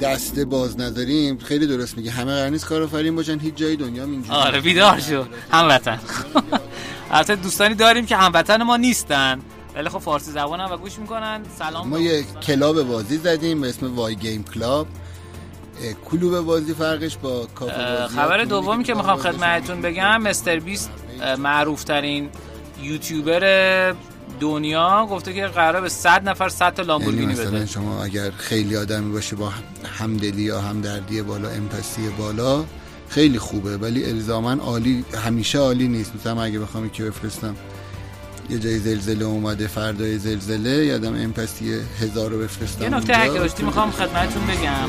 دسته باز نداریم خیلی درست میگه. همه قرار نیست کارآفرین باشن هیچ جای دنیا اینجوری آره بیدار شو. هموطن. البته دوستانی داریم که هموطن ما نیستن. ولی خب فارسی زبان هم و گوش می‌کنن. سلام ما یه club بازی زدیم به اسم Why Game Club. کلوب بازی فرقش با کافه بازی خبر دومی که می‌خوام خدمتتون بگم MrBeast معروف ترین یوتیوبر دنیا گفته که قراره به 100 نفر 100 تا لامبورگینی یعنی بده شما اگر خیلی آدمی باشه با همدلی یا همدردی بالا امپاسی بالا خیلی خوبه ولی الزاما عالی همیشه عالی نیست. مثلا اگه بخوام که بفرستم یه جای زلزله اومده فردای زلزله یادم امپاسی هزار رو بفرستم یه نکته هر که می‌خوام خدمتتون بگم.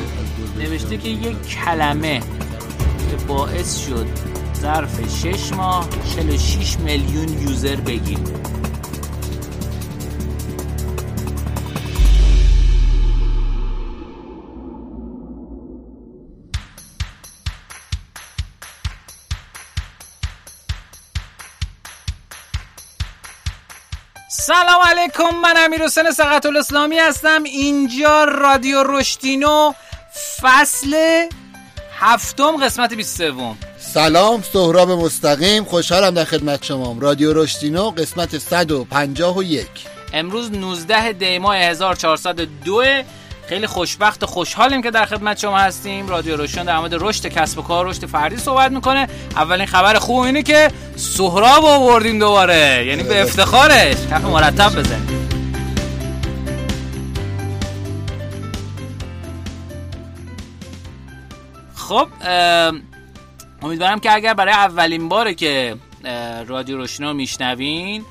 نوشته که یک کلمه که باعث شد ظرف 6 ماه 46 میلیون یوزر بگیریم سلام علیکم من امیر حسین سقط الاسلامی هستم. اینجا رادیو رشتینو فصل هفتم قسمت 23 سلام سهراب مستقیم. خوشحالم در خدمت شما رادیو رشتینو قسمت 151 امروز 19 دی ماه 1402 خیلی خوشبخت و خوشحالیم که در خدمت شما هستیم. رادیو روشن در مورد رشد کسب و کار رشد فردی صحبت می‌کنه. اولین خبر خوب اینه که سهراب آوردیم دوباره. یعنی به افتخارش. کف مرتب بزنیم. خب امیدوارم که اگر برای اولین باره که رادیو روشنا میشنوین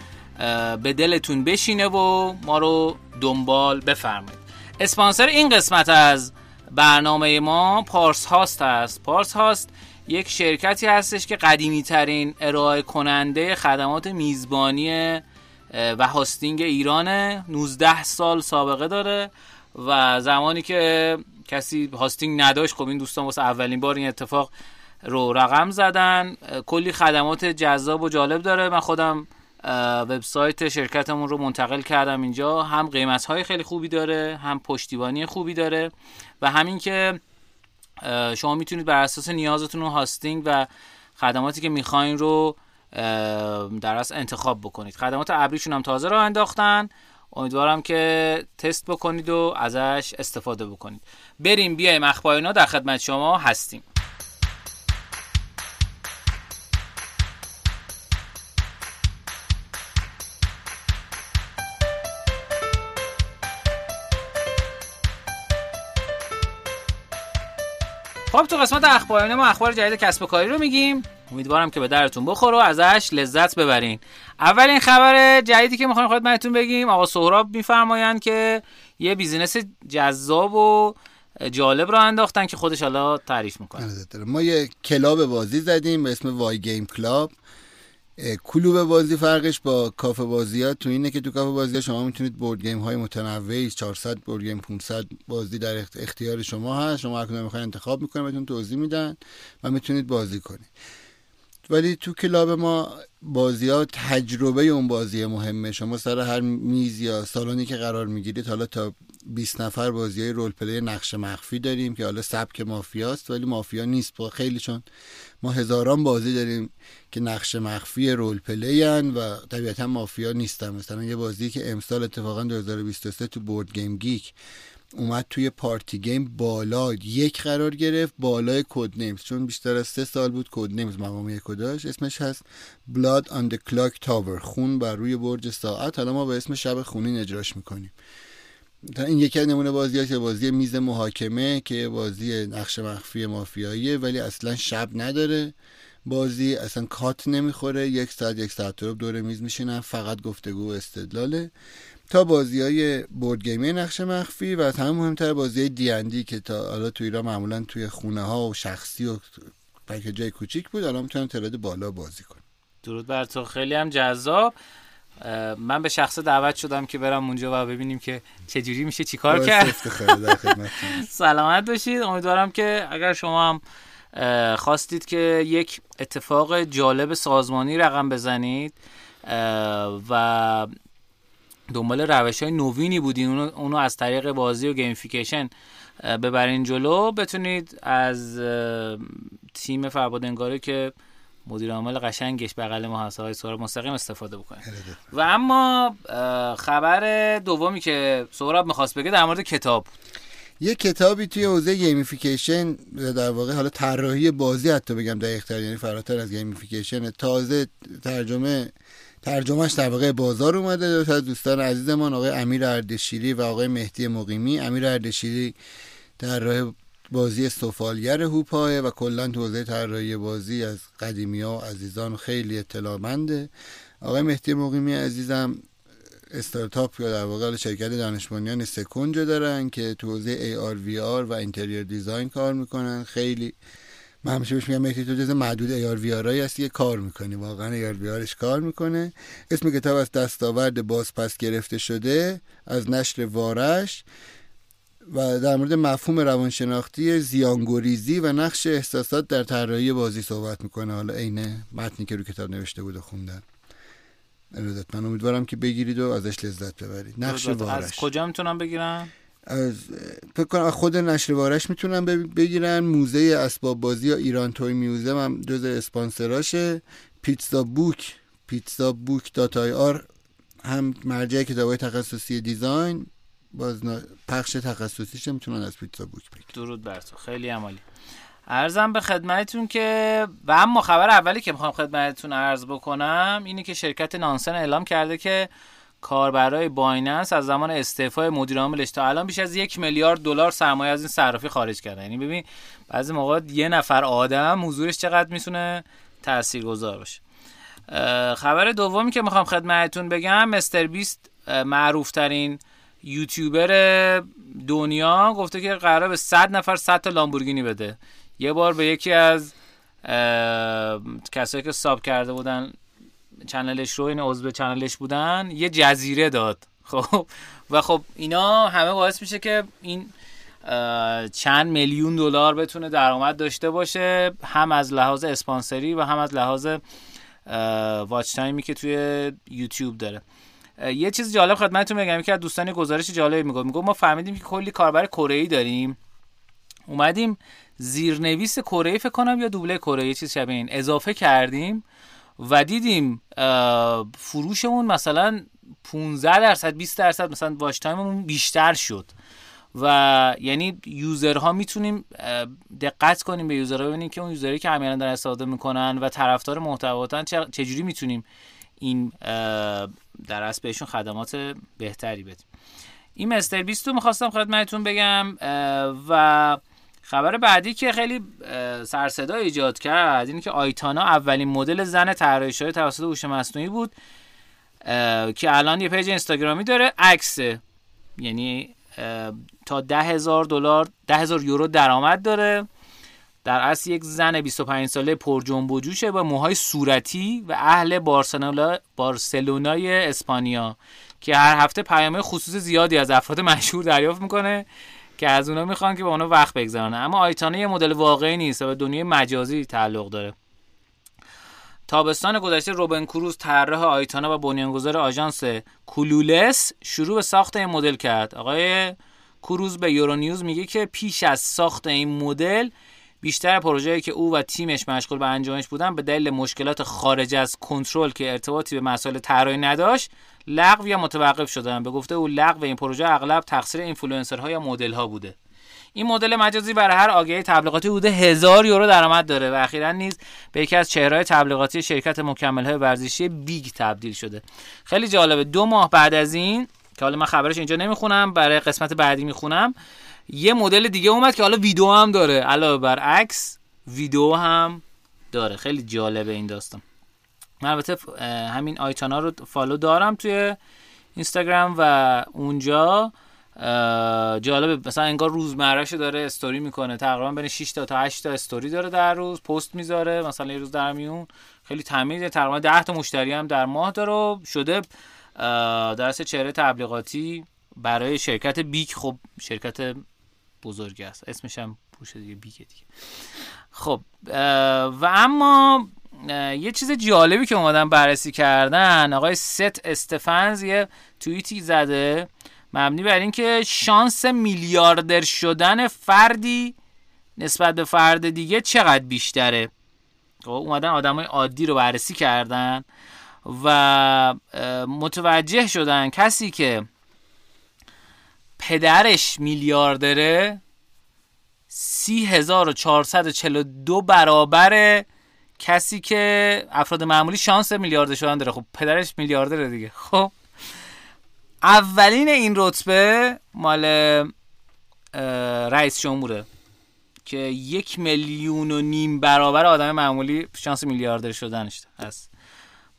به دلتون بشینه و ما رو دنبال بفرمایید. اسپانسر این قسمت از برنامه ما پارس هاست است پارس هاست یک شرکتی هستش که قدیمی ترین ارائه کننده خدمات میزبانی و hosting ایرانه 19 سال سابقه داره و زمانی که کسی hosting نداشت خب این دوستان واسه اولین بار این اتفاق رو رقم زدن. کلی خدمات جذاب و جالب داره. من خودم وبسایت شرکتمون رو منتقل کردم اینجا. هم قیمت های خیلی خوبی داره هم پشتیبانی خوبی داره. و همین که شما می‌تونید بر اساس نیازتون رو هاستینگ و خدماتی که می‌خواین رو در اصل انتخاب بکنید. خدمات ابریشون هم تازه رو انداختن. امیدوارم که تست بکنید و ازش استفاده بکنید. بریم بیایم اخبار در خدمت شما هستیم. خب تو قسمت اخبارانه ما اخبار جدید کسب و کاری رو میگیم. امیدوارم که به دردتون بخوره و ازش لذت ببرین. اولین خبر جدیدی که می‌خوایم خدمتتون بگیم آقا سهراب میفرمایند که یه business جذاب و جالب رو انداختن که خودش حالا تعریف می‌کنه. ما یه club بازی زدیم به اسم Why Game Club. کلوب بازی فرقش با کافه بازی ها تو اینه که تو کافه بازی ها شما می‌تونید board game های متنوعی 400 board game 500 بازی در اختیار شما هست. شما هر می‌خواین انتخاب می‌کنید بهتون توضیح میدن و می‌تونید بازی کنید. ولی تو club ما بازی ها تجربه اون بازی مهمه. شما سر هر میز یا سالنی که قرار می‌گیرید حالا تا 20 نفر بازی های role play نقش مخفی داریم که حالا سبک مافیاست ولی مافیا نیست. با خیلی چون ما هزاران بازی داریم که نقش مخفی role play و طبیعتا مافیا نیستن. مثلا یه بازی که امسال اتفاقا 2023 تو BoardGameGeek اومد توی party game بالا یک قرار گرفت بالای Codenames چون بیشتر از سه سال بود Codenames مقام یک داشت. اسمش هست Blood on the Clocktower خون بر روی برج ساعت. حالا ما به اسم شب خونین اجراش می‌کنیم. این یکی از نمونه بازی بازی میز محاکمه که بازی نقش مخفی مافیاییه ولی اصلا شب نداره. بازی اصلا cut نمی‌خوره. یک ساعت یک ساعت رو دور میز میشینن. فقط گفتگو و استدلاله. تا بازی های بورد گیمی نقش مخفی و هم مهمتر بازی دیندی که تا حالا توی ایران معمولا توی خونه ها و شخصی و جای کوچیک بود الان می‌تونن تعداد بالا بازی کن درود بر تو. خیلی هم جذاب. من به شخص دعوت شدم که برم اونجا و ببینیم که چجوری میشه چیکار کرد. سلامت باشید. امیدوارم که اگر شما هم خواستید که یک اتفاق جالب سازمانی رقم بزنید و دنبال روش های نوینی بودین اونو, اونو از طریق بازی و gamification ببرین جلو بتونید از تیم فربادنگاره که مدیر عامل قشنگش بغل ما هست آقای سهراب مستقیم استفاده بکنید و اما خبر دومی که سهراب می‌خواست بگه در مورد کتاب یه کتابی توی حوزه gamification در واقع حالا طراحی بازی حتی بگم دقیق یعنی فراتر از gamification تازه ترجمه ترجمهش در واقع بازار اومده. دو از دوستان عزیزمان آقای امیر اردشیری و آقای مهدی مقیمی. امیر اردشیری در راه بازی سفالگر هوپاه و کلا تو حوزه طراحی بازی از قدیمی ها و عزیزان خیلی اطلاعمنده. آقای مهدی مقیمی عزیزم استارتاپ یا در واقع شرکت دانشمندان سکنج دارن که تو حوزه AR VR و اینتریر دیزاین کار می‌کنن. خیلی من همیشه بهش میگم مهدی تو جز معدود AR VR هایی هستی که کار می‌کنی. واقعا AR VRش کار می‌کنه. اسم کتاب از دستاورد بازپس گرفته شده از نشر وارش. و در مورد مفهوم روانشناختی زیانگوریزی و نقش احساسات در طراحی بازی صحبت می‌کنه. حالا عین متنی که رو کتاب نوشته بود و خوندن. ارادت من امیدوارم که بگیرید و ازش لذت ببرید. نقش وارش از کجا می‌تونم بگیرم؟ از فکر کنم خود نشر وارش می‌تونم بگیرن. موزه اسباب بازی یا Iran Toy Museumه هم جز اسپانسراشه. Pizza Book Pizza Book dot ir هم مرجع کتابای تخصصی design. باز پخش تخصصیش می‌تونن از Pizza Book بگیرن. درود بر تو. خیلی عالی. عرضم به خدمتتون که و اما خبر اولی که می‌خوام خدمتتون عرض بکنم اینه که شرکت نانسن اعلام کرده که کاربرای بایننس از زمان استعفای مدیر عاملش تا الان بیش از یک میلیارد دلار سرمایه از این صرافی خارج کرده یعنی ببین بعضی موقع یه نفر آدم حضورش چقدر می‌تونه تاثیرگذار باشه. خبر دومی که می‌خوام خدمتتون بگم مستر بیست معروف ترین یوتیوبر دنیا گفته که قرار به 100 نفر 100 تا لامبورگینی بده. یه بار به یکی از کسایی که ساب کرده بودن چنلش رو این عضو چنلش بودن یه جزیره داد. خب و خب اینا همه باعث میشه که این چند میلیون دلار بتونه درآمد داشته باشه هم از لحاظ اسپانسری و هم از لحاظ واچ تایمی که توی یوتیوب داره. یه چیز جالب خدمتتون بگم که از دوستان گزارش جالب میگه میگه ما فهمیدیم که کلی کاربر کره ای داریم. اومدیم زیرنویس کره فکر کنم یا دوبله کره یه چیز شبیه این. اضافه کردیم و دیدیم فروشمون مثلا 15 درصد 20 درصد مثلا واش تایممون بیشتر شد. و یعنی یوزرها می‌تونیم دقت کنیم به یوزرها ببینیم که اون یوزری که عمیلا دارن استفاده می‌کنن و طرفدار محتواتن چجوری می‌تونیم این در اصل بهشون خدمات بهتری بدیم. این مستر بیست رو می‌خواستم خدمتتون بگم و خبر بعدی که خیلی سرصدا ایجاد کرد اینه که آیتانا اولین مدل زن طراحی شده توسط هوش مصنوعی بود که الان یه پیج اینستاگرامی داره عکس. یعنی تا ده هزار دلار ده هزار یورو درآمد داره. در اصل یک زن 25 ساله پر جنب و جوشه با موهای صورتی و اهل بارسلونا بارسلونای اسپانیا که هر هفته پیامه خصوص زیادی از افراد مشهور دریافت می‌کنه که از اونا می‌خوان که با اونا وقت بگذارن. اما آیتانه یه مدل واقعی نیست و به دنیای مجازی تعلق داره. تابستان گذشته روبن کروز طراح آیتانا و بنیانگذار آژانس کولولس شروع به ساخت این مدل کرد. آقای کروز به یورونیوز میگه که پیش از ساخت این مدل بیشتر پروژه‌ای که او و تیمش مشغول به انجامش بودن به دلیل مشکلات خارج از کنترل که ارتباطی به مسائل طراحی نداشت لغو یا متوقف شدن. به گفته او لغو این پروژه اغلب تقصیر اینفلوئنسرها یا مدل‌ها بوده. این مدل مجازی برای هر آگهی تبلیغاتی بوده هزار یورو درآمد داره و اخیرا نیز به یکی از چهرههای تبلیغاتی شرکت مکمل‌های ورزشی بیگ تبدیل شده. خیلی جالبه. دو ماه بعد از این که حالا من خبرش اینجا نمی‌خونم برای قسمت بعدی می‌خونم یه مدل دیگه اومد که حالا ویدیو هم داره. علاوه بر عکس ویدیو هم داره. خیلی جالبه این داستان. من البته همین آیتانا رو فالو دارم توی اینستاگرام و اونجا جالبه. مثلا انگار روزمرهشو داره استوری می‌کنه. تقریبا بین 6 تا تا 8 تا استوری داره در روز. پست می‌ذاره. مثلا یه روز در میون. خیلی تمیزه تقریبا 10 تا مشتری هم در ماه داره شده درس چهره تبلیغاتی برای شرکت بیک خب شرکت بزرگی است. اسمش هم پوشه دیگه بیک دیگه. خب و اما یه چیز جالبی که اومدن بررسی کردن آقای ست استفنز یه توییتی زده مبنی بر اینکه شانس میلیاردر شدن فردی نسبت به فرد دیگه چقدر بیشتره. خب، اومدن آدم های عادی رو بررسی کردن و متوجه شدن کسی که پدرش میلیاردره سی هزار و چهل دو برابر کسی که افراد معمولی شانس میلیاردر شدن داره. خب پدرش میلیاردره دیگه. خب اولین این رتبه مال رئیس جمهوره که یک میلیون و نیم برابر آدم معمولی شانس میلیاردر شدنش هست.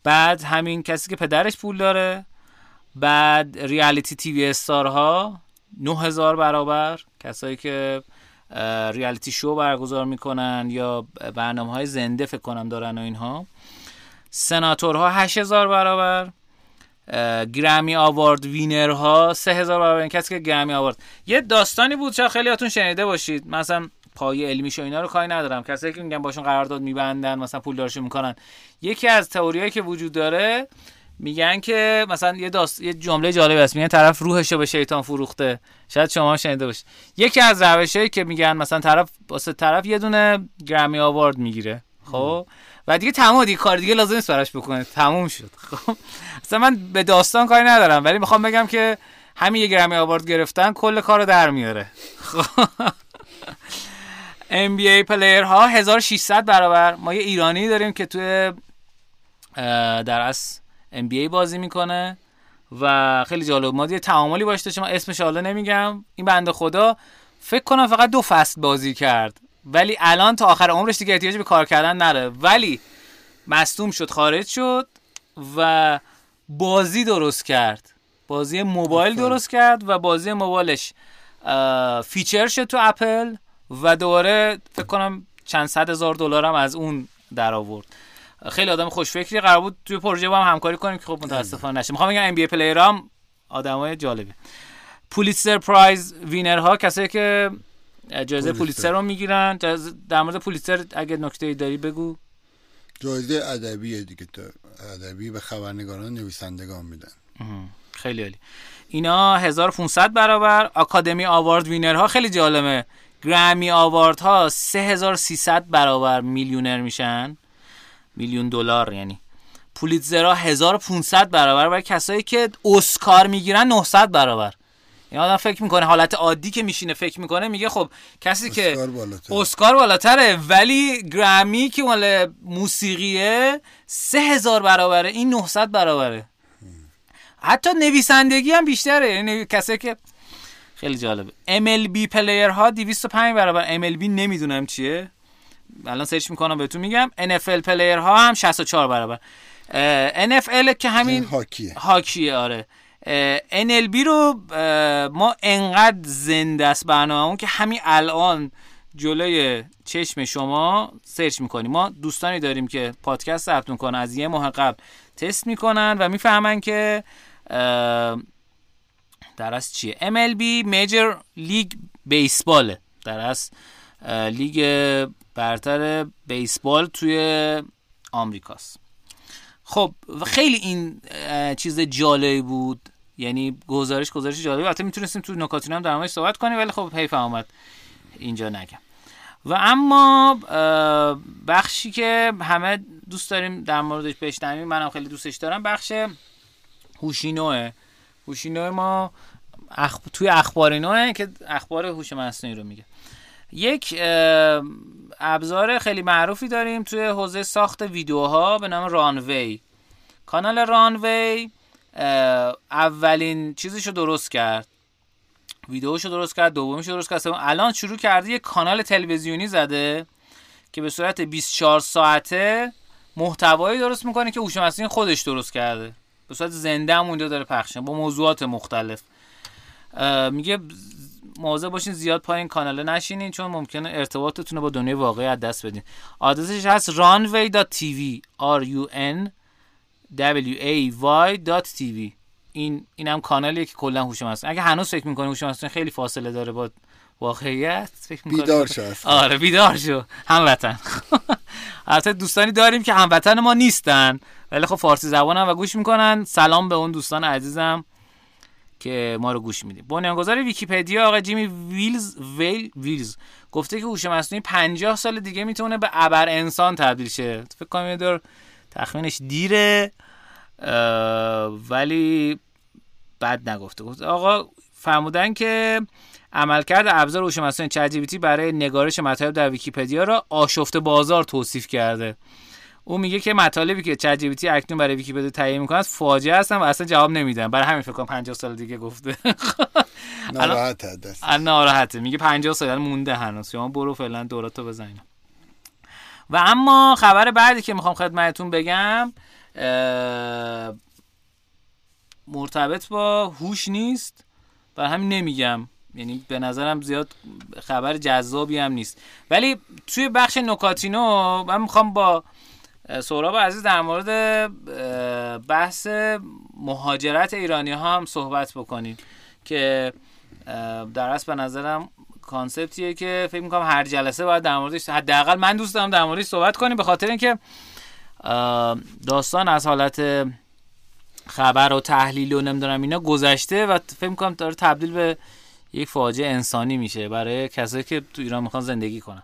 بعد همین کسی که پدرش پول داره. بعد ریالیتی تیوی استارها. 9000 برابر کسایی که ریالیتی شو برگزار می‌کنن یا برنامه های زنده فکر کنم دارن و اینها. سناتورها 8000 برابر گرمی آوارد وینرها 3000 برابر. کسی که گرمی آوارد. یه داستانی بود چرا خیلیاتون شنیده باشید. مثلا پای علمیش و اینا رو کاری ندارم. کسایی که میگن باشون قرارداد میبندن مثلا پول دارشو می‌کنن. یکی از تئوریایی که وجود داره میگن که مثلا یه داست یه جمله جالب است میگن طرف روحشو به شیطان فروخته. شاید شما شنیده باشید. یکی از روشایی که میگن مثلا طرف واسه طرف یه دونه گرمی آوارد می‌گیره. خب؟ و دیگه تمام دیگه کار دیگه لازم نیست براش بکنه. تموم شد. خب؟ مثلا من به داستان کاری ندارم. ولی می‌خوام بگم که همین یه گرمی آوارد گرفتن کل کارو در میاره. خب؟ NBA پلیر ها 1600 برابر. ما یه ایرانی داریم که توی در اصل NBA بازی می‌کنه و خیلی جالب ما یه تعاملی باش داشتیم. اسمش حالا نمیگم. این بنده خدا. فکر کنم فقط دو فصل بازی کرد. ولی الان تا آخر عمرش دیگه احتیاج به کار کردن نداره ولی مصدوم شد خارج شد و بازی درست کرد. بازی موبایل درست کرد و بازی موبایلش feature شد تو اپل و دوباره فکر کنم چند صد هزار دلار هم از اون در آورد. خیلی آدم خوشفکری قرار بود توی پروژه با هم همکاری کنیم که خب متاسفانه نشد می‌خوام بگم NBA player هم آدمای جالبه Pulitzer Prize winner ها کسایی که جایزه پولیتسر. رو می‌گیرن. در مورد پولیتسر اگه نکته داری بگو. جایزه ادبیه دیگه ادبی به خبرنگاران نویسندگان میدن. خیلی عالی. اینا 1500 برابر. Academy Award winner ها خیلی جالبه. گرمی آوارد ها 3300 برابر میلیونر میشن. میلیون دلار یعنی. پولیتزرا 1500 برابر برای کسایی که اسکار می‌گیرن 900 برابر. این آدم فکر می‌کنه حالت عادی که میشینه فکر می‌کنه میگه خب کسی که اسکار بالاتره. ولی گرمی که مال موسیقیه 3000 برابره این 900 برابره. حتی نویسندگی هم بیشتره. یعنی کسی که خیلی جالبه. MLB player ها 205 برابر. MLB نمی‌دونم چیه. الان search می‌کنم بهتون میگم. NFL player ها هم 64 برابر. NFL که همین هاکیه. هاکیه آره. MLB رو ما انقدر زنده است برنامه که همین الان جلوی چشم شما search می‌کنیم. ما دوستانی داریم که پادکست ضبط می‌کنن. از یه ماه قبل تست می‌کنن و می‌فهمن که در از چیه؟ MLB میجر لیگ بیسباله در از لیگ برتر بیسبال توی آمریکاست. خب خیلی این چیز جالبی بود. یعنی گزارش گزارش جالبی. البته می‌تونستیم تو نکاتین هم در موردش صحبت کنیم ولی خب حیف آمد اینجا نگم. و اما بخشی که همه دوست داریم در موردش بشنویم منم خیلی دوستش دارم بخش هوشینوه. هوشینوه ما اخ... توی اخبار اینوه که اخبار هوش مصنوعی رو میگه. یک ابزار خیلی معروفی داریم توی حوزه ساخت ویدیوها به نام رانوی. کانال رانوی اولین چیزشو درست کرد. ویدیوشو درست کرد دومیشو درست کرد. الان شروع کرده یه کانال تلویزیونی زده که به صورت 24 ساعته محتوایی درست می‌کنه که هوش مصنوعی خودش درست کرده. به صورت زنده هم اونجا داره پخش با موضوعات مختلف. میگه مواظب باشین زیاد پایین کانال نشینین چون ممکنه ارتباطتون رو با دنیای واقعی از دست بدین. آدرسش هست runway.tv r u n w a y.tv این اینم کانالیه که کلا هوش مصنوعی. اگه هنوز فکر می‌کنه هوش مصنوعی خیلی فاصله داره با واقعیت فکر بیدار شو آره بیدار شو. هم وطن البته دوستانی داریم که هموطن ما نیستن. ولی خب فارسی زبانم و گوش می‌کنن. سلام به اون دوستان عزیزم. که ما رو گوش میدیم بنیانگذار ویکیپدیا آقا جیمی ویلز ویل ویلز گفته که هوش مصنوعی 50 سال دیگه می‌تونه به ابر انسان تبدیل شه. فکر کنم دور تخمینش دیره ولی بد نگفته. گفت آقا فرمودن که عملکرد ابزار هوش مصنوعی چت برای نگارش مطالب در ویکیپدیا را آشفته بازار توصیف کرده. او میگه که مطالبی که چت جی اکنون برای ویکیپدیا تهیه می‌کنه فاجعه هستن و اصلا جواب نمیدن. برای همین فکر کنم 50 سال دیگه گفته. ناراحت ناراحته. میگه 50 سال مونده هنوز. شما برو فعلا دوراتو بزنین و اما خبر بعدی که می‌خوام خدمتتون بگم مرتبط با هوش نیست. برای همین نمیگم. یعنی به نظرم زیاد خبر جذابی هم نیست. ولی توی بخش نکاتینو من می‌خوام با سهراب عزیز در مورد بحث مهاجرت ایرانی ها هم صحبت بکنیم که در اصل به نظرم کانسپتیه که فکر می‌کنم هر جلسه باید در موردش حداقل من دوست دارم در موردش صحبت کنیم به خاطر اینکه داستان از حالت خبر و تحلیل و نمی‌دونم اینا گذشته و فکر می‌کنم داره تبدیل به یک فاجعه انسانی میشه برای کسایی که تو ایران می‌خوان زندگی کنن.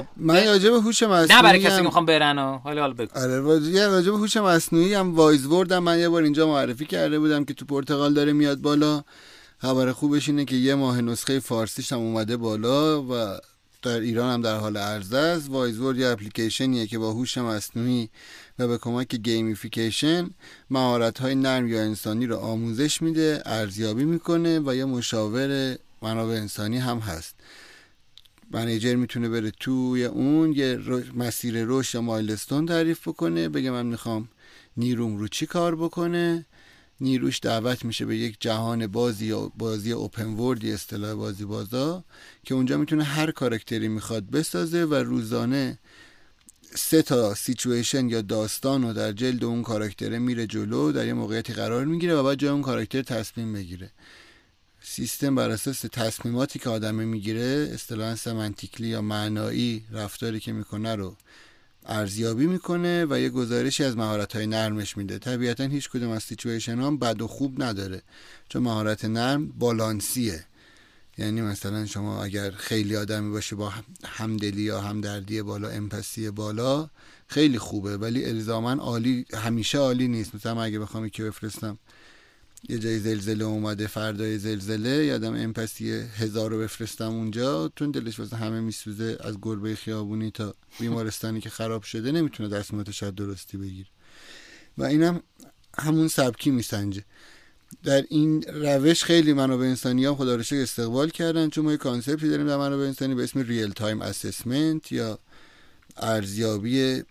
خب. من راجع به هوش مصنوعی نه برای کسی که می‌خوام برن و حالا حالا بگو. آره راجع به هوش مصنوعی هم وایز وردم من یه بار اینجا معرفی کرده بودم که تو پرتغال داره میاد بالا. خبر خوبش اینه که یه ماه نسخه فارسیش هم اومده بالا و در ایران هم در حال عرضه است. وایز ورد یه اپلیکیشنیه که با هوش مصنوعی و به کمک gamification مهارت های نرم یا انسانی رو آموزش میده ارزیابی می‌کنه و یه مشاور منابع انسانی هم هست. منیجر می‌تونه بره توی اون یه مسیر رشد یا مایلستون تعریف بکنه بگه من می‌خوام نیروم رو چی کار بکنه؟ نیروش دعوت میشه به یک جهان بازی بازی اوپن وردی اصطلاح بازی بازا که اونجا می‌تونه هر کارکتری می‌خواد بسازه و روزانه سه تا سیچویشن یا داستان رو در جلد اون کاراکتره میره جلو در یه موقعیتی قرار می‌گیره و بعد جای اون کاراکتر تصمیم بگیره. سیستم بر اساس تصمیماتی که آدمه می‌گیره اصطلاحا سمنتیکلی یا معنایی رفتاری که می‌کنه رو ارزیابی می‌کنه و یه گزارشی از مهارت های نرمش میده. طبیعتا هیچ کدوم از سیچویشن هم بد و خوب نداره چون مهارت نرم بالانسیه. یعنی مثلا شما اگر خیلی آدمی باشه با همدلی یا همدردی بالا امپسی بالا خیلی خوبه ولی الزاما عالی همیشه عالی نیست. مثلا اگه بخوام که بفرستم یه جای زلزله اومده فردای زلزله یادم امپسی هزار رو بفرستم اونجا. تون دلش واسه همه میسوزه از گربه خیابونی تا بیمارستانی که خراب شده نمی‌تونه دستمات شاید درستی بگیر و اینم همون سبکی میسنجه. در این روش خیلی منابع انسانی هم خدا استقبال کردن چون ما یه کانسپتی داریم در منابع انسانی به اسم ریل تایم اسسمنت یا ارزیابی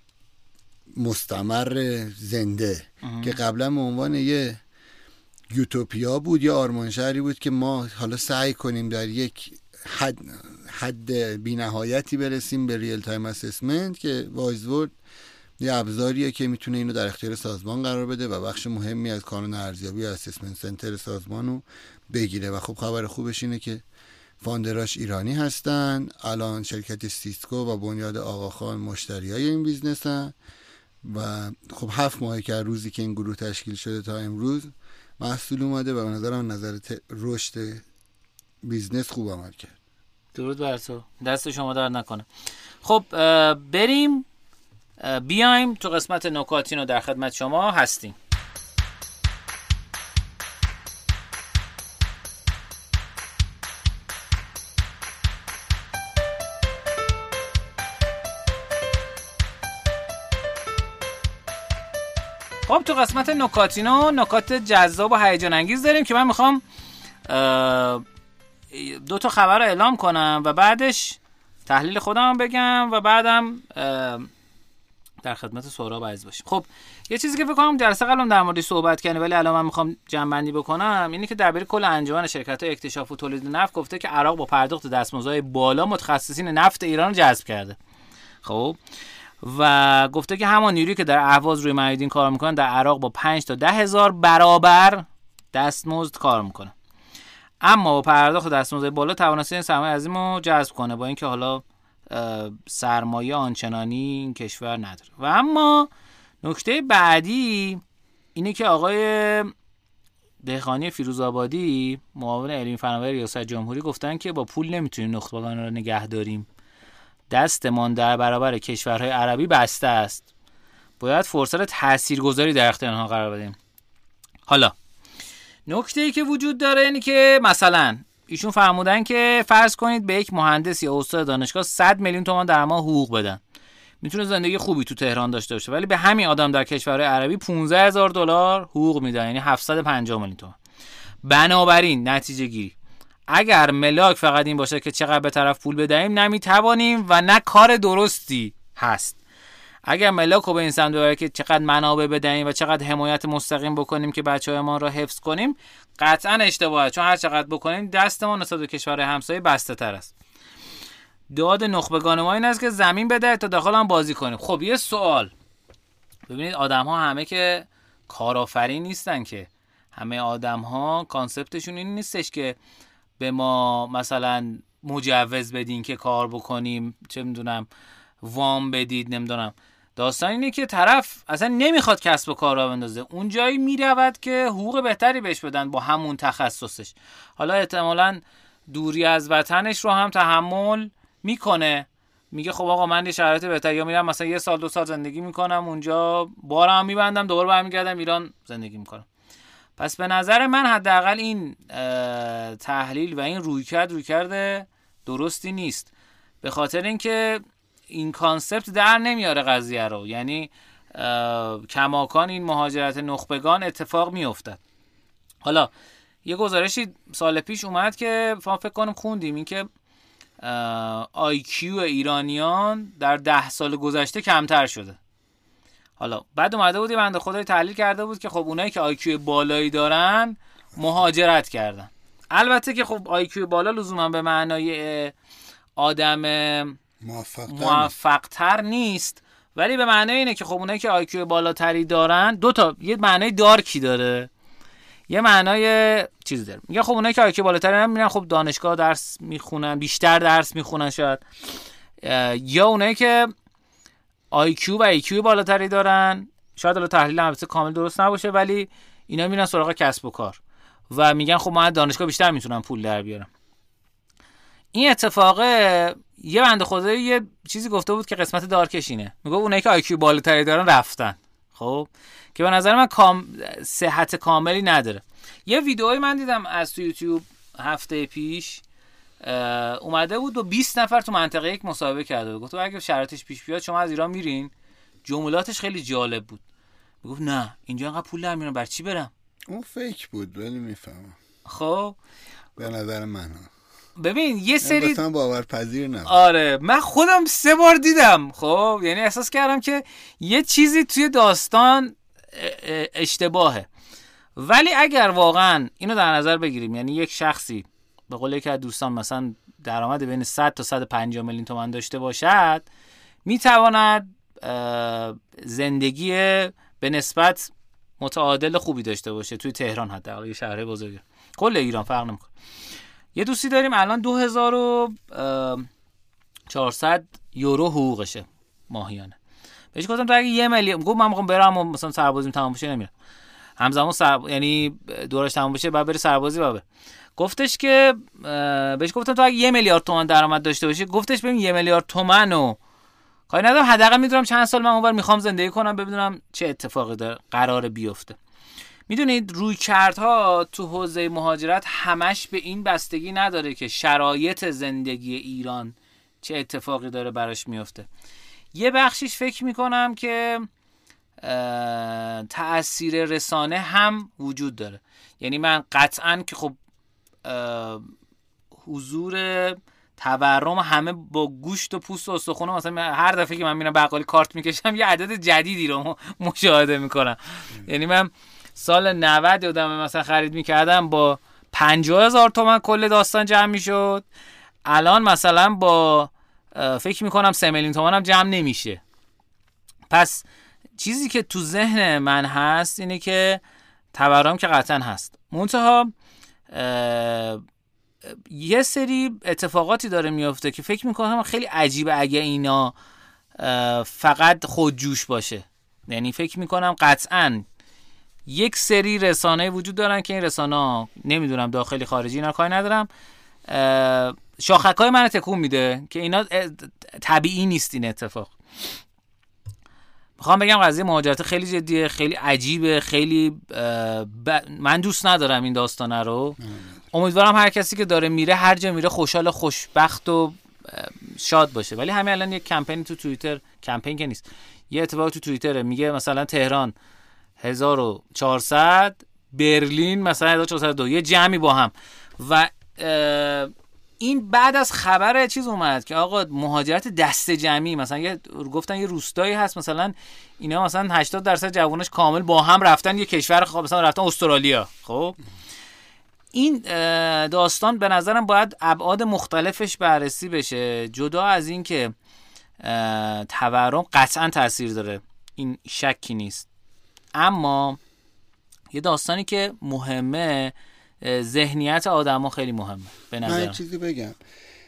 مستمر زنده که قبلا به عنوان یه یوتوپیا بود یا آرمان شهری بود که ما حالا سعی کنیم در یک حد حد بینهایتی برسیم به real-time assessment که وایزورد یه ابزاریه که می‌تونه اینو در اختیار سازمان قرار بده و بخش مهمی از کانون ارزیابی assessment center سازمان رو بگیره. و خب خبر خوبش اینه که founder اش ایرانی هستن الان شرکت سیسکو و بنیاد آقاخان مشتری های این business ن و خب هفت ماهه که روزی که این گروه تشکیل شده تا امروز محصول اومده و به نظرم نظر رشد business خوب عمل کرد. درود بر تو. دست شما در نکنه. خب بریم. بیایم تو قسمت نکاتین رو در خدمت شما هستیم. قسمت نکاتینو نکات جذاب و هیجان انگیز داریم که من می‌خوام دو تا خبر رو اعلام کنم و بعدش تحلیل خودم بگم و بعدم در خدمت سهراب عزیز باشیم. خب یه چیزی که فکر کنم جلسه قبلا در موردش صحبت کردیم ولی الان من می‌خوام جمع بکنم اینه که درباره کل انجمن شرکت های اکتشاف و تولید نفت گفته که عراق با پرداخت دستمزدهای بالا متخصصین نفت ایران جذب کرده. خب و گفته که همان نیرویی که در اهواز روی معیدین کار می‌کنن در عراق با 5 تا ده هزار برابر دستمزد کار می‌کنه. اما با پرداخت دستمزد بالا توانسته این سرمایه عظیم رو جذب کنه با اینکه حالا سرمایه آنچنانی این کشور نداره. و اما نکته بعدی اینه که آقای دهقانی فیروزآبادی معاون علمی فناوری ریاست جمهوری گفتن که با پول نمی‌تونیم نخبگان رو نگه داریم. دستمان در برابر کشورهای عربی بسته است. باید فرصت تاثیرگذاری در اختیار آنها قرار بدیم. حالا نکته ای که وجود داره اینه که مثلا ایشون فرمودن که فرض کنید به یک مهندس یا استاد دانشگاه 100 میلیون تومان در ماه حقوق بدن. می‌تونه زندگی خوبی تو تهران داشته باشه ولی به همین آدم در کشورهای عربی 15 هزار دلار حقوق میدن یعنی 750 میلیون تومان. بنابراین نتیجه گیری اگر ملاک فقط این باشه که چقدر به طرف پول بدهیم نمی‌توانیم و نه کار درستی هست. اگر ملاک رو به این سمت ببره که چقدر منابع بدهیم و چقدر حمایت مستقیم بکنیم که بچه های ما رو حفظ کنیم قطعا اشتباهه. چون هر چقدر بکنیم دستمان نسبت به کشور همسایه بسته تر است. داد نخبگان ما این است که زمین بده تا داخل هم بازی کنیم. خب یه سوال. ببینید آدم ها همه که کارآفرین نیستن که. همه آدم ها کانسپتشون این نیستش که به ما مثلا مجوز بدین که کار بکنیم چه می‌دونم وام بدید نمی‌دونم. داستان اینه که طرف اصلا نمی‌خواد کسب و کار را بندازه. اون جایی می‌رود که حقوق بهتری بهش بدن با همون تخصصش. حالا احتمالا دوری از وطنش رو هم تحمل می‌کنه. میگه خب آقا من یه شرایط بهتر یا میرم مثلا یه سال دو سال زندگی می‌کنم اونجا بارم میبندم دوباره برمیگردم ایران زندگی می‌کنم. پس به نظر من حداقل این تحلیل و این رویکرد رویکرد درستی نیست. به خاطر اینکه این concept در نمیاره قضیه رو. یعنی کماکان این مهاجرت نخبگان اتفاق میافتد حالا یه گزارشی سال پیش اومد که فکر کنم خوندیم اینکه IQ ایرانیان در ده سال گذشته کمتر شده. حالا بعد اومده بودی بنده خدای تحلیل کرده بود که خب اونایی که IQ بالایی دارن مهاجرت کردن. البته که خب IQ بالا لزوما به معنای آدم موفق تر نیست. ولی به معنای اینه که خب اونایی که IQ بالاتری دارن دو تا یه معنای dark ی داره. یه معنای چیز داره. میگه خب اونایی که IQ بالاتری هم میرن خب دانشگاه درس می‌خونن بیشتر درس می‌خونن شاید. یا اونایی که IQ و EQ بالاتری دارن. شاید الان تحلیل البته کامل درست نباشه ولی اینا میرن سراغ کسب و کار. و میگن خب من دانشگاه بیشتر می‌تونم پول در بیارم. این اتفاق یه بنده خدا یه چیزی گفته بود که قسمت dark ش اینه. میگه اونایی که IQ بالاتری دارن رفتن. خب؟ که به نظر من کام... صحت کاملی نداره. یه ویدئوی من دیدم از تو یوتیوب هفته پیش. اومده بود و 20 نفر تو منطقه یک مصاحبه کرده بود. گفت اگه شرایطش پیش بیاد شما از ایران میرین؟ جملاتش خیلی جالب بود. می‌گفت نه اینجا انقدر پول در بر چی برم؟ اون فیک بود ولی می‌فهمم. خب. به نظر من ببین یه سری باورپذیر نه آره من خودم سه بار دیدم. خب یعنی احساس کردم که یه چیزی توی داستان اشتباهه. ولی اگر واقعا اینو در نظر بگیریم یعنی یک شخصی به قول یکی از دوستان مثلا درآمد بین 100 تا 150 میلیون تومان داشته باشد می‌تواند زندگی به نسبت متعادل خوبی داشته باشه توی تهران حتی یه شهر بزرگی. کل ایران فرق نمی‌کنه. یه دوستی داریم الان 2400 یورو حقوقشه ماهیانه. بهش گفتم تو اگه یه میلیون گفت من می‌خوام برم و مثلا سربازیم تمام بشه نمیرم. همزمان سر... یعنی دورش تمام بشه بعد بره سربازی بابه گفتش که بهش گفتم تو اگه یه میلیارد تومان درآمد داشته باشی گفتش ببین یه میلیارد تومن و کاری ندارم حداقل می‌دونم چند سال من اونور می‌خوام زندگی کنم ببینم چه اتفاقی داره قرار بیفته. می‌دونید روی کردها تو حوزه مهاجرت همش به این بستگی نداره که شرایط زندگی ایران چه اتفاقی داره براش میفته یه بخشیش فکر می‌کنم که تاثیر رسانه هم وجود داره. یعنی من قطعا که خب حضور تورم همه با گوشت و پوست و استخونه مثلا هر دفعه که من میرم بقالی کارت می‌کشم یه عدد جدیدی رو مشاهده می‌کنم. یعنی من سال 90 یادم مثلا خرید می‌کردم با 50 هزار تومن کل داستان جمع می‌شد. الان مثلا با فکر می‌کنم 3 میلیون تومن هم جمع نمیشه. پس چیزی که تو ذهن من هست اینه که تورم که قطعا هست. منتها یه سری اتفاقاتی داره میافته که فکر می‌کنم خیلی عجیبه اگه اینا فقط خودجوش باشه. یعنی فکر می‌کنم قطعا یک سری رسانه وجود دارن که این رسانه نمی‌دونم داخلی خارجی اینا کاری ندارم. شاخک های من تکون میده که اینا طبیعی نیست این اتفاق. می‌خوام بگم قضیه مهاجرت خیلی جدیه خیلی عجیبه خیلی من دوست ندارم این داستانه رو. امیدوارم هر کسی که داره میره هر جا میره خوشحال خوشبخت و شاد باشه. ولی همین الان یک کمپینی تو توییتر کمپین که نیست یه اتفاق تو توییتره. میگه مثلا تهران 1400 برلین مثلا 1402 یه جمعی با هم. و این بعد از خبر چیز اومد که آقا مهاجرت دست جمعی مثلا یه گفتن یه روستایی هست مثلا اینا مثلا 80 درصد جوانش کامل با هم رفتن یه کشور خب مثلا رفتن استرالیا. خب؟ این داستان به نظرم باید ابعاد مختلفش بررسی بشه جدا از این که تورم قطعا تاثیر داره. این شکی نیست. اما یه داستانی که مهمه ذهنیت آدما خیلی مهمه به نظر من چیزی بگم.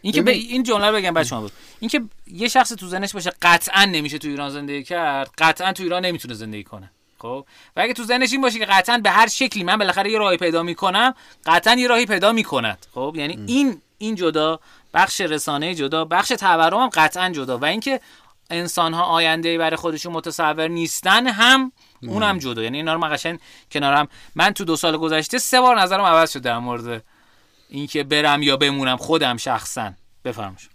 این که این جمله رو بگم بعد شما این که یه شخص تو ذهنش باشه قطعا نمیشه تو ایران زندگی کرد قطعا تو ایران نمی‌تونه زندگی کنه خب؟ و اگه تو ذهنش این باشه که قطعا به هر شکلی من بالاخره یه راهی پیدا می‌کنم قطعا یه راهی پیدا می‌کند خب؟ یعنی این این جدا بخش رسانه جدا بخش تورم هم قطعا جدا. و اینکه انسان ها آینده برای خودشون متصور نیستن هم اونم جدا. یعنی اینا رو من قشنگ کنارم من تو دو سال گذشته سه بار نظرم عوض شد در مورد اینکه برم یا بمونم خودم شخصا. بفرمایید.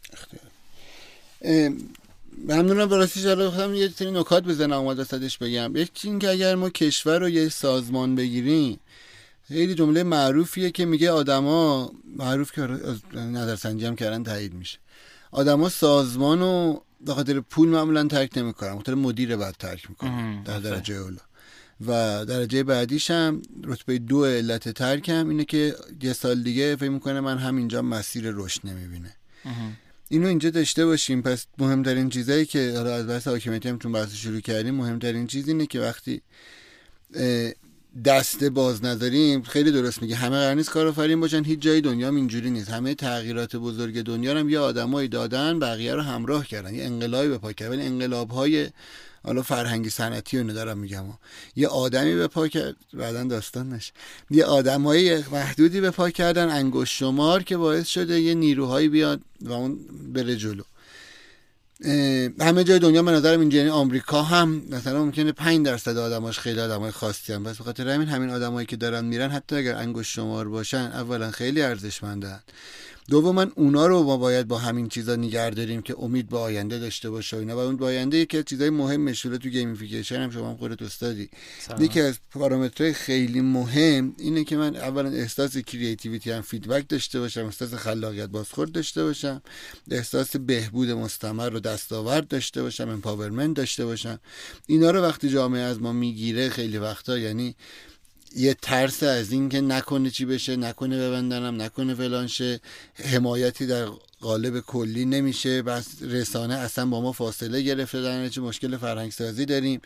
ممنونم. راستش رو خودم یه سری نکات بزنم اومد وسطش بگم. یکی این که اگر ما کشور رو یه سازمان بگیریم خیلی جمله معروفیه که میگه آدما معروف که نظرسنجی هم کردن تایید میشه. آدما سازمان رو به خاطر پول معمولا ترک نمی‌کنن خاطر مدیر بعد ترک می‌کنن در درجه اولا و درجه بعدیش هم رتبه دو علت ترکم اینه که یه سال دیگه فکر می‌کنه من همینجا مسیر رشد نمی‌بینه. اینو اینجا داشته باشیم. پس مهمترین چیزایی که حالا از بحث حاکمیتی هم چون بحث شروع کردیم مهمترین چیز اینه که وقتی دسته باز نداریم خیلی درست میگه. همه قرار نیست کارآفرین باشن هیچ جای دنیا اینجوری نیست. همه تغییرات بزرگ دنیا هم یه آدمایی دادن بقیه رو همراه کردن. یه انقلابی به پا کردن انقلاب های حالا فرهنگی صنعتی رو دارم میگم. یه آدمی به پا کرد. بعدا داستان نشه. یه آدمای محدودی به پا کردن انگشت شمار که باعث شده یه نیروهایی بیاد و اون بره جلو. همه جای دنیا به نظرم اینجا یعنی آمریکا هم مثلا ممکنه 5 درصد آدماش خیلی آدمای خاصی هم. بس بخاطر همین همین آدمایی که دارن میرن حتی اگر انگشت شمار باشن اولا خیلی ارزشمندن. دوما اونا رو ما باید با همین چیزا نگه داریم که امید به آینده داشته باشه اینا. و امید به آینده یکی از چیزای مهم مشهور تو gamification هم شما هم خودت استادی. یکی از پارامترهای خیلی مهم اینه که من اولا احساس creativity هم feedback داشته باشم احساس خلاقیت بازخورد داشته باشم احساس بهبود مستمر و دستاورد داشته باشم empowerment داشته باشم. اینا رو وقتی جامعه از ما می‌گیره خیلی وقتا یعنی یه ترس از این که نکنه چی بشه نکنه ببندنم نکنه فلانشه حمایتی در قالب کلی نمیشه. بس رسانه اصلا با ما فاصله گرفته. در چه مشکل فرهنگ سازی داریم.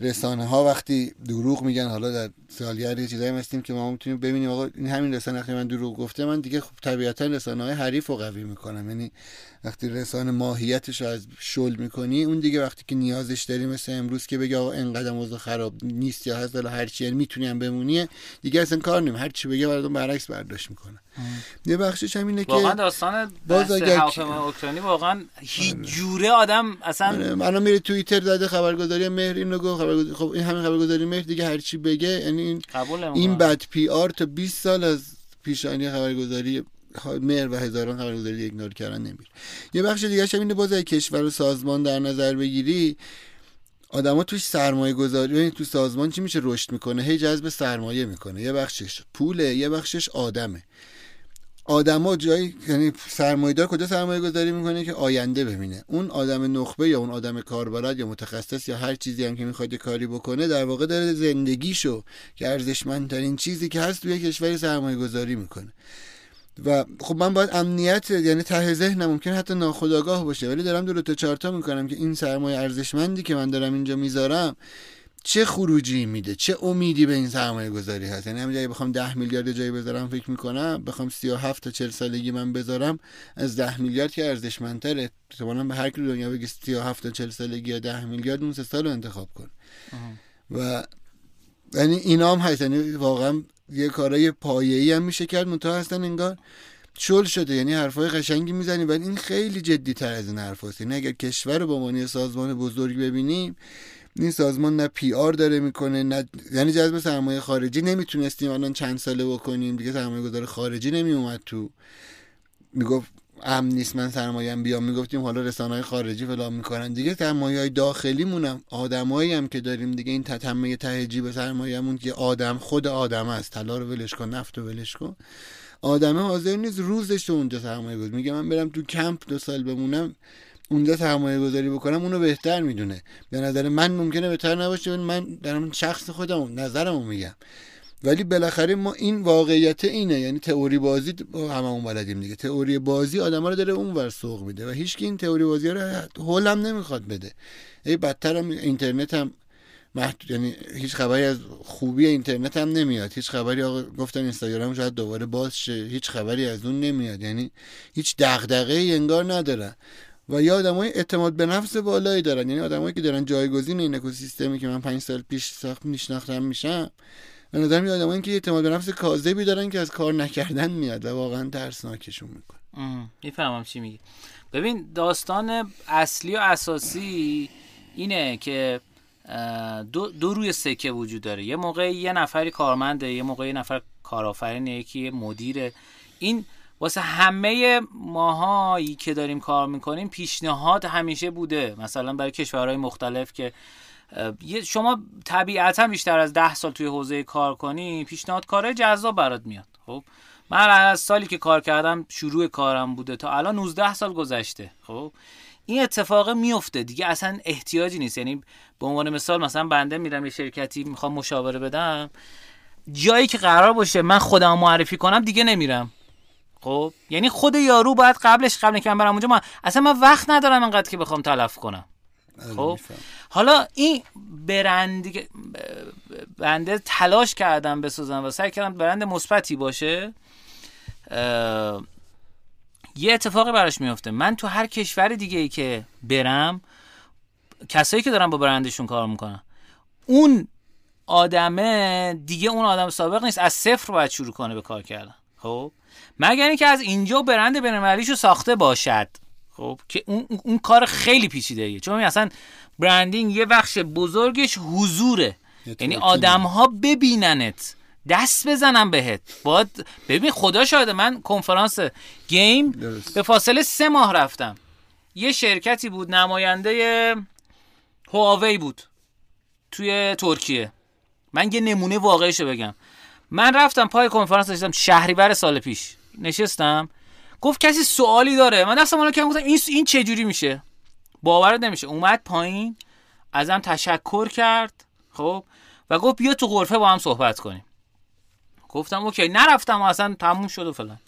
رسانه ها وقتی دروغ میگن حالا در سالیار یه چیزایی هستیم که ما می‌تونیم ببینیم. آقا این همین رسانه وقتی من دروغ گفته. من دیگه خب طبیعتا رسانه های حریف و قوی می‌کنم. یعنی وقتی رسانه ماهیتش رو از شل می‌کنی اون دیگه وقتی که نیازش داری مثل امروز که بگه آقا اینقدر موضوع خراب نیست یا هست هر چی یعنی می‌تونی هم بمونی دیگه اصلا کار نمی هر چی بگه براتون برعکس برداشت می‌کنه یه بخشش هم اینه که واقعا داستان باز اگر اوکراینی واقعا هیچ آره. جوره آدم اصلا آره. الان میره توییتر داده خبرگزاری مهر اینو گفت خبرگزاری خب این همین خبرگزاری مهر دیگه هر چی بگه یعنی این این بد پی آر تا 20 سال از پیشانی خبرگزاری مهر و هزاران خبرگزاری ایگنور کردن نمیره یه بخش دیگه هم اینه باز کشور و سازمان در نظر بگیری آدما توش سرمایه گذاری یعنی تو سازمان چی میشه؟ رشد می‌کنه هی جذب سرمایه می‌کنه. یه بخشش پوله یه بخشش آدمه. آدما جایی یعنی سرمایه‌دار کجا سرمایه گذاری می‌کنه که آینده ببینه. اون آدم نخبه یا اون آدم کاربلد یا متخصص یا هر چیزی هم که می‌خواد کاری بکنه در واقع داره زندگیشو که ارزشمندترین چیزی که هست توی کشوری سرمایه گذاری می‌کنه. و خب من باید امنیت یعنی ته ذهنم ممکن حتی ناخودآگاه باشه ولی دارم دو تا چارتا می‌کنم که این سرمایه ارزشمندی که من دارم اینجا می‌ذارم چه خروجی میده؟ چه امیدی به این سرمایه گذاری هست؟ یعنی همین بخوام ده میلیارد جایی بذارم فکر می‌کنم بخوام 37 تا 40 سالگی من بذارم از ده میلیارد که ارزشمندتره. احتمالاً به هر کی دنیا بگی 37 تا 40 سالگی یا 10 میلیارد اون سه سال رو انتخاب کن. و یعنی اینا هم هست یعنی واقعا یه کارای پایه‌ای هم میشه کرد منتها هستن انگار شل شده. یعنی حرفای قشنگی می‌زنی ولی این خیلی جدی تر از این حرف هست یعنی اگر کشور رو به عنوان سازمان بزرگ ببینیم این سازمان نه پی آر داره می‌کنه نه یعنی جذب سرمایه خارجی نمی‌تونستیم الان چند ساله بکنیم. دیگه سرمایه گذار خارجی نمیومد تو. می‌گفت امن نیست من سرمایه بیام. می‌گفتیم حالا رسانه های خارجی فلان می‌کنن. دیگه سرمایه های داخلی مونم آدمایی هم که داریم دیگه. این تتمه تهجی به سرمایه‌مون که آدم خود آدم است. طلا رو ولش کن نفت رو ولش کن. آدمه حاضر نیست روزش تو اونجا سرمایه گذاری. میگه من برم تو کمپ دو سال بمونم اونجا سرمایه گذاری بکنم اونو بهتر می‌دونه. به نظر من ممکنه بهتر نباشه من دارم شخص خودم نظرمو میگم. ولی بالاخره ما این واقعیت اینه یعنی تئوری بازی هممون بلدیم دیگه. تئوری بازی آدم رو داره اون ور سوق میده و هیچ این تئوری بازی رو هولم نمی‌خواد بده. ای بدتر هم اینترنت هم محدود یعنی هیچ خبری از خوبی اینترنت هم نمیاد. هیچ خبری آقا گفتن اینستاگرام شاید دوباره باز شه. هیچ خبری از اون نمیاد. یعنی هیچ دغدغه انگار ندارن و یا آدمای اعتماد به نفس بالایی دارن. یعنی آدمایی که دارن جایگزین این اکوسیستمی که من پنج سال پیش ساخت میشناختم میشم به نظر میاد آدمایی که اعتماد به نفس کاذبی دارن که از کار نکردن میاد و واقعا ترسناکشون می‌کنه. می‌فهمم چی میگی. ببین داستان اصلی و اساسی اینه که دو, دو روی سکه وجود داره. یه موقع یه نفری کارمنده یه موقع یه نفر کارآفرینه یکی مدیره. این واسه همه ماهایی که داریم کار می‌کنیم پیشنهاد همیشه بوده. مثلا برای کشورهای مختلف که شما طبیعتا بیشتر از ده سال توی حوزه کار کنی پیشنهاد کار جذاب برات میاد. خب؟ من از سالی که کار کردم شروع کارم بوده تا الان 19 سال گذشته. خب؟ این اتفاق میفته. دیگه اصلا احتیاجی نیست. یعنی به عنوان مثال مثلا بنده میرم یه شرکتی می‌خوام مشاوره بدم. جایی که قرار باشه من خودم معرفی کنم دیگه نمیرم. خب؟ یعنی خود یارو باید قبلش قبل که برم اونجا من اصلا من وقت ندارم انقدر که بخوام تلف کنم. آره، خب؟ حالا این برند بنده تلاش کردم بسازم و سعی کردم برند مثبتی باشه یه اتفاقی براش میفته من تو هر کشور دیگه ای که برم کسایی که دارن با برندشون کار می‌کنن اون آدمه دیگه اون آدم سابق نیست از صفر باید شروع کنه به کار کردن. خب؟ مگر اینکه از اینجا برند بین‌المللیشو ساخته باشد. خب؟ که اون, اون کار خیلی پیچیده ایه چون اصلا برندینگ یه بخش بزرگش حضوره. یعنی آدم ها ببیننت. دست بزنم بهت. باید ببین خدا شاهده من کنفرانس گیم به فاصله سه ماه رفتم. یه شرکتی بود نماینده هواوی بود توی ترکیه. من یه نمونه واقعیشو بگم. من رفتم پای کنفرانس نشستم شهریور سال پیش. نشستم. گفت کسی سوالی داره. من دستم اونو که گفتم این این چه جوری میشه؟ باور نمیشه. اومد پایین ازم تشکر کرد خب و گفت بیا تو غرفه با هم صحبت کنیم. گفتم اوکی. نرفتم اصلا تموم شد و فلان.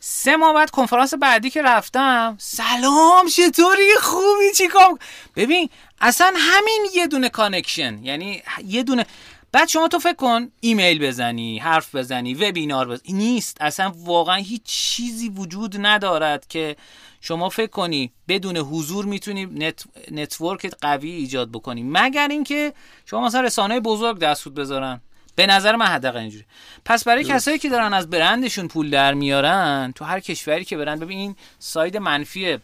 سه ماه بعد کنفرانس بعدی که رفتم سلام چطوری؟ خوبی؟ چیکار ببین اصلا همین یه دونه connection یعنی یه دونه. بعد شما تو فکر کن ایمیل بزنی حرف بزنی webinar بزنی نیست. اصلا واقعا هیچ چیزی وجود ندارد که شما فکر کنی بدون حضور می‌تونی net... network قوی ایجاد بکنی؟ مگر اینکه شما مثلا رسانه بزرگ دستود بذارن؟ به نظر من حداقل اینجوری. پس برای کسایی که دارن از برندشون پول در میارن تو هر کشوری که برن ببین این ساید منفی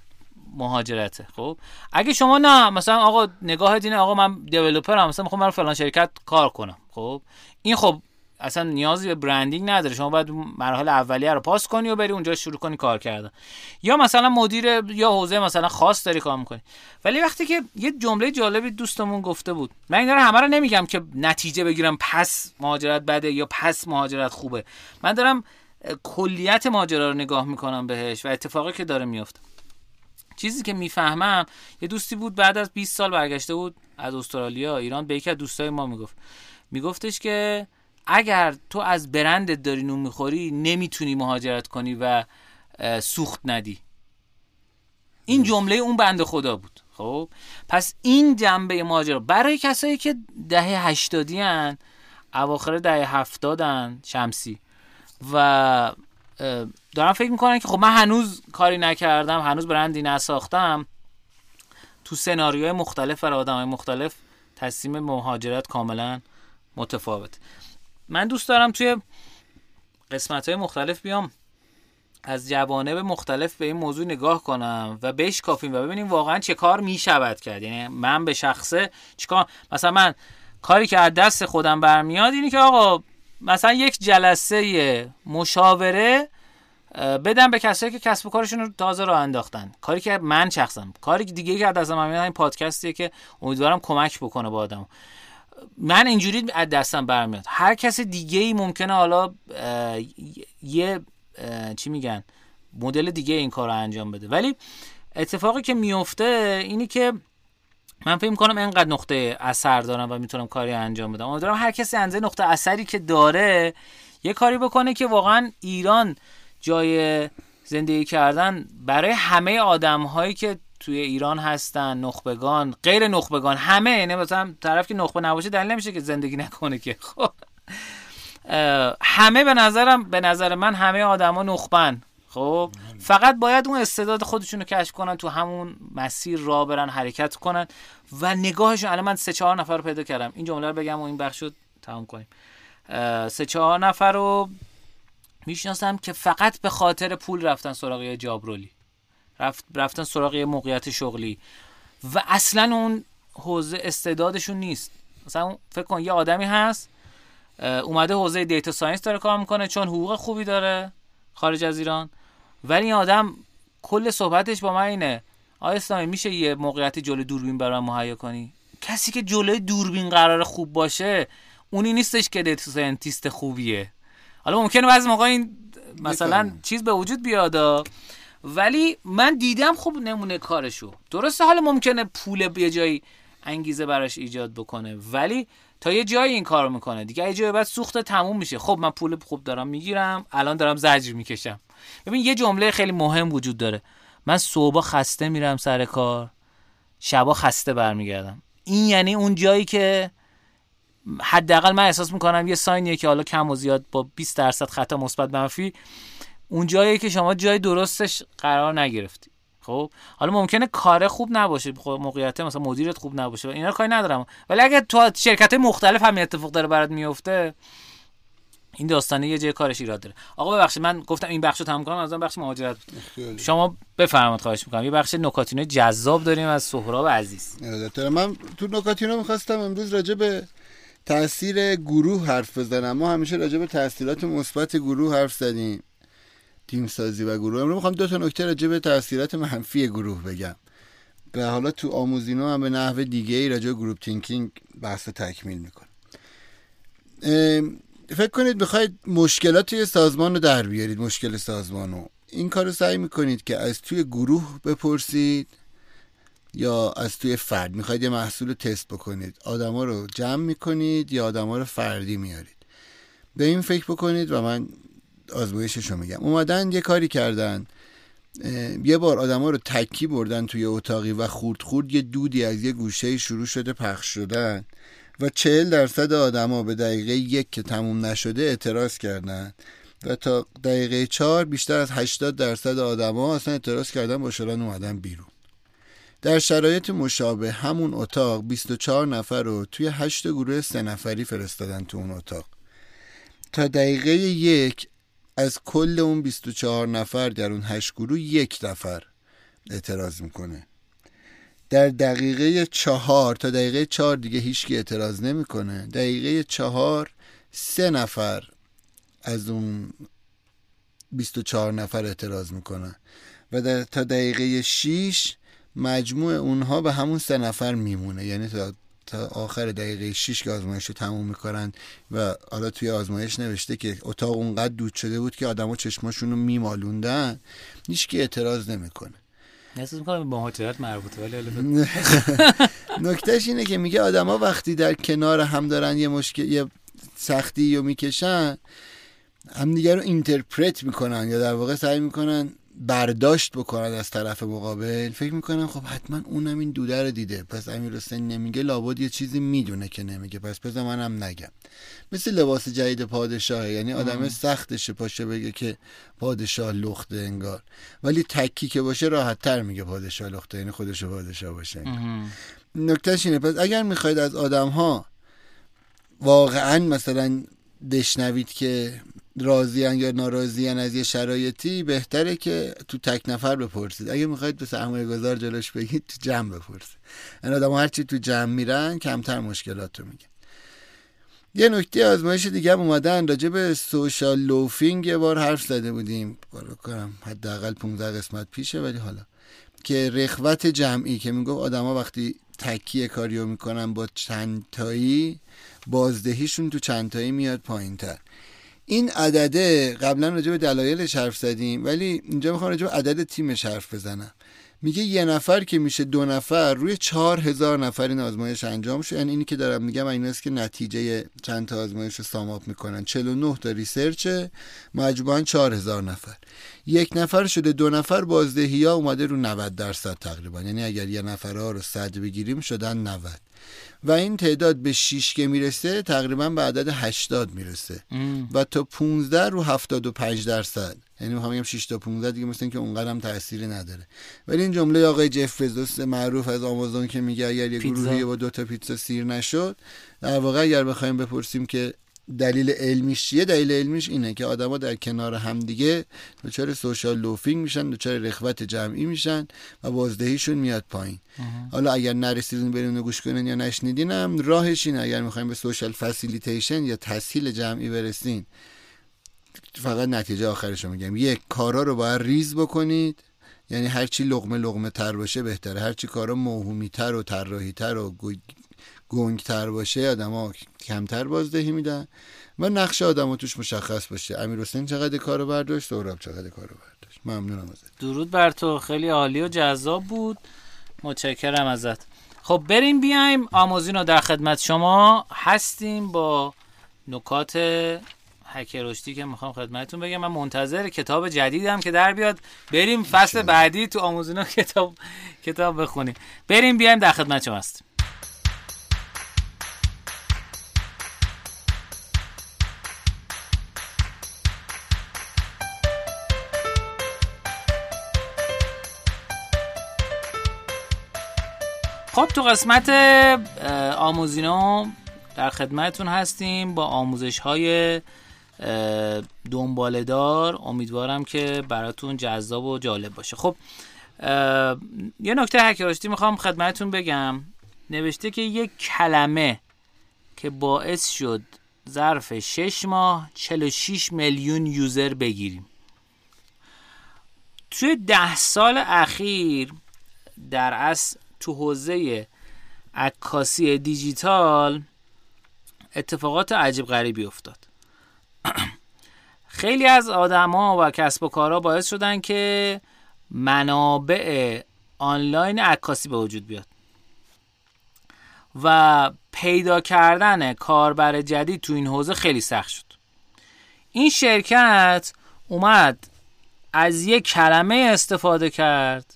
مهاجرته خب؟ اگه شما نه مثلا آقا نگاه دینه آقا من دیولپرم مثلا می‌خوام برای فلان شرکت کار کنم خب؟ این خب اصلا نیازی به برندینگ نداره. شما باید مرحله اولیه رو پاس کنی و بری اونجا شروع کنی کار کردن. یا مثلا مدیر یا حوزه مثلا خاص داری کار می‌کنی. ولی وقتی که یه جمله جالبی دوستمون گفته بود. من این همه رو نمیگم که نتیجه بگیرم پس مهاجرت بده یا پس مهاجرت خوبه. من دارم کلیت ماجرا رو نگاه می‌کنم بهش و اتفاقی که داره میفته چیزی که می‌فهمم یه دوستی بود بعد از 20 سال برگشته بود از استرالیا. ایران به یکی از دوستای ما می‌گفت. میگفتش که اگر تو از برندت داری نون می‌خوری نمی‌تونی مهاجرت کنی و سوخت ندی. این جمله اون بند خدا بود. خب؟ پس این جنبه ماجرا برای کسایی که دهه هشتادی هن اواخر دهه هفتادن شمسی و دارم فکر می‌کنن که خب من هنوز کاری نکردم هنوز برندی نساختم. تو سناریوهای مختلف برای آدم های مختلف تصمیم مهاجرت کاملا متفاوت. من دوست دارم توی قسمت های مختلف بیام از جوانب مختلف به این موضوع نگاه کنم و بهش کافیم و ببینیم واقعا چه کار می شود کرد. یعنی من به شخصه چیکار؟ مثلا من کاری که از دست خودم برمیاد اینه که آقا مثلا یک جلسه مشاوره بدم به کسایی که کسب و کارشون رو تازه راه انداختن. کاری که من شخصم. کاری که دیگه که از میاد این پادکستیه که امیدوارم کمک بکنه با آدم من اینجوری از دستم برمیاد. هر کس دیگه ای ممکنه حالا یه چی میگن مدل دیگه این کار رو انجام بده. ولی اتفاقی که میفته اینی که من فکر کنم اینقدر نقطه اثر دارم و می‌تونم کاری انجام بدم. امیدوارم هر کسی انزه نقطه اثری که داره یه کاری بکنه که واقعا ایران جای زندگی کردن برای همه آدم هایی که توی ایران هستن نخبگان غیر نخبگان همه یعنی مثلا طرف که نخبه نباشه دلیل نمیشه که زندگی نکنه که. خب. همه به نظرم به نظر من همه آدما نخبن. خب. فقط باید اون استعداد خودشون رو کشف کنن تو همون مسیر را برن حرکت کنن. و نگاهشون الان من سه چهار نفر رو پیدا کردم. این جمله رو بگم و این بخش رو تمام کنیم. سه چهار نفر رو می‌شناسم که فقط به خاطر پول رفتن سراغ یه جابرولی. رفت رفتن سراغ یه موقعیت شغلی. و اصلا اون حوزه استعدادشون نیست. مثلا فکر کن یه آدمی هست اومده حوزه data science داره کار می‌کنه چون حقوق خوبی داره خارج از ایران. ولی این آدم کل صحبتش با من اینه آیا اسلامی میشه یه موقعیت جلوی دوربین برای مهیا کنی؟ کسی که جلوی دوربین قرار خوب باشه اونی نیستش که data scientist خوبیه. حالا ممکنه بعضی موقع این مثلا چیز به وجود بیاد ولی من دیدم خوب نمونه کارشو. درسته حالا ممکنه پول به جایی انگیزه براش ایجاد بکنه ولی تا یه جایی این کارو می‌کنه. دیگه یه جایی بعد سوخت تموم میشه. خب من پول خوب دارم می‌گیرم الان دارم زجر می‌کشم. ببین یه جمله خیلی مهم وجود داره. من صبح خسته میرم سر کار شبا خسته برمیگردم. این یعنی اون جایی که حداقل من احساس می‌کنم یه ساینیه که حالا کم و زیاد با 20 درصد خطا مثبت منفی اون جایی که شما جای درستش قرار نگرفتی. خب؟ حالا ممکنه کار خوب نباشه خب موقعیت مثلا مدیرت خوب نباشه اینا رو کاری ندارم. ولی اگه تو شرکت مختلف هم اتفاق داره برات میفته این داستانه یه جای کارش ایراد داره. آقا ببخشید من گفتم این بخشو تمام کنم از اون بخش مهاجرت. بود شما بفرمایید خواهش می‌کنم. یه بخش نکاتینو جذاب داریم از سهراب عزیز. من تو نکاتینو می‌خواستم امروز راجع به تاثیر گروه حرف بزنم. ما همیشه راجع به تاثیرات مثبت گروه حرف زدیم. تیم سازی و گروه. امروز می‌خوام دو تا نکته راجع به تاثیرات منفی گروه بگم. و حالا تو آموزینو هم به نحو دیگه ای راجع group thinking بحث تکمیل می‌کنم. فکر کنید بخواید مشکلات یه سازمان رو در بیارید مشکل سازمان رو. این کار رو سعی می‌کنید که از توی گروه بپرسید یا از توی فرد. می‌خواید یه محصول تست بکنید. آدما رو جمع می‌کنید یا آدما رو فردی میارید. به این فکر بکنید و من آزمایشش رو میگم. اومدن یه کاری کردن. یه بار آدما رو تکی بردن توی اتاقی و خورد خورد یه دودی از یه گوشه شروع شده پخش شدن و چهل درصد آدما به دقیقه یک که تموم نشده اعتراض کردن و تا دقیقه چهار بیشتر از 80 درصد آدما اصلا اعتراض کردن با شلان اومدن بیرون. در شرایط مشابه همون اتاق 24 نفر رو توی 8 گروه سه نفری فرستادن تو اون اتاق. تا دقیقه یک از کل اون 24 نفر در اون 8 گروه یک نفر اعتراض می‌کنه. در دقیقه چهار تا دقیقه چهار دیگه هیچکی اعتراض نمی‌کنه. دقیقه چهار سه نفر از اون 24 نفر اعتراض می‌کنن. و در تا دقیقه 6 مجموع اونها به همون سه نفر میمونه. یعنی تا, تا آخر دقیقه 6 که آزمایش رو تموم می‌کنن و حالا توی آزمایش نوشته که اتاق اونقدر دود شده بود که آدما چشماشون رو میمالوندن هیچ کی اعتراض نمی‌کنه. احساس می‌کنم به مهاجرت مربوطه ولی نکتهش اینه که میگه آدما وقتی در کنار هم دارن یه مشکل یه سختی رو می‌کشن همدیگه رو اینترپرت می‌کنن یا در واقع سعی می‌کنن برداشت بکنن از طرف مقابل فکر می‌کنن خب حتما اونم این دوده رو دیده. پس امیر حسین نمیگه لابد یه چیزی می‌دونه که نمیگه. پس بذار منم نگم. مثل لباس جدید پادشاه یعنی آدم سختشه پاشه بگه که پادشاه لخته انگار. ولی تکی که باشه راحت تر میگه پادشاه لخته یعنی خودشو پادشاه باشه نکتهش اینه. پس اگر می‌خواید از آدم ها واقعا مثلا بشنوید که راضیان یا ناراضیان از یه شرایطی بهتره که تو تک نفر بپرسید. اگه می‌خواید به سرمایه گذار جلوش بگید تو جمع بپرسید. این آدم هرچی تو جمع میرن کمتر مشکلات رو میگن. یه نکته آزمایش دیگه هم اومدن راجع به سوشال لوفینگ یه بار حرف زده بودیم. بالا کنم حداقل 15 قسمت پیشه ولی حالا. که رخوت جمعی که می‌گفت آدما وقتی تکیه کاریو می‌کنن با چند تایی بازدهیشون تو چند تایی میاد پایین تر این عدده قبلا راجع به دلایلش حرف زدیم ولی اینجا می‌خوام راجع به عدد تیمش حرف بزنم. میگه یه نفر که میشه دو نفر روی چهار هزار نفر این آزمایش انجام شد. یعنی اینی که دارم میگم این است که نتیجه چند تا آزمایش رو ساماپ می‌کنن. 49 تا ریسرچه مجموعا چهار هزار نفر. یک نفر شده دو نفر بازدهی ها اومده رو 90 درصد تقریبا. یعنی اگر یه نفر ها رو صد بگیریم شدن 90 و این تعداد به 6 که می‌رسه تقریبا به عدد 80 می‌رسه. و تا 15 رو 75 درصد. یعنی می‌خوام بگم 6 تا 15 دیگه مثل که اونقدر هم تأثیری نداره. ولی این جمله آقای جف بزوس معروف از آمازون که میگه اگر یه گروهی با دو تا پیتزا سیر نشد در واقع اگر بخوایم بپرسیم که دلیل علمیش چیه؟ دلیل علمیش اینه که آدما در کنار همدیگه دچار social loafing میشن دچار رخوت جمعی میشن و بازدهیشون میاد پایین. حالا اگر نرسیدین برین گوش کنین یا نشنیدینم راهش اینه اگر می‌خوایم به social facilitation یا تسهیل جمعی برسین. فقط نتیجه آخرش رو میگم. یک کارا رو باید ریز بکنید. یعنی هرچی لغمه لغمه تر باشه بهتره. هرچی کارا موهومی تر و طراحی تر و گنگ تر باشه آدما کمتر بازدهی میدن و نقش آدم توش مشخص باشه. امیر حسین چقدر کارو برداشت؟ سهراب چقدر کارو برداشت. ممنونم ازت. درود بر تو. خیلی عالی و جذاب بود. متشکرم ازت. خب بریم بیایم آموزین رو در خدمت. شما هستیم با نکات هکرشتی که می‌خوام خدمتتون بگم. من منتظر کتاب جدیدم که در بیاد. بریم فصل بعدی تو آموزینا کتاب کتاب بخونیم. بریم بیایم در خدمت شما هستیم. خب تو قسمت آموزینا در خدمتتون هستیم با آموزش های دنبالدار امیدوارم که براتون جذاب و جالب باشه. خب یه نکته هکراشتی می‌خوام خدمتتون بگم. نوشته که یک کلمه که باعث شد ظرف 6 ماه 46 میلیون یوزر بگیریم. توی ده سال اخیر در اصل تو حوزه عکاسی دیجیتال اتفاقات عجیب غریبی افتاد. خیلی از آدما و کسب و کارها باعث شدن که منابع آنلاین عکاسی به وجود بیاد. و پیدا کردن کاربر جدید تو این حوزه خیلی سخت شد. این شرکت اومد از یک کلمه استفاده کرد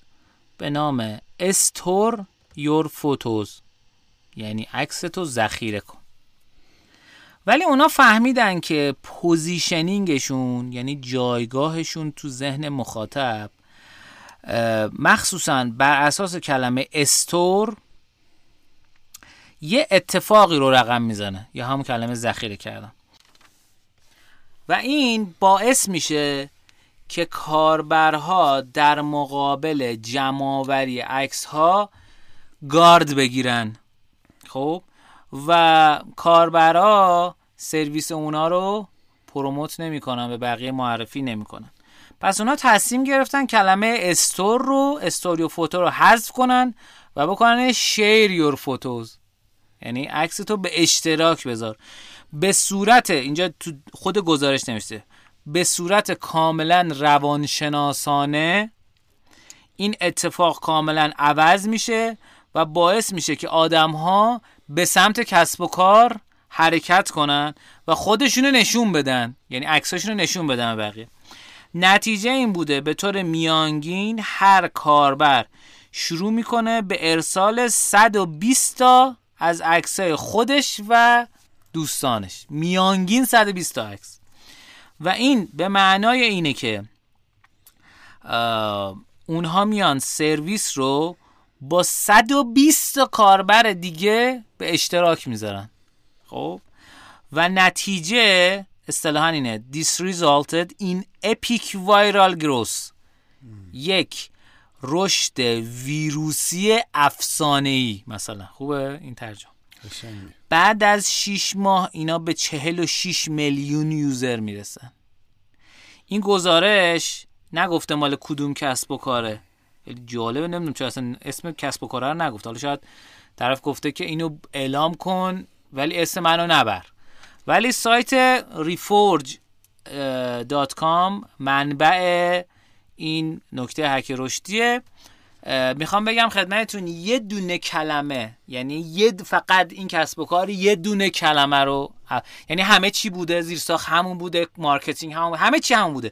به نام store your photos. یعنی عکس تو ذخیره کن. ولی اونا فهمیدن که positioning شون یعنی جایگاهشون تو ذهن مخاطب مخصوصا بر اساس کلمه store یه اتفاقی رو رقم می‌زنه. یا همون کلمه ذخیره کردن. و این باعث میشه که کاربرها در مقابل جمعآوری عکس ها گارد بگیرن. خب؟ و کاربرا سرویس اونا رو پروموت نمی‌کنن به بقیه معرفی نمی‌کنن. پس اونا تصمیم گرفتن کلمه استور رو استوریو فوتو رو حذف کنن و بکنن شیر یور فوتوز یعنی عکس تو به اشتراک بذار. به صورت اینجا تو خود گزارش نوشته. به صورت کاملا روانشناسانه این اتفاق کاملا عوض میشه و باعث میشه که آدم ها به سمت کسب و کار حرکت کنن و خودشونو نشون بدن. یعنی عکساشونو نشون بدن بقیه. نتیجه این بوده به طور میانگین هر کاربر شروع می‌کنه به ارسال 120 تا از عکسای خودش و دوستانش. میانگین 120 تا عکس. و این به معنای اینه که اونها میان سرویس رو با 120 کاربر دیگه به اشتراک می‌ذارن. خب؟ و نتیجه اصطلاحا اینه This resulted in epic viral growth. یک رشد ویروسی افسانه ای مثلا. خوبه این ترجمه. بعد از 6 ماه اینا به 46 میلیون یوزر می‌رسن. این گزارش نگفته مال کدوم کسب و کاره. جالبه نمی‌دونم چرا اصلا اسم کسب و کاره رو نگفته. حالا شاید طرف گفته که اینو اعلام کن ولی اسم منو نبر. ولی سایت reforge.com منبع این نکته هک رشدیه می‌خوام بگم خدمتتون یه دونه کلمه یعنی یه فقط این کسب و کار یه دونه کلمه رو یعنی همه چی بوده زیر ساخت همون بوده marketing همون بوده. همه چی همون بوده.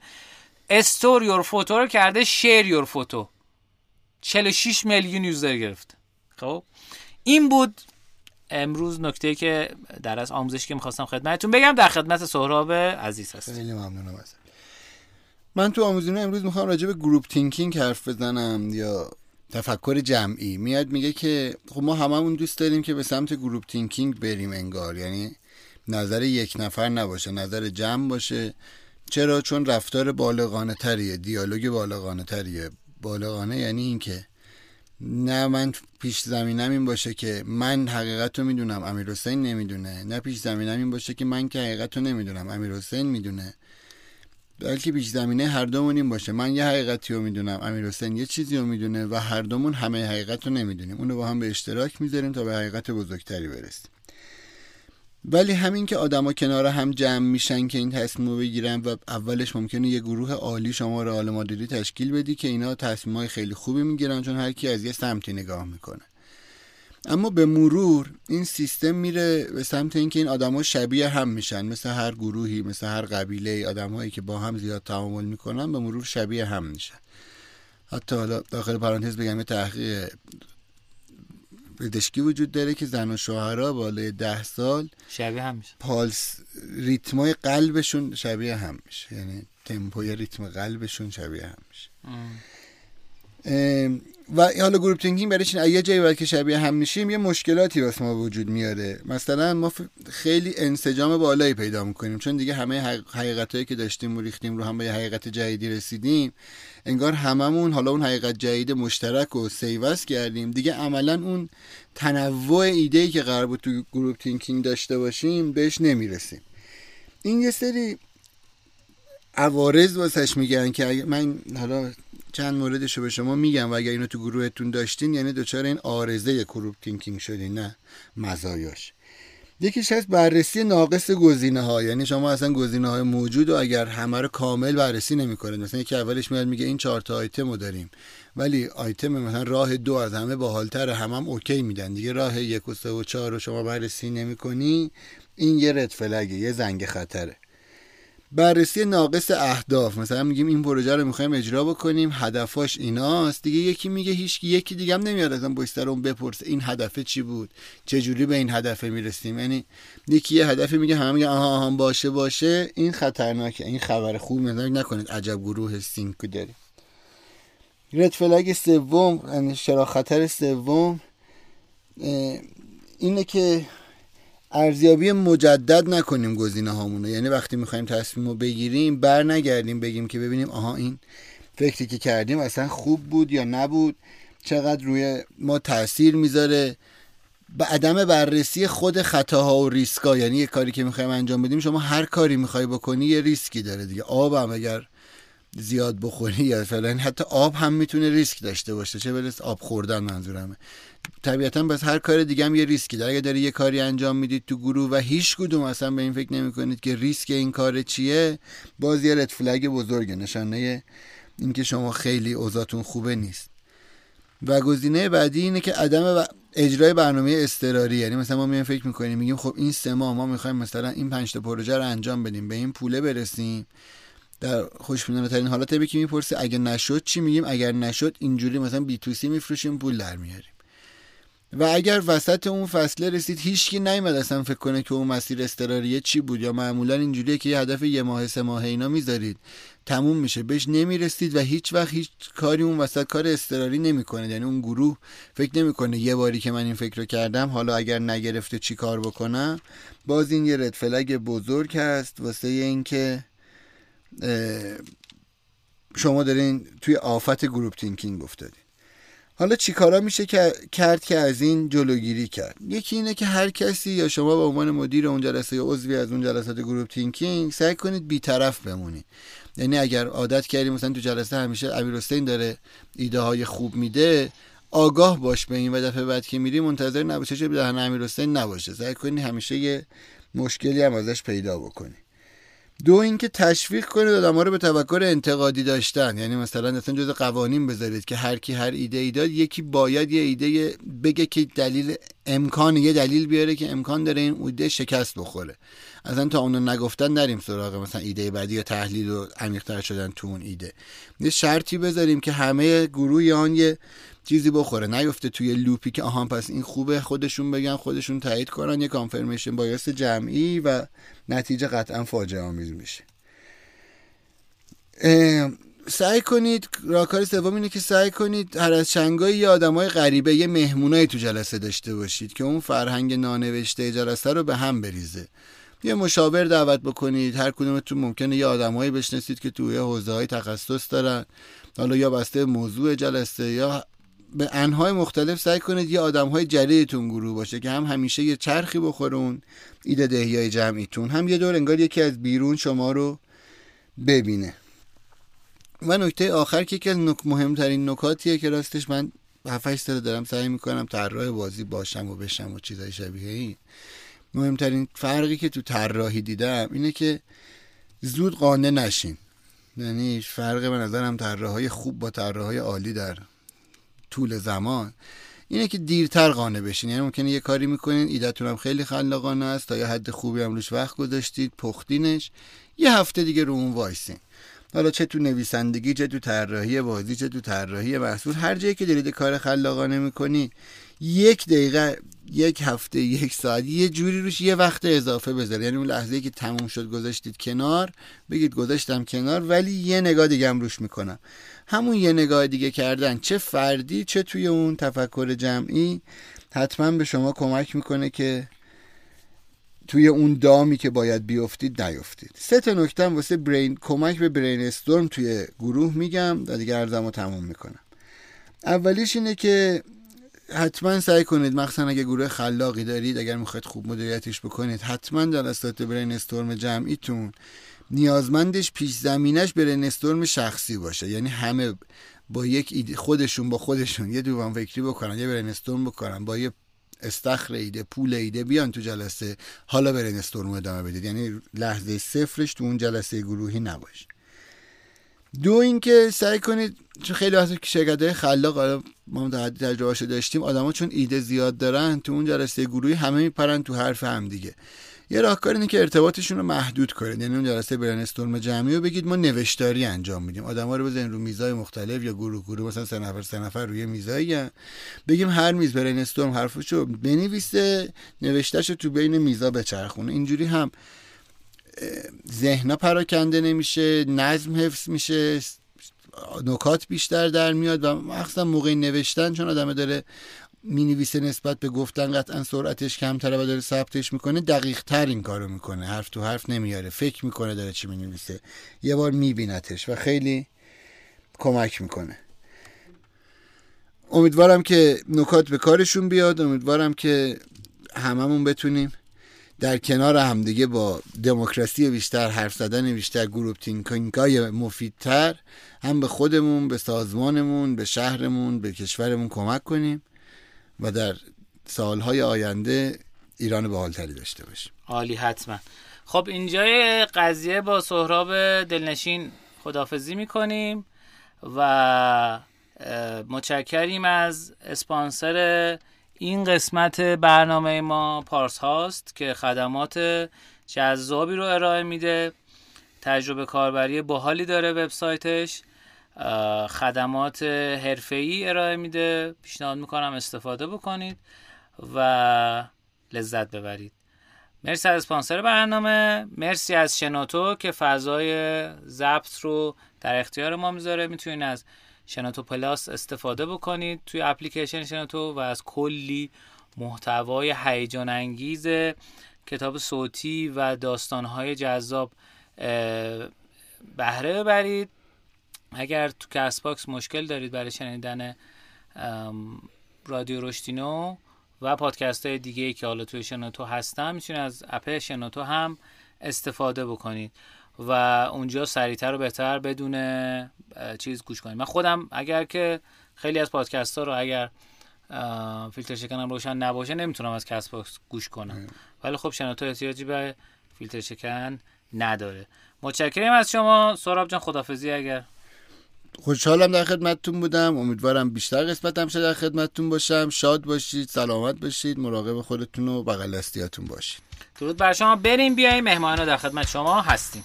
store your photo رو کرده share your photo. 46 میلیون user گرفت. خب؟ این بود امروز نکته که در از آموزش که می‌خواستم خدمتتون بگم. در خدمت سهراب عزیز هست خیلی ممنونم ازت. من تو آموزینه امروز می‌خوام راجع به group thinking حرف بزنم یا تفکر جمعی. میاد میگه که خب ما هممون دوست داریم که به سمت group thinking بریم انگار. یعنی نظر یک نفر نباشه نظر جمع باشه. چرا؟ چون رفتار بالغانه تریه دیالوگ بالغانه تریه. بالغانه یعنی اینکه نه من پیش زمینم این باشه که من حقیقت رو می‌دونم امیر حسین نمی‌دونه. نه پیش زمینم این باشه که من که حقیقت رو نمی‌دونم امیر حسین می‌دونه. بلکه پیش زمینه هر دومون این باشه. من یه حقیقتی رو می‌دونم. امیر حسین یه چیزی رو می‌دونه و هر دومون همه حقیقت رو نمی‌دونیم. اونو با هم به اشتراک می‌ذاریم تا به حقیقت بزرگتری برسیم. ولی همین که آدما کنار هم جمع میشن که این تصمیم رو بگیرن و اولش ممکنه یه گروه عالی شما رئال مادریدی تشکیل بدی که اینا تصمیم های خیلی خوبی می‌گیرن چون هر کی از یه سمتی نگاه می‌کنه. اما به مرور این سیستم میره به سمت اینکه این آدما شبیه هم میشن مثل هر گروهی مثل هر قبیله آدمایی که با هم زیاد تعامل می‌کنن به مرور شبیه هم میشن. حتی حالا داخل پرانتز بگم یه تحقیق پزشکی وجود داره که زن و شوهرها بالای ده سال شبیه هم میشه پالس ریتمای قلبشون شبیه هم میشه. یعنی تمپوی ریتم قلبشون شبیه هم میشه. و حالا group thinking برای چین یه جایی که شبیه هم میشیم یه مشکلاتی واسه ما وجود میاره. مثلا ما خیلی انسجام بالایی پیدا می‌کنیم چون دیگه همه حقیقتایی که داشتیم و ریختیم رو هم به حقیقت جدیدی رسیدیم. انگار هممون حالا اون حقیقت جدید مشترک و سفت کردیم. دیگه عملا اون تنوع ایده که قرار بود تو group thinking داشته باشیم بهش نمی‌رسیم. این یه سری عوارض واسش میگن که من حالا چند موردش رو به شما میگم و اگر اینو تو گروهتون داشتین یعنی دچار این عارضه group thinking شدین نه؟ مزایاش. یکیش هست بررسی ناقص گزینه ها یعنی شما اصلا گزینه های موجود و اگر همه رو کامل بررسی نمی‌کنه مثلا یکی اولش میاد میگه این چهار تا آیتم رو داریم ولی آیتم مثلا راه دو از همه باحالتر هم هم okay میدن. دیگه راه یک و سه و چهار رو شما بررسی نمی‌کنی این یه red flag ه یه زنگ خطره. بررسی ناقص اهداف. مثلا میگیم این پروژه رو می‌خوایم اجرا بکنیم هدفاش ایناست. دیگه یکی میگه هیچ یکی دیگه هم نمیاد از mister اون بپرسه این هدفه چی بود؟ چه جوری به این هدفه می‌رسیم؟ یعنی یکی یه هدفی میگه همه میگه آها آها باشه باشه. این خطرناکه. این خبر خوب مثلا نکنید عجب گروه sync و داریم. رد فلگ سوم یعنی شرا خطر سوم اینه که ارزیابی مجدد نکنیم گزینه هامونو. یعنی وقتی می‌خوایم تصمیم رو بگیریم بر نگردیم بگیم که ببینیم آها این فکری که کردیم اصلا خوب بود یا نبود؟ چقدر روی ما تاثیر می‌ذاره؟ به عدم بررسی خود خطاها و ریسکا یعنی یه کاری که می‌خوایم انجام بدیم شما هر کاری می‌خوای بکنی یه ریسکی داره دیگه. آب هم اگر زیاد بخوری یا فعلا حتی آب هم می‌تونه ریسک داشته باشه. چه برسه آب خوردن منظورمه. طبیعتا بس هر کار دیگه هم یه ریسکی داره. اگه دارید یه کاری انجام می‌دید تو گروه و هیچ کدوم اصلا به این فکر نمی کنید که ریسک این کار چیه باز یه red flag بزرگه. نشانه اینکه شما خیلی اوضاعتون خوبه نیست. و گزینه بعدی اینه که عدم اجرای برنامه اضطراری یعنی مثلا ما میایم فکر می‌کنیم میگیم خب این سه ماه ما می‌خوایم مثلا این پنج تا پروژه رو انجام بدیم به این پوله برسیم. در خوشبینانه ترین حالت که می‌پرسه اگه نشد چی میگیم؟ اگر نشد اینجوری مثلا بی تو سی میفروشیم پول در میاریم. و اگر وسط اون فصله رسید هیچکی نیومد اصلا فکر کنه که اون مسیر استراریه چی بود یا معمولا اینجوریه که یه هدف یه ماه سه ماه اینا می‌ذارید. تموم میشه. بهش نمی‌رسید و هیچ وقت هیچ کاری اون وسط کار استراری نمی‌کنه. یعنی اون گروه فکر نمی‌کنه یه باری که من این فکر رو کردم حالا اگر نگرفته چی کار بکنم باز این یه red flag بزرگ هست واسه اینکه شما دارین توی آفت group thinking افتادین. حالا چیکارا میشه که کرد که از این جلوگیری کرد؟ یکی اینه که هر کسی یا شما به عنوان مدیر اون جلسه یا عضوی از اون جلسات group thinking سعی کنید بیطرف بمونید یعنی اگر عادت کردیم مثلا تو جلسه همیشه امیر حسین داره ایده های خوب میده آگاه باش به این و دفعه بعد که میری منتظر نباشه چه دهن امیر حسین نباشه. سعی کنی همیشه یه مشکلی هم ازش پیدا بکنی. دو اینکه تشویق کنید آدم رو به تفکر انتقادی داشتن. یعنی مثلا اصلا جز قوانین بذارید که هر کی هر ایده ای داد یکی باید یه ایده بگه که دلیل امکان یه دلیل بیاره که امکان داره این ایده شکست بخوره. اصلا تا اونو نگفتن نریم سراغ مثلا ایده بعدی یا تحلیل و عمیق‌تر شدن تو اون ایده. یه شرطی بذاریم که همه گروه آن یه چیزی بخوره. نیفته توی لوپی که آهان پس این خوبه. خودشون بگن خودشون تایید کنن. یه کانفرمیشن بایاس جمعی و نتیجه قطعا فاجعه آمیز میشه. سعی کنید راکار سوم اینه که سعی کنید هر از چنگایی یه های غریبه یه مهمونایی تو جلسه داشته باشید که اون فرهنگ نانوشته جلسه رو به هم بریزه. یه مشاور دعوت بکنید. هر کدومتون ممکنه یه آدمایی بشناسید که توی حوزه های تخصص دارن. حالا یا بسته موضوع جلسه یا به انهای مختلف سعی کنید یه آدم های جریتون گروه باشه که هم همیشه یه چرخی بخورون ایده دهی های جمعیتون هم یه دور انگار یکی از بیرون شما رو ببینه. و نکته آخر که یکی از نک مهمترین نکاتیه که راستش من 7 سال دارم سعی می‌کنم طراح بازی باشم و بشم و چیزای شبیه این. مهمترین فرقی که تو طراحی دیدم اینه که زود قانع نشین. یعنی فرق به نظرم طراحهای خوب با طراحهای عالی در طول زمان. اینه که دیرتر قانع بشین. یعنی ممکنه یه کاری می‌کنین ایدهتون هم خیلی خلاقانه است تا یه حد خوبی هم روش وقت گذاشتید پختینش. یه هفته دیگه رو اون وایسین. حالا چه تو نویسندگی چه تو طراحی بازی چه تو طراحی محصول هر جایی که دارید کار خلاقانه می‌کنی یک دقیقه یک هفته یک ساعت یه جوری روش یه وقت اضافه بذارید یعنی اون لحظه که تموم شد گذاشتید کنار بگید گذاشتم کنار ولی یه نگاه دیگه هم روش می‌کنم. همون یه نگاه دیگه کردن. چه فردی چه توی اون تفکر جمعی. حتما به شما کمک می‌کنه که توی اون دامی که باید بیفتید نیفتید. سه تا نکته واسه برین کمک به برین استورم توی گروه میگم و دیگه ارزمو تموم می‌کنم. اولیش اینه که حتما سعی کنید مخصوصا اگه گروه خلاقی دارید اگر می‌خواید خوب مدیریتش بکنید حتما جلسات برین استورم جمعیتون نیازمندش پیش زمینش برین استورم شخصی باشه. یعنی همه با یک ایده خودشون با خودشون یه دوام فکری بکنن یه برین استورم بکنن با یه استخر ایده پول ایده بیان تو جلسه حالا برین استورم ادامه بدید. یعنی لحظه صفرش تو اون جلسه گروهی نباشه. دو اینکه سعی کنید چون خیلی وقت که شرکت های خلاق حالا ما تجربه داشتیم آدما چون ایده زیاد دارن تو اون جلسه گروهی همه میپرن تو حرف هم دیگه. یه راهکار اینه که ارتباطشون رو محدود کنید. یعنی اون جلسه برن استورم جمعی رو بگید ما نوشتاری انجام میدیم. آدما رو بزنین رو میزای مختلف یا گروه گروه. مثلا سه نفر سه نفر روی میزایی بگیم هر میز برن استورم حرفشو بنویسه نوشتهشو تو بین میزا بچرخونه. اینجوری هم ذهنا پراکنده نمیشه نظم حفظ میشه نکات بیشتر در میاد و مخصوصا موقع نوشتن چون آدم داره می‌نویسه نسبت به گفتن قطعا سرعتش کمتره و داره ثبتش می‌کنه دقیق تر این کارو می‌کنه. حرف تو حرف نمیاره. فکر می‌کنه داره چی می‌نویسه. یه بار میبینتش و خیلی کمک می‌کنه. امیدوارم که نکات به کارشون بیاد. امیدوارم که هممون بتونیم در کنار همدیگه با دموکراسی بیشتر حرف زدن بیشتر گروپ تینکینگای مفیدتر هم به خودمون به سازمانمون به شهرمون به کشورمون کمک کنیم. و در سالهای آینده ایران به حالتری داشته باشیم. عالی حتما. خب اینجای قضیه با سهراب دلنشین خدافزی می‌کنیم و متشکریم از اسپانسر این قسمت برنامه ما پارس هاست که خدمات جذابی رو ارائه میده. تجربه کاربری باحالی داره وبسایتش. خدمات حرفه‌ای ارائه میده. پیشنهاد می‌کنم استفاده بکنید و لذت ببرید. مرسی از اسپانسر برنامه. مرسی از شنوتو که فضای ضبط رو در اختیار ما می‌ذاره. می‌تونید از شنوتو پلاس استفاده بکنید توی اپلیکیشن شنوتو و از کلی محتوای هیجان انگیز کتاب صوتی و داستانهای جذاب بهره ببرید. اگر تو Castbox مشکل دارید برای شنیدن رادیو رشتینو و پادکست های دیگه ای که حالا توی شنوتو هستن می‌تونید از اپ شنوتو هم استفاده بکنید و اونجا سریعتر و بهتر بدون چیز گوش کنید. من خودم اگر که خیلی از پادکست ها رو اگر فیلتر شکنم روشن نباشه نمی‌تونم از Castbox گوش کنم. ولی خب شنوتو احتیاجی به فیلتر شکن نداره. متشکرم از شما سراب جان خدافزی اگر خوشحالم در خدمتتون بودم. امیدوارم بیشتر قسمت هم در خدمتتون باشم. شاد باشید سلامت باشید مراقب خودتون و بغل دستیاتون باشید. درود بر شما. بریم بیاییم. مهمان در خدمت شما هستیم.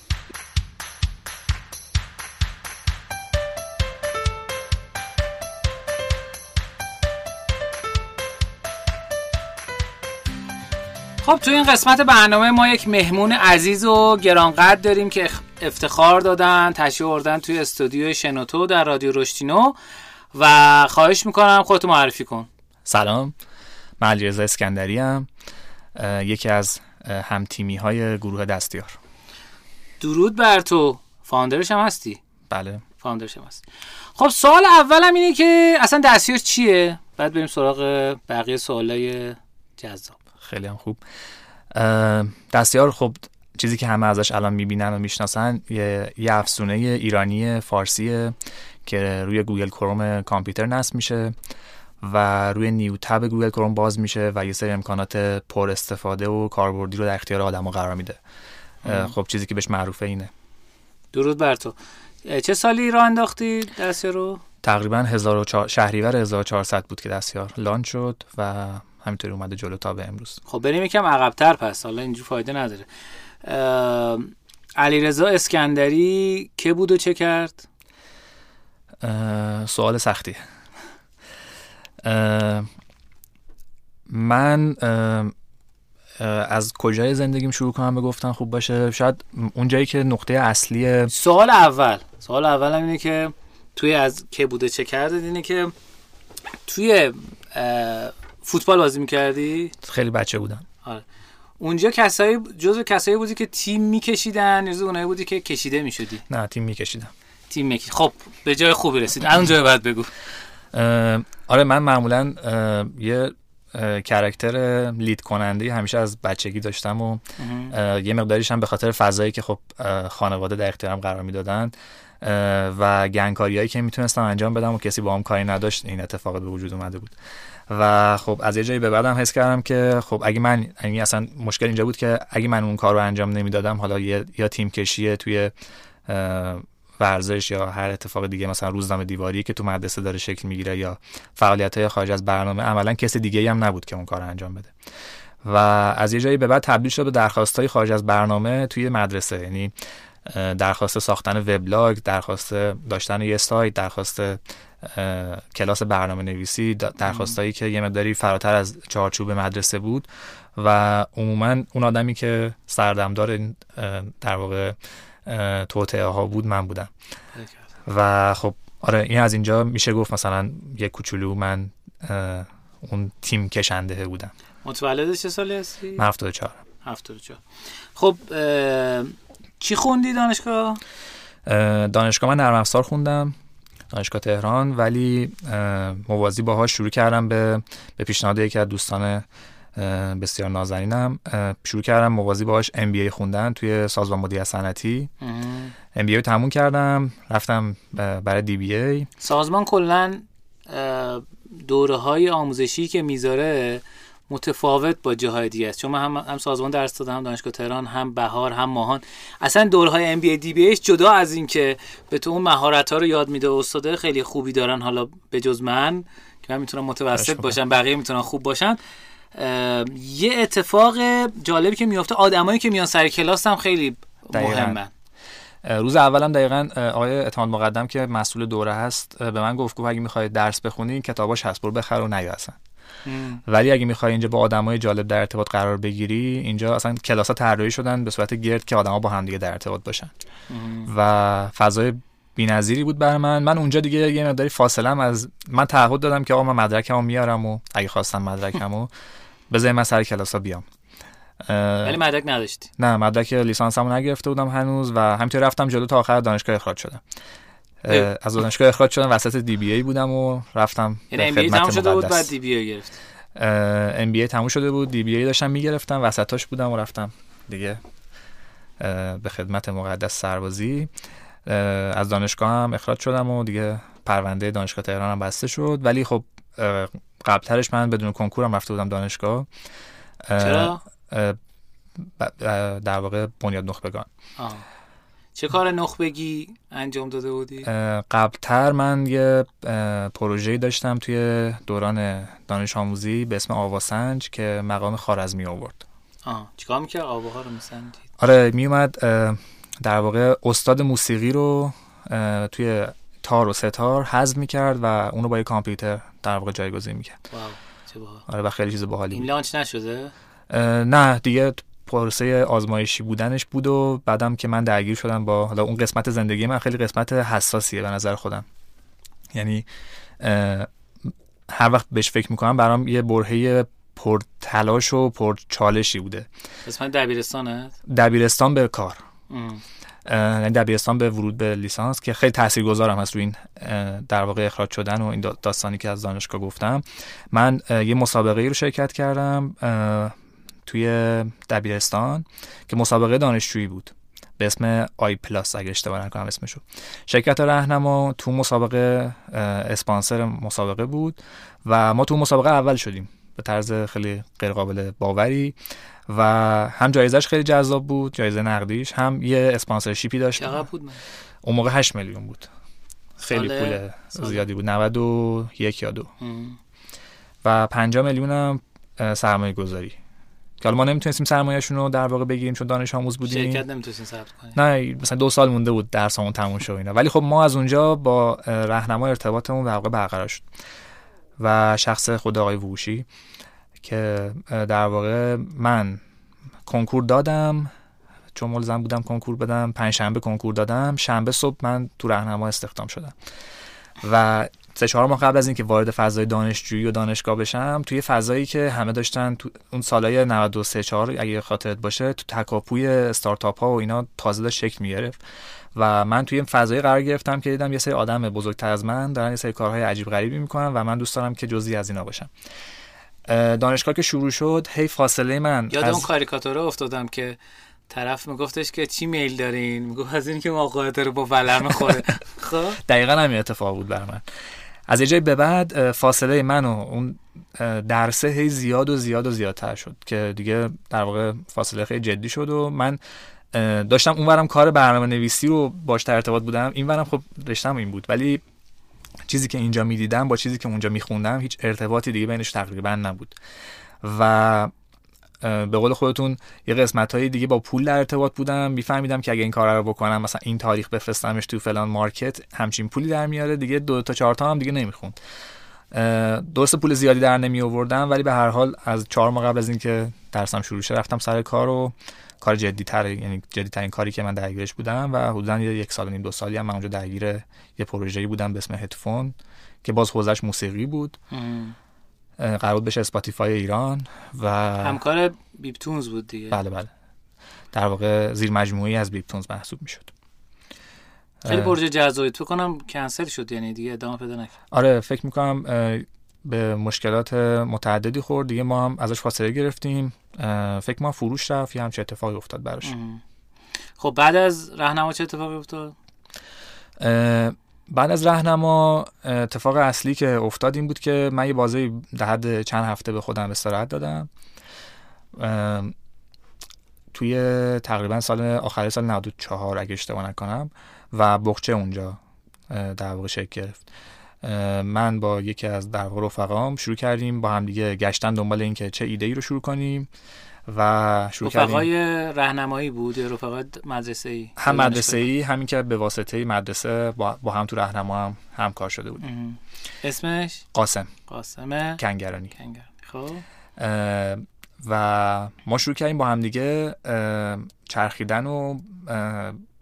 خب تو این قسمت برنامه ما یک مهمون عزیز و گرانقدر داریم که افتخار دادن تشریف آوردن توی استودیو شنوتو در رادیو رشتینو و خواهش می‌کنم خودتو معرفی کن. سلام. من علیرضا اسکندری هم یکی از هم تیمی های گروه دستیار. درود بر تو. founder ش هم هستی؟ بله. founder ش هم هستی. خب سوال اولم اینه که اصلا دستیار چیه؟ بعد بریم سراغ بقیه سوالای جذاب. خیلی هم خوب. دستیار خب چیزی که همه ازش الان می‌بینن و می‌شناسن یه, یه افزونه ایرانی فارسیه که روی گوگل کروم کامپیوتر نصب میشه و روی new tab گوگل کروم باز میشه و یه سری امکانات پر استفاده و کاربردی رو در اختیار آدم قرار میده. خب چیزی که بهش معروفه اینه. درود بر تو. چه سالی راه انداختی دستیار رو؟ تقریبا 1400 شهریور 1400 بود که دستیار لانچ شد و همینطوری اومده جلو تا به امروز. خب بریم یکم عقبتر پس حالا اینجور فایده نداره. علیرضا اسکندری که بود و چه کرد؟ سوال سختی. من از کجای زندگیم شروع کنم به گفتن خوب باشه؟ شاید اونجایی که نقطه اصلی سوال اول. سوال اول هم اینه که توی از که بوده چه کرده اینه که توی فوتبال بازی می‌کردی؟ خیلی بچه بودم. آره. اونجا کسایی جزو کسایی بودی که تیم میکشیدن یا اونایی بودی که کشیده می‌شدی؟ نه تیم میکشیدم. تیم می‌کشید خب به جای خوبی رسید. اونجا بعد بگو. آره من معمولا یه کرکتر لید کننده همیشه از بچگی داشتم و یه مقداریش هم به خاطر فضایی که خب خانواده در اختیارم قرار می‌دادن و گنگکاریایی که می‌تونستم انجام بدم و کسی با هم کاری نداشت این اتفاق به وجود اومده بود. و خب از یه جایی به بعدم حس کردم که خب اگه من یعنی اصلا مشکل اینجا بود که اگه من اون کار رو انجام نمی‌دادم حالا یا تیم کشیه توی ورزش یا هر اتفاق دیگه مثلا روزنامه دیواری که تو مدرسه داره شکل می‌گیره یا فعالیت های خارج از برنامه عملا کسی دیگه هم نبود که اون کار انجام بده. و از یه جایی به بعد تبدیل شد به درخواست های خارج از برنامه توی مدرسه یعنی درخواست ساختن وبلاگ درخواست داشتن یه سایت درخواست کلاس برنامه نویسی درخواستایی که یه مقداری فراتر از چارچوب مدرسه بود و عموما اون آدمی که سردمدار در واقع توطعه ها بود من بودم. و خب آره این از اینجا میشه گفت مثلا یه کوچولو من اون تیم کشنده بودم. متولد چه سالی هستی؟ من 74 74 خب چی خوندی دانشگاه؟ دانشگاه من نرم افزار خوندم. دانشگاه تهران ولی موازی باهاش شروع کردم به به پیشنهاد یکی از دوستان بسیار نازنینم. شروع کردم موازی باهاش ام بی ای خوندن توی سازمان مدیریت صنعتی. ام بی ای تموم کردم رفتم برای دی بی ای سازمان کلا دوره های آموزشی که می‌ذاره متفاوت با جاهای دیگه است. چون من هم, هم سازمان درس دادم هم دانشگاه تهران هم بهار هم ماهان. اصلا دورهای ام بی دی بی جدا از این که به تو اون مهارت ها رو یاد میده استاده خیلی خوبی دارن. حالا به جز من که من می‌تونم متوسط باشم بقیه می‌تونن خوب باشن. یه اتفاق جالبی که میفته آدمایی که میان سر کلاس هم خیلی مهمن. روز اولم دقیقا آقای اعتماد مقدم که مسئول دوره هست به من گفت گفت اگه می‌خوای درس بخونی کتاباش هست برو بخر و نیا اصلا. ولی اگه می‌خوای اینجا با آدمای جالب در ارتباط قرار بگیری اینجا اصلا کلاس ها طراحی شدن به صورت گرد که آدما با هم دیگه در ارتباط باشن. و فضای بی‌نظیری بود برای من. من اونجا دیگه یه مقداری فاصله از من تعهد دادم که آقا من مدرکمو میارم و اگه خواستم مدرکمو بذار من سر کلاسا بیام. ولی مدرک نداشتی. نه مدرک لیسانسمو نگرفته بودم هنوز و همینطور رفتم جلو تا آخر دانشگاه اخراج شدم. از دانشگاه اخراج شدم وسط دی بی ای بودم و رفتم یعنی ام بی ای تموم شده بود بعد دی بی ای گرفت؟ ام بی ای تموم شده بود دی بی ای داشتم می‌گرفتم وسطاش بودم و رفتم دیگه به خدمت مقدس سربازی. از دانشگاه هم اخراج شدم و دیگه پرونده دانشگاه تهران هم بسته شد. ولی خب قبلترش من بدون کنکورم رفته بودم دانشگاه. چرا؟ در واقع بنیاد نخبگان. چه کار نخبگی انجام داده بودی؟ قبلتر من یه پروژه‌ای داشتم توی دوران دانش آموزی به اسم آواسنج که مقام خارزمی آورد. آه چیکار می‌کرد؟ آواها رو میسنجید؟ آره میومد در واقع استاد موسیقی رو توی تار و ستار حذف می‌کرد و اونو با یه کامپیوتر در واقع جایگزین می‌کرد. واو چه آره و خیلی چیز باحالی این لانچ نشده؟ نه دیگه پروسه آزمایشی بودنش بود و بعدم که من درگیر شدم با حالا اون قسمت زندگی من خیلی قسمت حساسیه به نظر خودم. یعنی هر وقت بهش فکر می‌کنم برام یه برهه پر تلاش و پر چالشی بوده. قسمت دبیرستانه دبیرستان به کار. یعنی دبیرستان به ورود به لیسانس که خیلی تاثیرگذارم هست روی این در واقع اخراج شدن و این داستانی که از دانشگاه گفتم. من یه مسابقه ای رو شرکت کردم توی دبیرستان که مسابقه دانشجویی بود. به اسم آی پلاس اگه اشتباه نکنم اسمشو. شرکت راهنما تو مسابقه اسپانسر مسابقه بود و ما تو مسابقه اول شدیم. به طرز خیلی غیر قابل باوری و هم جایزش خیلی جذاب بود جایزه نقدیش هم یه اسپانسرشیپی داشت. بود من؟ اون موقع 8 میلیون بود. خیلی پول زیادی بود. 91 یا دو. و 5 میلیون هم سرمایه گذاری که ما نمی‌تونستیم سرمایه‌شون رو در واقع بگیریم چون دانش آموز بودیم. شرکت نمی‌تونستیم ثبت کنیم. نه مثلا دو سال مونده بود درسمون تموم شد اینا. ولی خب ما از اونجا با راهنما ارتباطمون در واقع برقرار شد. و شخص خود آقای ووشی که در واقع من کنکور دادم چون ملزم بودم کنکور بدم پنج شنبه کنکور دادم. شنبه صبح من تو راهنما استخدام شدم. و سه چهار ماه قبل از اینکه وارد فضای دانشجویی و دانشگاه بشم توی فضایی که همه داشتن تو اون سالهای 93 4 اگه خاطرت باشه تو تکاپوی استارتاپ ها و اینا تازه داشت شکل می‌گرفت. و من توی این فضایی قرار گرفتم که دیدم یه سری آدم بزرگتر از من دارن یه سری کارهای عجیب غریبی می‌کنن و من دوست دارم که جزئی از اینا باشم. دانشگاه که شروع شد هی فاصله من یاد از... اون کاریکاتوره افتادم که طرف میگفتش که چی میل دارین؟ می‌گفت از این که موقعیت رو با ولر خوره خب؟ دقیقا همین اتفاق بود بر من. از جای به بعد فاصله من و اون درسه هی زیاد و زیاد و زیادتر شد که دیگه در واقع فاصله خیلی جدی شد و من داشتم اونورم کار برنامه نویسی رو باش در ارتباط بودم. اینورم خب رشتم این بود. ولی چیزی که اینجا می‌دیدم با چیزی که اونجا میخوندم هیچ ارتباطی دیگه بینش تقریبا نبود. و به قول خودتون یه قسمت های دیگه با پول در ارتباط بودم. میفهمیدم که اگه این کار رو بکنم مثلا این تاریخ بفرستمش تو فلان مارکت همچین پولی در میاره. دیگه دو تا چهار تا هم دیگه نمی‌خوند. درست پول زیادی در نمی آوردم ولی به هر حال از چهار ماه قبل از اینکه درسم شروع شد رفتم سر کار و کار جدی تر یعنی جدی ترین کاری که من درگیرش بودم و حدودا یک سال و نیم دو سالی هم من اونجا درگیر یه پروژه‌ای بودم به اسم هدفون که باز حوزش موسیقی بود. قرار بشه اسپاتیفای ایران و همکار بیپ‌تونز بود دیگه. بله بله. در واقع زیر مجموعی از بیپ‌تونز محسوب می‌شد. خیلی پروژه جذابی. تو کنم کنسل شد یعنی دیگه ادامه پیدا نکرد. آره فکر می‌کنم به مشکلات متعددی خورد. دیگه ما هم ازش فاصله گرفتیم. فکر کنم فروش رفت یا همچه اتفاقی افتاد براش. خب بعد از راهنما چه اتفاقی افتاد؟ بعد از راهنما اتفاق اصلی که افتاد این بود که من یه بازه در حد چند هفته به خودم استراحت دادم. توی تقریبا سال آخر سال 94 اگه اشتباه نکنم و بخچه اونجا در واقع شکل گرفت. من با یکی از در واقع رفقام شروع کردیم با هم دیگه گشتن دنبال اینکه چه ایده ای رو شروع کنیم. و شروع کردیم. رفقای راهنمایی بود یا رفقای مدرسه ای هم مدرسه ای همین که به واسطه مدرسه با, با هم تو راهنما هم همکار شده بود اسمش؟ قاسم. قاسم. کنگرانی. کنگر خب. و ما شروع کردیم با هم دیگه چرخیدن و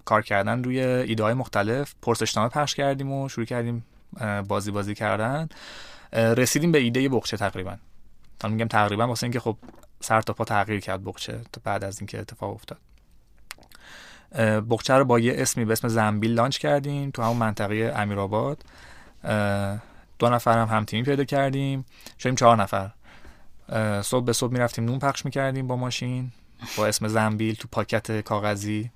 کار کردن روی ایده های مختلف. پرسشنامه پخش کردیم و شروع کردیم بازی بازی کردن. رسیدیم به ایده بخچه تقریبا. حالا میگم تقریبا واسه اینکه خب سر تا پا تغییر کرد بخچه تا بعد از اینکه اتفاق افتاد. اه، بخچه رو با یه اسمی به اسم زنبیل لانچ کردیم تو همون منطقه امیرآباد. دو نفر هم همتیمی پیدا کردیم. شدیم چهار نفر. صبح به صبح می‌رفتیم نون پخش می‌کردیم با ماشین با اسم زنبیل تو پاکت کاغذی.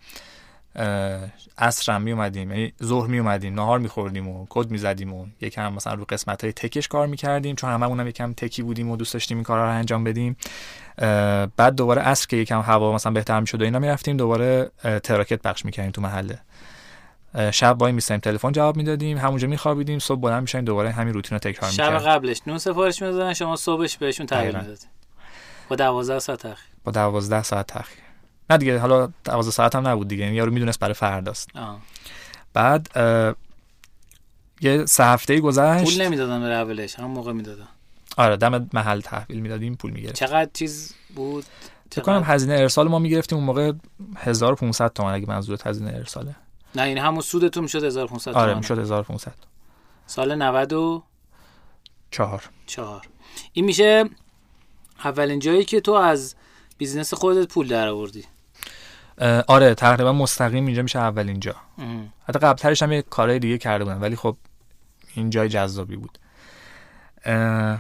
اه، عصر هم می اومدیم یعنی ظهر می اومدیم نهار میخوردیم و کد می‌زدیم و یکم مثلا رو قسمت های تکش کار می‌کردیم چون هممون هم یکم تکی بودیم و دوست داشتیم این کارا رو انجام بدیم. بعد دوباره عصر که یکم هوا مثلا بهتر می‌شد و اینا می‌رفتیم دوباره تراکت پخش می‌کردیم تو محله. شب وای میستیم تلفن جواب می‌دادیم همونجا میخوابیدیم صبح بلند میشیم دوباره همین روتین رو تکرار شب می‌کردیم. قبلش نون سفارش می‌دادن شما صبحش بهشون تغییر دقیقاً. می‌دادین با 12 ساعت تاخیر. با دوازده ساعت تاخیر. نه دیگه حالا دوازده ساعت هم نبود دیگه یعنی یارو می‌دونست برای فرداست. آه. بعد اه، یه سه هفته گذشت. پول نمی‌دادن به اولش هم موقع می‌دادن. آره دم محل تحویل می‌دادیم پول می‌گرفت چقدر چیز بود؟ فکر کنم هزینه ارسال ما می‌گرفتیم اون موقع 1500 تومن اگه منظورت هزینه ارساله. نه یعنی همون سودتون می‌شد 1500 آره تومن. می‌شد 1500 سال 94 چهار. این میشه اولین جایی که تو از business خودت پول در آوردی آره تقریبا مستقیم اینجا میشه اولین جا. اه. حتی قبلترش هم یه کارهای دیگه کرده بودم ولی خب این جای جذابی بود. اه،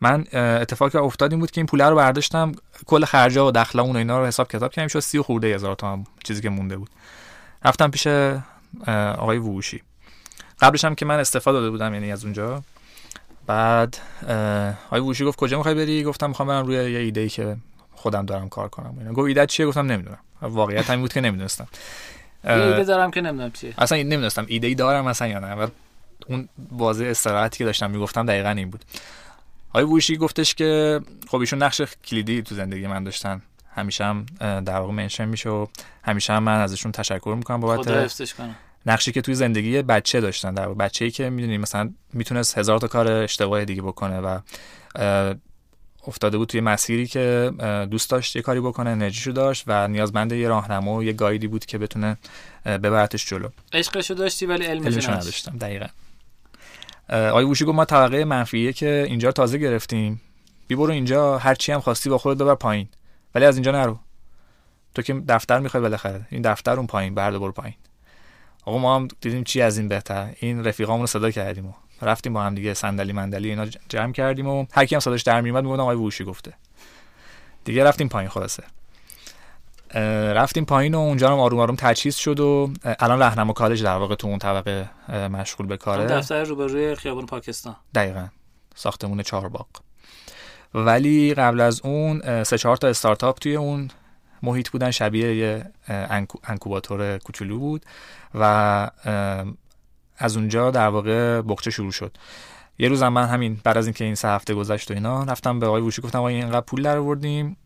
من اتفاقی که افتاد این بود که این پوله رو برداشتم کل خرجا و دخلمون و اینا رو حساب کتاب کردیم شد سی و خورده هزار تومن چیزی که مونده بود. رفتم پیش آقای ووشی. قبلش هم که من استفاده داده بودم یعنی از اونجا. بعد آقای ووشی گفت کجا می‌خوای بری؟ گفتم می‌خوام برم روی یه ایده ای که خودم دارم کار کنم. اینا. گفت ایده چیه؟ گفتم نمی‌دونم. واقعیت همین بود که نمی‌دونستم. ایده دارم که نمی‌دونم چیه. اصلا نمی‌دونستم. ایده ای دارم اصلا یا نه. اون بازه استراحتی که داشتم می‌گفتم دقیقا این بود. آقای ووشی گفتش که خب ایشون نقش کلیدی تو زندگی من داشتن. همیشه هم در واقع منشن میشه و همیشه هم من ازشون تشکر می‌کنم بابت نقشی که توی زندگی بچه داشتن. در واقع بچه‌ای که می‌دونی مثلا می‌تونست هزار تا کار اشتباه دیگه بکنه و افتاده بود توی مسیری که دوست داشت یه کاری بکنه انرژیشو داشت و نیازمند یه راهنما و یه گایدی بود که بتونه ببرتش جلو. عشقشو داشتی ولی علمش علمشو نداشتم دقیقا. اه، آقای ووشی گفت ما طبقه منفیه که اینجا تازه گرفتیم. بی برو اینجا هر چی هم خواستی با خودت ببر پایین. ولی از اینجا نرو. تو که دفتر می‌خوای بالاخره. این دفتر اون پایین برد برو پایین. آقا ما هم دیدیم چی از این بهتر. این رفیقامون رو صدا کردیم و رفتیم با هم دیگه صندلی مندلی اینا جمع کردیم و هر کی هم صداش در میومد می‌گفتن آقای ووشی گفته. دیگه رفتیم پایین خلاصه. رفتیم پایین و اونجا هم آروم آروم تجهیز شد و الان راهنما کالج در واقع تو اون طبقه مشغول به کاره. دفتر روبروی خیابون پاکستان. دقیقا. ساختمون چهارباغ ولی قبل از اون سه چهار تا استارتاپ توی اون محیط بودن. شبیه یه انکوباتور کوچولو بود و از اونجا در واقع بخچه شروع شد. یه روزم من همین بعد از اینکه این سه هفته گذشت و اینا رفتم به آقای ووشی گفتم آقا اینقدر پول در آوردیم.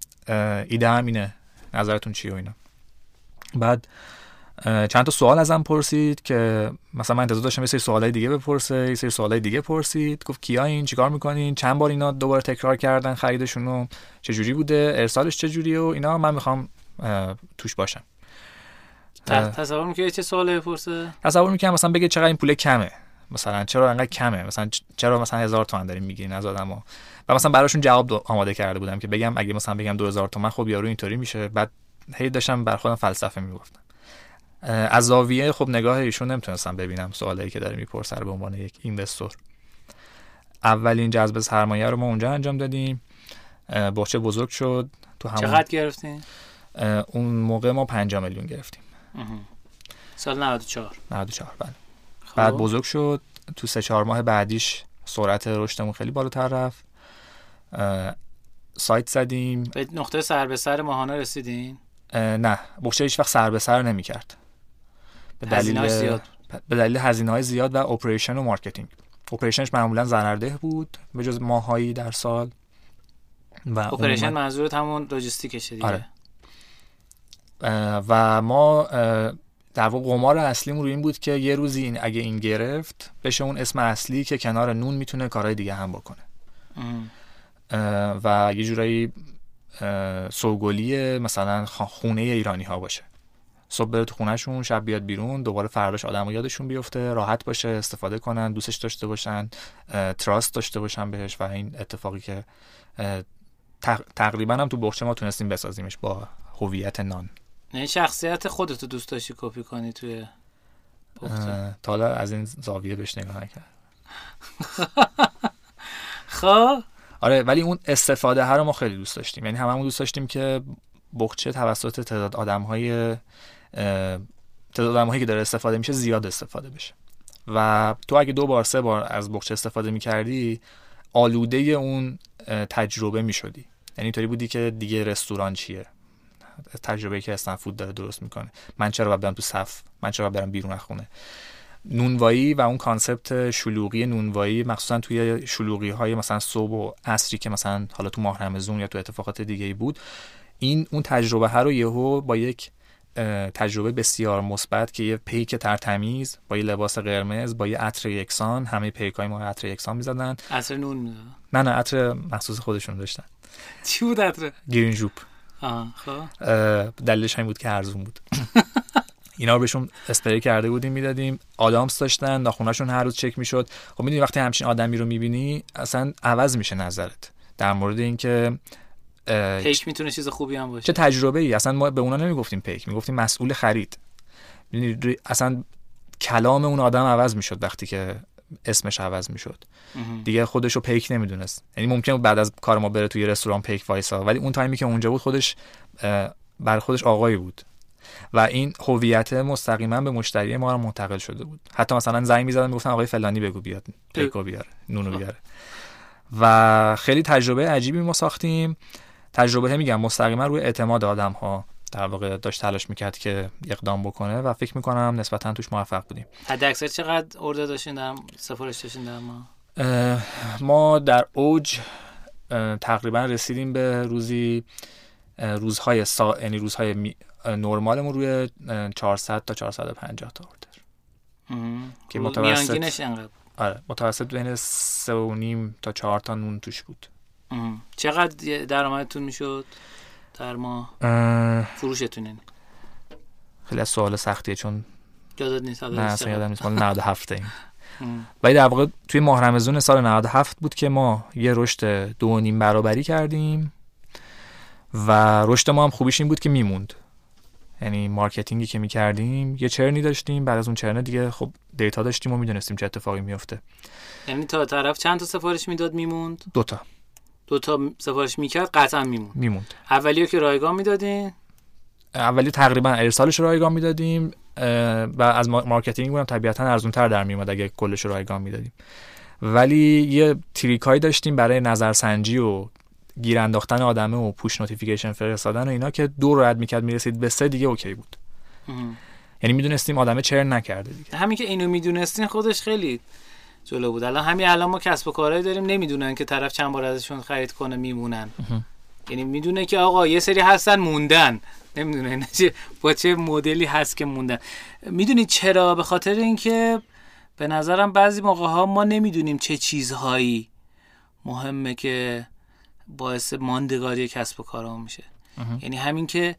ایده هم اینه. نظرتون چیه و اینا؟ بعد چند تا سوال ازم پرسید که مثلا من انتظار داشتم یه سری سوالای دیگه بپرسه یه سری سوالای دیگه پرسید. گفت کیا این؟ چیکار می‌کنین؟ چند بار اینا دوباره تکرار کردن خریدشون رو چه جوری بوده؟ ارسالش چه جوریه و اینا؟ من می‌خوام توش باشم. تصور می‌کنی چه سوالی بپرسه؟ تصور می‌کنم مثلا بگه چقدر این پول کمه. مثلا چرا انقدر کمه؟ مثلا چرا مثلا هزار تومن داریم می‌گیرین از آدما؟ و مثلا براشون جواب آماده کرده بودم که بگم اگه مثلا بگم 2000 تومن خب یارو اینطوری میشه. بعد هی داشتم بر خودم فلسفه می‌گفتم. از زاویه خب نگاه ایشون نمی‌تونستم ببینم سوالایی که داره می‌پرسه به عنوان یک اینوستور. اولین جذب سرمایه رو ما اونجا انجام دادیم. اه، بخچه بزرگ شد. تو همون چقدر گرفتین؟ اون موقع ما 5 میلیون گرفتیم. سال 94 94 بله. خب. بعد بزرگ شد. تو سه چهار ماه بعدیش سرعت رشدمون خیلی بالاتر رفت. سایت زدیم. به نقطه سر به سر ماهانه رسیدین؟ نه بغچه هیچ وقت سر به سر نمی کرد به دلیل زیاد. به دلیل هزینه های زیاد و operation و marketing operation ش معمولا ضررده بود به جز ماهایی در سال. و اپریشن عموماً- منظورت همون لوجستیکشه دیگه؟ آره. و ما در واقع قمار اصلیمون روی این بود که یه روزی این اگه این گرفت بشه اون اسم اصلی که کنار نون می‌تونه کارهای دیگه هم بکنه. ام. و یه جورایی سوگلی مثلا خونه ایرانی ها باشه. صبح بره تو خونهشون شب بیاد بیرون دوباره فرداش آدم یادشون بیفته راحت باشه استفاده کنن دوستش داشته باشن تراست داشته باشن بهش و این اتفاقی که تقریبا هم تو بخچه ما تونستیم بسازیمش با هویت نان. یعنی شخصیت خودتو دوست داشتی کپی کنی توی تا از این زاویه بهش نگاه نکرد. خب. آره ولی اون استفاده هر رو ما خیلی دوست داشتیم. یعنی هممون دوست داشتیم که بخچه توسط تعداد آدم های تعداد آدم که داره استفاده میشه زیاد استفاده بشه. و تو اگه دو بار سه بار از بخچه استفاده می‌کردی آلوده اون تجربه می‌شدی. یعنی اینطوری بودی که دیگه رستوران چیه؟ تجربه که استن فود داره درست می‌کنه. من چرا باید برم تو صف؟ من چرا باید برم بیرون از خونه؟ نونوایی و اون کانسپت شلوغی نونوایی مخصوصا توی شلوغی های مثلا صبح و عصری که مثلا حالا تو ماه رمضون یا تو اتفاقات دیگه ای بود این اون تجربه ها رو یهو با یک تجربه بسیار مثبت که یه پیک ترتمیز با یه لباس قرمز با یه عطر یکسان همه پیک های ما عطر یکسان می‌زدن. عصر نون نه نه عطر مخصوص خودشون داشتن. چی بود عطر؟ گرین آه خب. دلیلش همین بود که ارزون بود. اینا رو بهشون اسپری کرده بودیم می‌دادیم. آدامس داشتن ناخوناشون هر روز چک می‌شد. خب می‌دونی وقتی همچین آدمی رو می‌بینی اصلا عوض میشه نظرت. در مورد اینکه پیک می‌تونه چیز خوبی هم باشه. چه تجربه ای اصلا ما به اونا نمی‌گفتیم پیک می‌گفتیم مسئول خرید. اصلا کلام اون آدم عوض می‌شد وقتی که اسمش عوض می‌شد. دیگه خودش رو پیک نمی‌دونست. یعنی ممکن بود بعد از کار ما بره توی رستوران پیک وایسا ولی اون تایمی که اونجا بود خودش بر خودش آقایی بود. و این هویت مستقیما به مشتری ما رو منتقل شده بود. حتی مثلا زنگ می‌زدن می‌گفتن آقای فلانی بگو بیاد پیکو بیاره نونو بیاره. و خیلی تجربه عجیبی ما ساختیم. تجربه میگم مستقیما روی اعتماد آدم ها در واقع داشت تلاش می‌کرد که اقدام بکنه و فکر می‌کنم نسبتا توش موفق بودیم. حد اکثر چقدر ارده داشتین در سفارش داشتین در ما؟ ما در اوج تقریبا رسیدیم به روزی روزهای سا... یعنی روزهای می... نرمالمون روی اه، 400 تا 450 تا اوردر. که متوسط- میانگینش انقدر آره متوسط بین 3 و نیم تا 4 تا نون توش بود. مهم. چقدر درآمدتون می‌شد در ما اه، فروشتون یعنی؟ خیلی از سوال سختیه چون یادت نیست نه اصلا یادم نیست مال 97 این. ولی در واقع توی ماه رمضون سال 97 بود که ما یه رشد دو نیم برابری کردیم و رشد ما هم خوبیش این بود که میموند. یعنی marketing ی که می‌کردیم یه churn ی داشتیم. بعد از اون churn ه دیگه خب data داشتیم و می‌دونستیم چه اتفاقی میفته یعنی تا طرف چند تا سفارش می‌داد میموند؟ دوتا دو تا سفارش می‌کرد قطعا میموند. میموند. اولیو که رایگان می‌دادین؟ اولی تقریبا ارسالش رایگان می‌دادیم و از ما- marketing هم طبیعتا ارزون تر در میومد اگه کلش رایگان می‌دادیم. ولی یه trick ایی داشتیم برای نظرسنجی و گیر انداختن آدمه و push notification فرستادن و اینا که دو رو رد می‌کرد می‌رسید به سه دیگه اوکی بود. مهم. یعنی می‌دونستیم آدمه churn نکرده دیگه. همین که اینو می‌دونستین خودش خیلی جلو بود. الان همین الان ما کسب و کارهایی داریم نمی‌دونن که طرف چند بار ازشون خرید کنه میمونن. یعنی می‌دونه که آقا یه سری هستن موندن. نمی‌دونه اینا چه با چه مدلی هست که موندن. می‌دونید چرا؟ به خاطر اینکه به نظرم بعضی موقع ها ما نمی‌دونیم چه چیزهایی مهمه که باعث ماندگاری کسب و کارمون میشه. یعنی همین که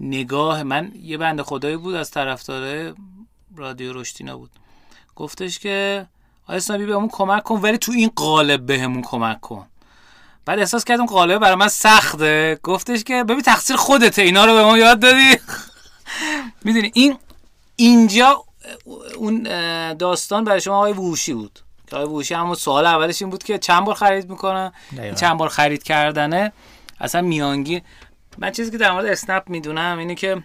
نگاه من یه بنده خدایی بود از طرفدار رادیو رشتینا بود. گفتش که آیا اسلامی بهمون کمک کن ولی تو این قالب بهمون کمک کن. بعد احساس کرد اون قالب برای من سخته. گفتش که ببین تقصیر خودته اینا رو به ما یاد دادی. می‌دونی این اینجا اون داستان برای شما آقای ووشی بود. که آقای ووشی همون سوال اولش این بود که چند بار خرید می‌کنن دقیقاً. چند بار خرید کردنه؟ اصلا میانگین من چیزی که در مورد اسنپ می‌دونم اینه که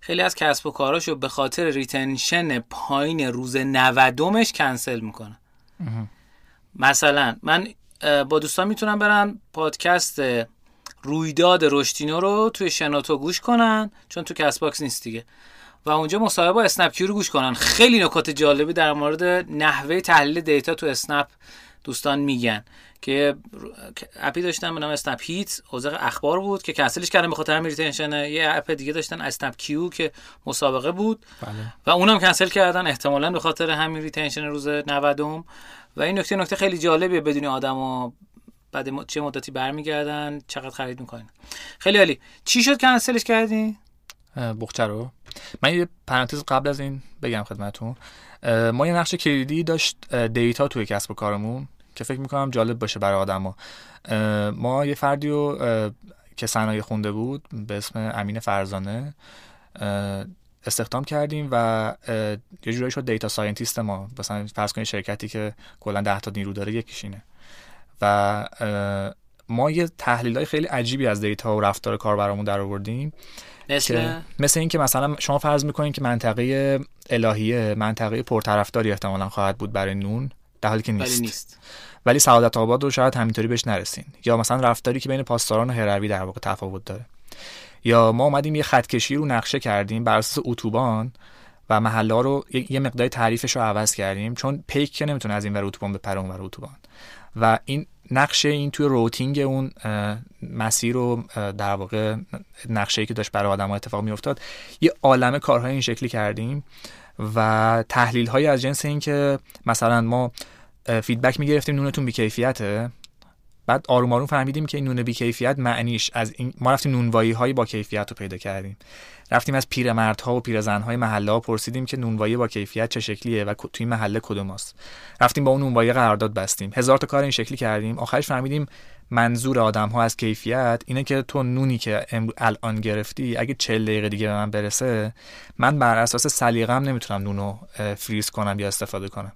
خیلی از کسب و کاراشو به خاطر retention پایین روز 90 کنسل می‌کنه. مثلا من با دوستان می‌تونم برن پادکست رادیو رشتینو رو توی شنوتو گوش کنن چون تو Castbox نیست دیگه. و اونجا مصاحبه با اسنپ کیو رو گوش کنن. خیلی نکات جالبی در مورد نحوه تحلیل data تو اسنپ دوستان میگن که اپی داشتن به نام اسنپ هیت حوزه اخبار بود که کنسلش کردن به خاطر retention یه اپ دیگه داشتن اسنپ کیو که مسابقه بود. بله. و اونم کنسل کردن احتمالا به خاطر همین retention روز 90 و این نکته نکته خیلی جالبیه بدونی آدما بعد چه مدتی برمیگردن چقدر خرید می‌کنن. خیلی عالی. چی شد کنسلش کردی؟ بغچه رو. من یه پرانتز قبل از این بگم خدمتون ما یه نقش کلیدی داشت data توی کسب و کارمون که فکر می‌کنم جالب باشه برای آدما. ما یه فردی رو که صنایع خونده بود به اسم امین فرزانه استخدام کردیم و یه جورایی شد data scientist ما. مثلا فرض کنید شرکتی که کلا 10 تا نیرو داره یکیش اینه و ما یه تحلیل های خیلی عجیبی از دیتا و رفتار کاربرامون در آوردیم. مثل مثل اینکه مثلا شما فرض می‌کنین که منطقه الهیه منطقه پرطرفداری احتمالا خواهد بود برای نون در حالی که نیست. نیست. ولی سعادت آباد رو شاید همینطوری بهش نرسین یا مثلا رفتاری که بین پاسداران و هروی در واقع تفاوت داره یا ما اومدیم یه خطکشی رو نقشه کردیم بر اساس اتوبان و محله رو یه مقدار تعریفش رو عوض کردیم چون پیک که نمی‌تونه از این ور اتوبان به اون ور اتوبان و این نقشه این توی routing اون مسیر رو در واقع نقشه که داشت برای آدم ها اتفاق میافتاد یه عالمه کارهای این شکلی کردیم و تحلیل های از جنس این که مثلا ما feedback می‌گرفتیم نونتون بیکیفیته. بعد آروم آروم فهمیدیم که این نون بیکیفیت معنیش از این ما رفتیم نونوایی هایی با کیفیت رو پیدا کردیم. رفتیم از پیرمردها و پیرزنهای محله ها پرسیدیم که نونوایی با کیفیت چه شکلیه و توی محله کدوماست. رفتیم با اون نونوایی قرارداد بستیم. هزار تا کار این شکلی کردیم. آخرش فهمیدیم منظور آدم ها از کیفیت اینه که تو نونی که الان گرفتی اگه 40 دقیقه دیگه به من برسه من بر اساس سلیقه‌ام نمی‌تونم نونو فریز کنم یا استفاده کنم.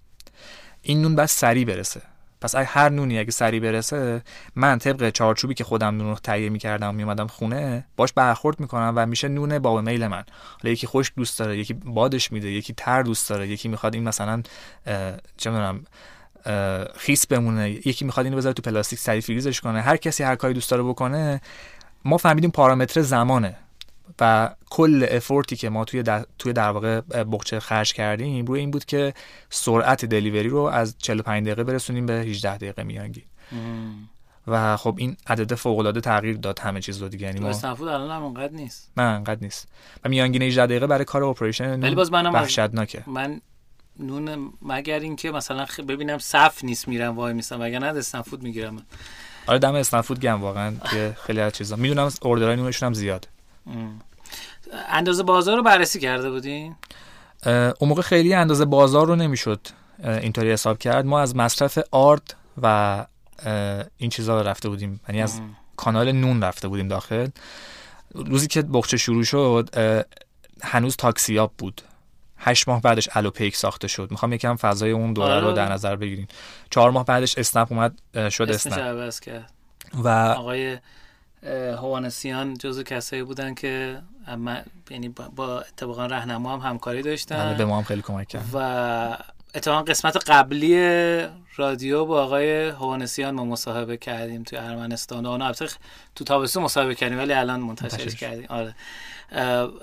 این نون بس سریع برسه. پس اگه هر نونی اگه سری برسه من طبق چارچوبی که خودم نون رو تهیه می‌کردم میومدم خونه باش برخورد می‌کنم و میشه نون باب میل من. حالا یکی خوش دوست داره یکی بادش میده یکی تر دوست داره یکی می‌خواد این مثلا چه می‌دونم خیس بمونه یکی می‌خواد اینو بذاره تو پلاستیک سریع فریزش کنه. هر کسی هر کاری دوست داره بکنه ما فهمیدیم پارامتر زمانه. و کل effort ی که ما توی در, توی در واقع بخچه خرج کردیم روی این بود که سرعت delivery رو از 45 دقیقه برسونیم به 18 دقیقه میانگین و خب این عدد فوق العاده تغییر داد همه چیز رو دیگه. یعنی ما الان هم اونقدر نیست. نه انقدر نیست. و میانگین 18 دقیقه برای کار operation ولی باز منم وحشتناکه. من نون مگر اینکه مثلا ببینم صف نیست میرم وای میسم مگر نه استنفود می‌گیرم. آره دم استنفود گم واقعا که خیلی از چیزا. می‌دونم اوردرای نونشون هم زیاد. اندازه بازار رو بررسی کرده بودین؟ اون موقع خیلی اندازه بازار رو نمی‌شد اینطوری حساب کرد. ما از مصرف آرد و این چیزها رفته بودیم. یعنی از کانال نون رفته بودیم داخل. روزی که بخچه شروع شد هنوز تاکسیاب بود. هشت ماه بعدش الوپیک ساخته شد. می‌خوام یکم فضای اون دوره رو آره. در نظر بگیریم چهار ماه بعدش اسنپ اومد شد اسنپ. و آقای هوانسیان جزو کسایی بودن که یعنی با اتفاقا رهنما هم همکاری داشتن. بله، به ما هم خیلی کمک کرد. و اتفاقا قسمت قبلی رادیو با آقای هوانسیان ما مصاحبه کردیم توی ارمنستان و اون تو تابستون مصاحبه کردیم ولی الان منتشرش کردیم. آره.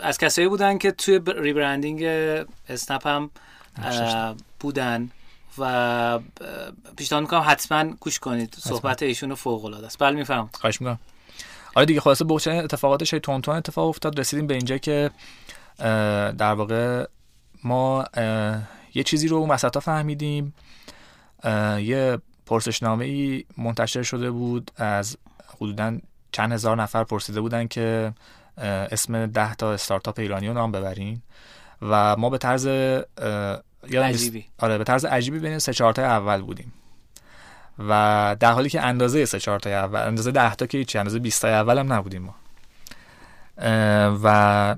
از کسایی بودن که توی ریبرندینگ اسنپ هم بودن و پیشنهاد می‌کنم حتما گوش کنید. صحبت ایشون فوق العاده است. بله میفهم خواهش می‌کنم. آره دیگه خلاصه بوچه اتفاقاتش تون تون اتفاق افتاد رسیدیم به اینجا که در واقع ما یه چیزی رو وسطا فهمیدیم. یه پرسشنامه ای منتشر شده بود از حدودا چند هزار نفر پرسیده بودن که اسم ده تا استارتاپ ایرانی رو نام ببرین. و ما به طرز عجیبی. آره به طرز عجیبی بین سه چهار اول بودیم. و در حالی که اندازه سه چهار تا اول اندازه 10 تا که هیچ اندازه 20 تا اول هم نبودیم ما و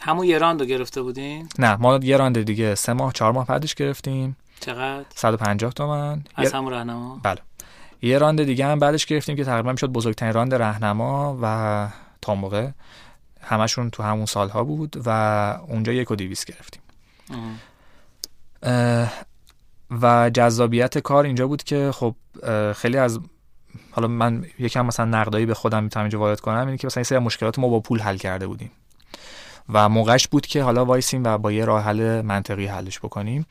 همون یه راند رو گرفته بودین؟ نه ما یه راند دیگه سه ماه چهار ماه بعدش گرفتیم چقدر؟ 150 تومن از همون راهنما؟ بله یه راند دیگه هم بعدش گرفتیم که تقریبا می‌شد بزرگترین راند راهنما و تا موقع همشون تو همون سالها بود و اونجا یک و دیویس گرفتیم و جذابیت کار اینجا بود که خب خیلی از حالا من یکم مثلا نقدایی به خودم می‌تونم اینجا وارد کنم اینه که مثلا یه سری مشکلات ما با پول حل کرده بودیم. و موقعش بود که حالا وایسیم و با یه راه حل منطقی حلش بکنیم.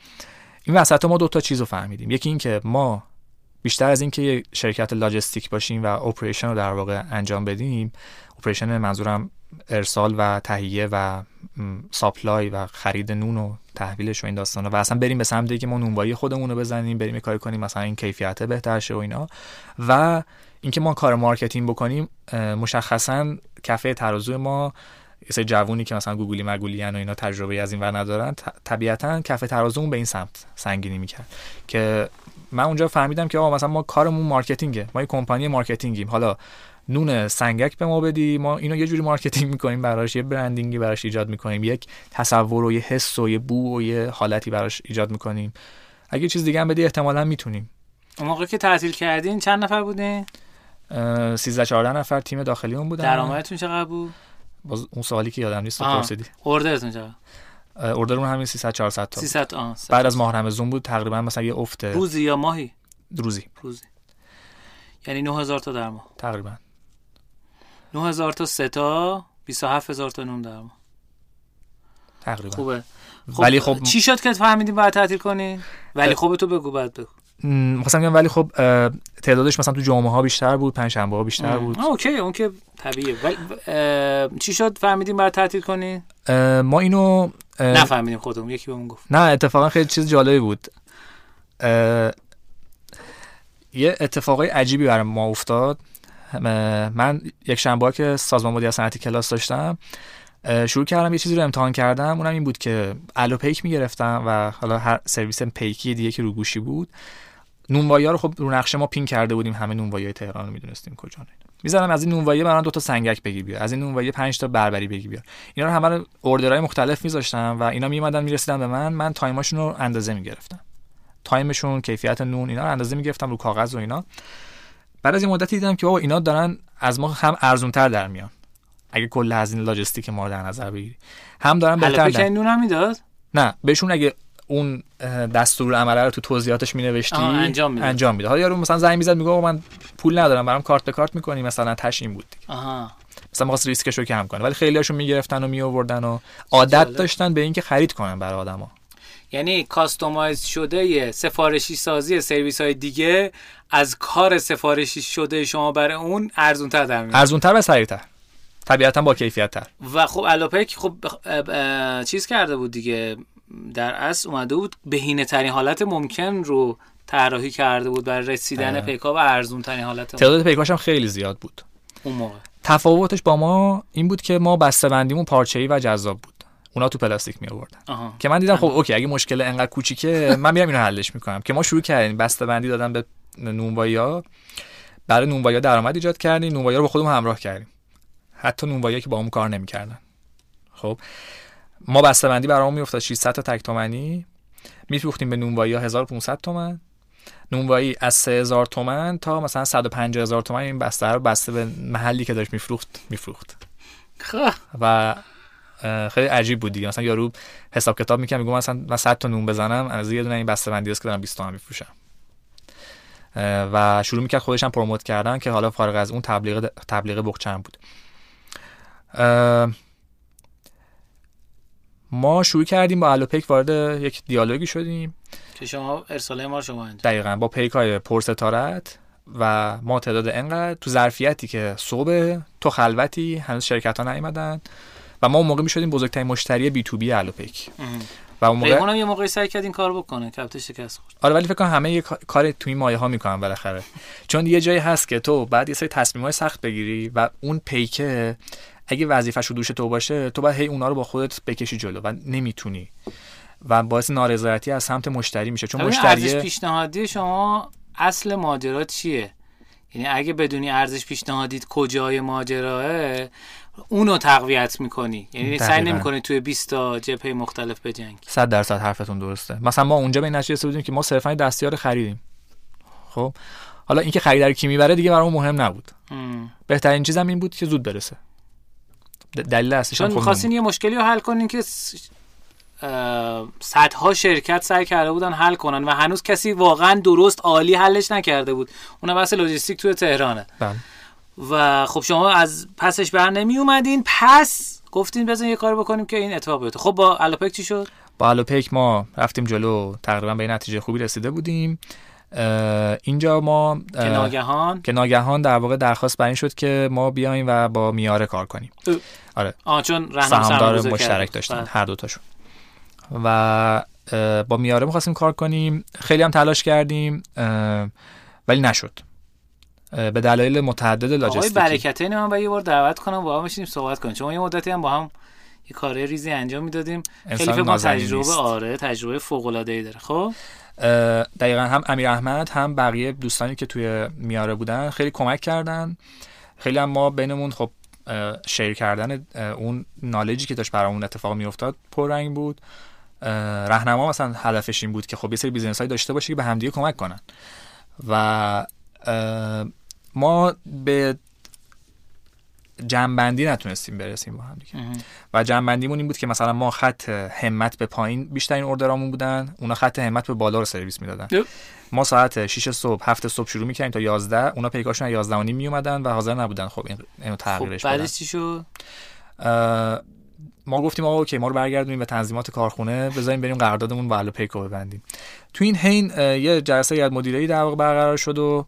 این وسط ما دو تا چیز فهمیدیم. یکی این که ما بیشتر از اینکه یه شرکت لاجستیک باشیم و operation رو در واقع انجام بدیم operation منظورم ارسال و تهیه و supply و خرید نون و تحویلش و این داستانا. و اصلا بریم به سمت که ما نونوایی خودمون رو بزنیم بریم کاری کنیم مثلا این کیفیت بهتر شه و اینا. و اینکه ما کار marketing بکنیم مشخصا کفه ترازو ما یه جوونی که مثلا گوگلی مگولی و اینا تجربه از این ور ندارن طبیعتا کف ترازومون به این سمت سنگینی می‌کرد. که من اونجا فهمیدم که آقا مثلا ما کارمون marketing ه ما یه کمپانی marketing یم. حالا نون سنگک به ما بدی. ما اینو یه جوری marketing می‌کنیم براش یه branding ی براش ایجاد می‌کنیم. یک تصور و یه حس و یه بو و یه حالتی براش ایجاد می‌کنیم. اگه چیز دیگه هم بدی احتمالا می‌تونیم. اون موقع که تعطیل کردین چند نفر بودین؟ 13 14 نفر تیم داخلی اون بودن. درآمدتون چقدر بود؟ باز اون سوالی که یادم نیست پرسیدی. اوردرتون چقدر؟ اوردر همین 300 400 تا 300 آه بعد از ماه رمضان بود تقریبا مثلا یه افت روزی یا ماهی؟ روزی. روزی. یعنی 9000 تا در ماه. تقریبا. 9000 تا سه تا 27000 تا نون در تقریبا. خوبه. خب ولی خب چی شد که فهمیدین باید تعطیل کنی؟ ولی خوبه تو بگو بعد بگو. مثلا میگم ولی خب تعدادش مثلا تو جمعه ها بیشتر بود پنج شنبه ها بیشتر بود اوکی اون که طبیعیه. ولی چی شد؟ فهمیدیم باید تعطیل کنی؟ ما اینو نفهمیدیم خودمون یکی بهمون گفت. نه اتفاقا خیلی چیز جالبی بود. یه اتفاقای عجیبی برای ما افتاد. من یک شنبه که سازمان مدیریت صنعتی کلاس داشتم شروع کردم یه چیزی رو امتحان کردم. اونم این بود که الو پیک می‌گرفتم و حالا هر سرویس پیکی دیگه که رو گوشی بود. نونوایی رو خب رو نقشه ما پین کرده بودیم. همه نونوایی تهران رو می‌دونستیم کجا می‌زنم از این نونوایی برام دو تا سنگک بگیر بیار. از این نونوایی 5 تا بربری بگیر بیار. اینا رو همه رو اوردرهای مختلف میذاشتم و اینا میومدن می‌رسیدن به من. من تایماشون رو اندازه می‌گرفتم. تایمشون کیفیت نون اینا رو اندازه می‌گرفتم رو کاغذ و اینا. بعد از این مدتی دیدم که بابا اینا دارن از ما هم ارزونتر در میان. اگه کل هزینه لاجستیک ما رو در نظر بگیری. هم دارن بهتر در نون هم می‌داد نه بهشون اگه اون دستور عمله رو تو توضیحاتش می نوشتی انجام میده انجام میده حالا یارو مثلا زنگ می‌زد میگه من پول ندارم برام کارت به کارت می‌کنی مثلا تشین بود دیگه. آها. مثلا می‌خواست ریسکش رو کم کنه ولی خیلی هاشون می‌گرفتن و می آوردن و عادت داشتن به اینکه خرید کنن برای آدما یعنی customize شده سفارشی سازی سرویس های دیگه از کار سفارشی شده شما برای اون ارزون تر در میاد ارزون تر و سریعتر. طبیعتا با کیفیت تر و خب الاپک خب چیز کرده بود دیگه. در اصل اومده بود بهینه ترین حالت ممکن رو طراحی کرده بود برای رسیدن پیکا و ارزون ترین حالت تعداد پیکاش هم خیلی زیاد بود. اون موقع. تفاوتش با ما این بود که ما بسته‌بندیمون پارچه‌ای و جذاب بود. اونا تو پلاستیک می آوردن که من دیدم خب اوکی اگه مشکل انقدر کوچیکه من میرم اینو حلش می‌کنم. که ما شروع کردیم بسته‌بندی دادن به نونوایی برای نونوایی درآمد ایجاد کردیم. نونوایی رو با خودمون همراه کردیم. حتی نونوایی که با اون کار نمی‌کردن. خب ما بسته بندی برامون میافتاد 600 تا تک تومانی میفروختیم به نونوایی 1500 تومن. نونوایی از 3000 تومن تا مثلا 150000 هزار تومن. این بسته رو بسته به محلی که داشت میفروخت میفروخت. خب. و خیلی عجیب بود دیگه. مثلا یارو حساب کتاب می‌کنم میگم مثلا من 100 تا نون بزنم از یه دونه این بسته بندی است که دارم 20 تومن میفروشم. و شروع می‌کرد خودش هم پروموت کردن که حالا فارغ از اون تبلیغ تبلیغ بخچم بود. ما شروع کردیم با الوپیک وارد یک دیالوگی شدیم. که شما ارسال ما شما انجام دقیقا با پیک های پرستارت و ما تعداد انقدر تو ظرفیتی که صبح تو خلوتی هنوز شرکت ها نیومدن و ما اون موقع می‌شدیم بزرگترین مشتری بی تو بی الوپیک. و اون موقع اونم یه موقعی سعی کرد این کار بکنه کپت شکست خورد. آره ولی فکر کنم همه یه کار تو این مایه ها می‌کنن بالاخره. چون یه جایی هست که تو بعد یه سری تصمیم های سخت بگیری و اون پیکه اگه وظیفش رو دوش تو باشه تو باید هی اونا رو با خودت بکشی جلو و نمی‌تونی. و باعث نارضایتی از سمت مشتری میشه. چون مشتری ارزش پیشنهادی شما اصل ماجرا چیه؟ یعنی اگه بدونی ارزش پیشنهادیت کجای ماجراه اونو تقویت می‌کنی. یعنی سعی نمی‌کنی توی 20 تا جبهه مختلف بجنگی. 100 درصد حرفتون درسته. مثلا ما اونجا به این نتیجه بودیم که ما صرفا دستیار خریدیم. خب؟ حالا اینکه خریدار کی می‌بره دیگه برامون مهم نبود. ام. بهترین چیزم این بود که زود برسه. دلیل اصلیش چون می‌خواستین یه مشکلی رو حل کنین که صدها شرکت سعی کرده بودن حل کنن و هنوز کسی واقعا درست عالی حلش نکرده بود. اون بحث لوجستیک توی تهرانه. بله. و خب شما از پسش بر نمی اومدین پس گفتین بزن یه کار بکنیم که این اتفاق بیفته. خب با الوپک چی شد؟ با الوپک ما رفتیم جلو. تقریبا به نتیجه خوبی رسیده بودیم. اینجا ما که ناگهان؟ که ناگهان در واقع درخواست بر این شد که ما بیایم و با میاره کار کنیم. آره. آه چون سهامدار مشترک داشتن بله. هر دوتاشون و با میاره می‌خواستیم کار کنیم. خیلی هم تلاش کردیم ولی نشد. به دلایل متعدد لاجستیکی. آقای برکتین من یه بار دعوت کنم با هم بشینیم صحبت کنیم. چون یه مدتی هم با هم یه کار ریزی انجام می‌دادیم. خیلی فکر تجربه آره تجربه فوق العاده ای داره. خب؟ دقیقا هم امیر احمد هم بقیه دوستانی که توی میاره بودن خیلی کمک کردن. خیلی هم ما بینمون خب شیر کردن اون knowledge ی که داشت برامون اتفاق میافتاد پررنگ بود. راهنما مثلا هدفش این بود که خب یه سری business های داشته باشه که به همدیگه کمک کنن. و ما به جمع‌بندی نتونستیم برسیم با هم دیگه. و جمع‌بندیمون این بود که مثلا ما خط همت به پایین بیشترین order امون بودن اونا خط همت به بالا رو سرویس می‌دادن. ما ساعت 6 صبح 7 صبح شروع می‌کردیم تا 11 اونا پیکاشون 11 و نیم می اومدن و حاضر نبودن خب اینو تغییرش خب بعدش چی شد؟ ما گفتیم آقا اوکی ما رو برگردونیم به تنظیمات کارخونه بذاریم بریم قراردادمون با پیکو ببندیم. تو این حین یه جلسه یاد مدیری در واقع برقرار شد و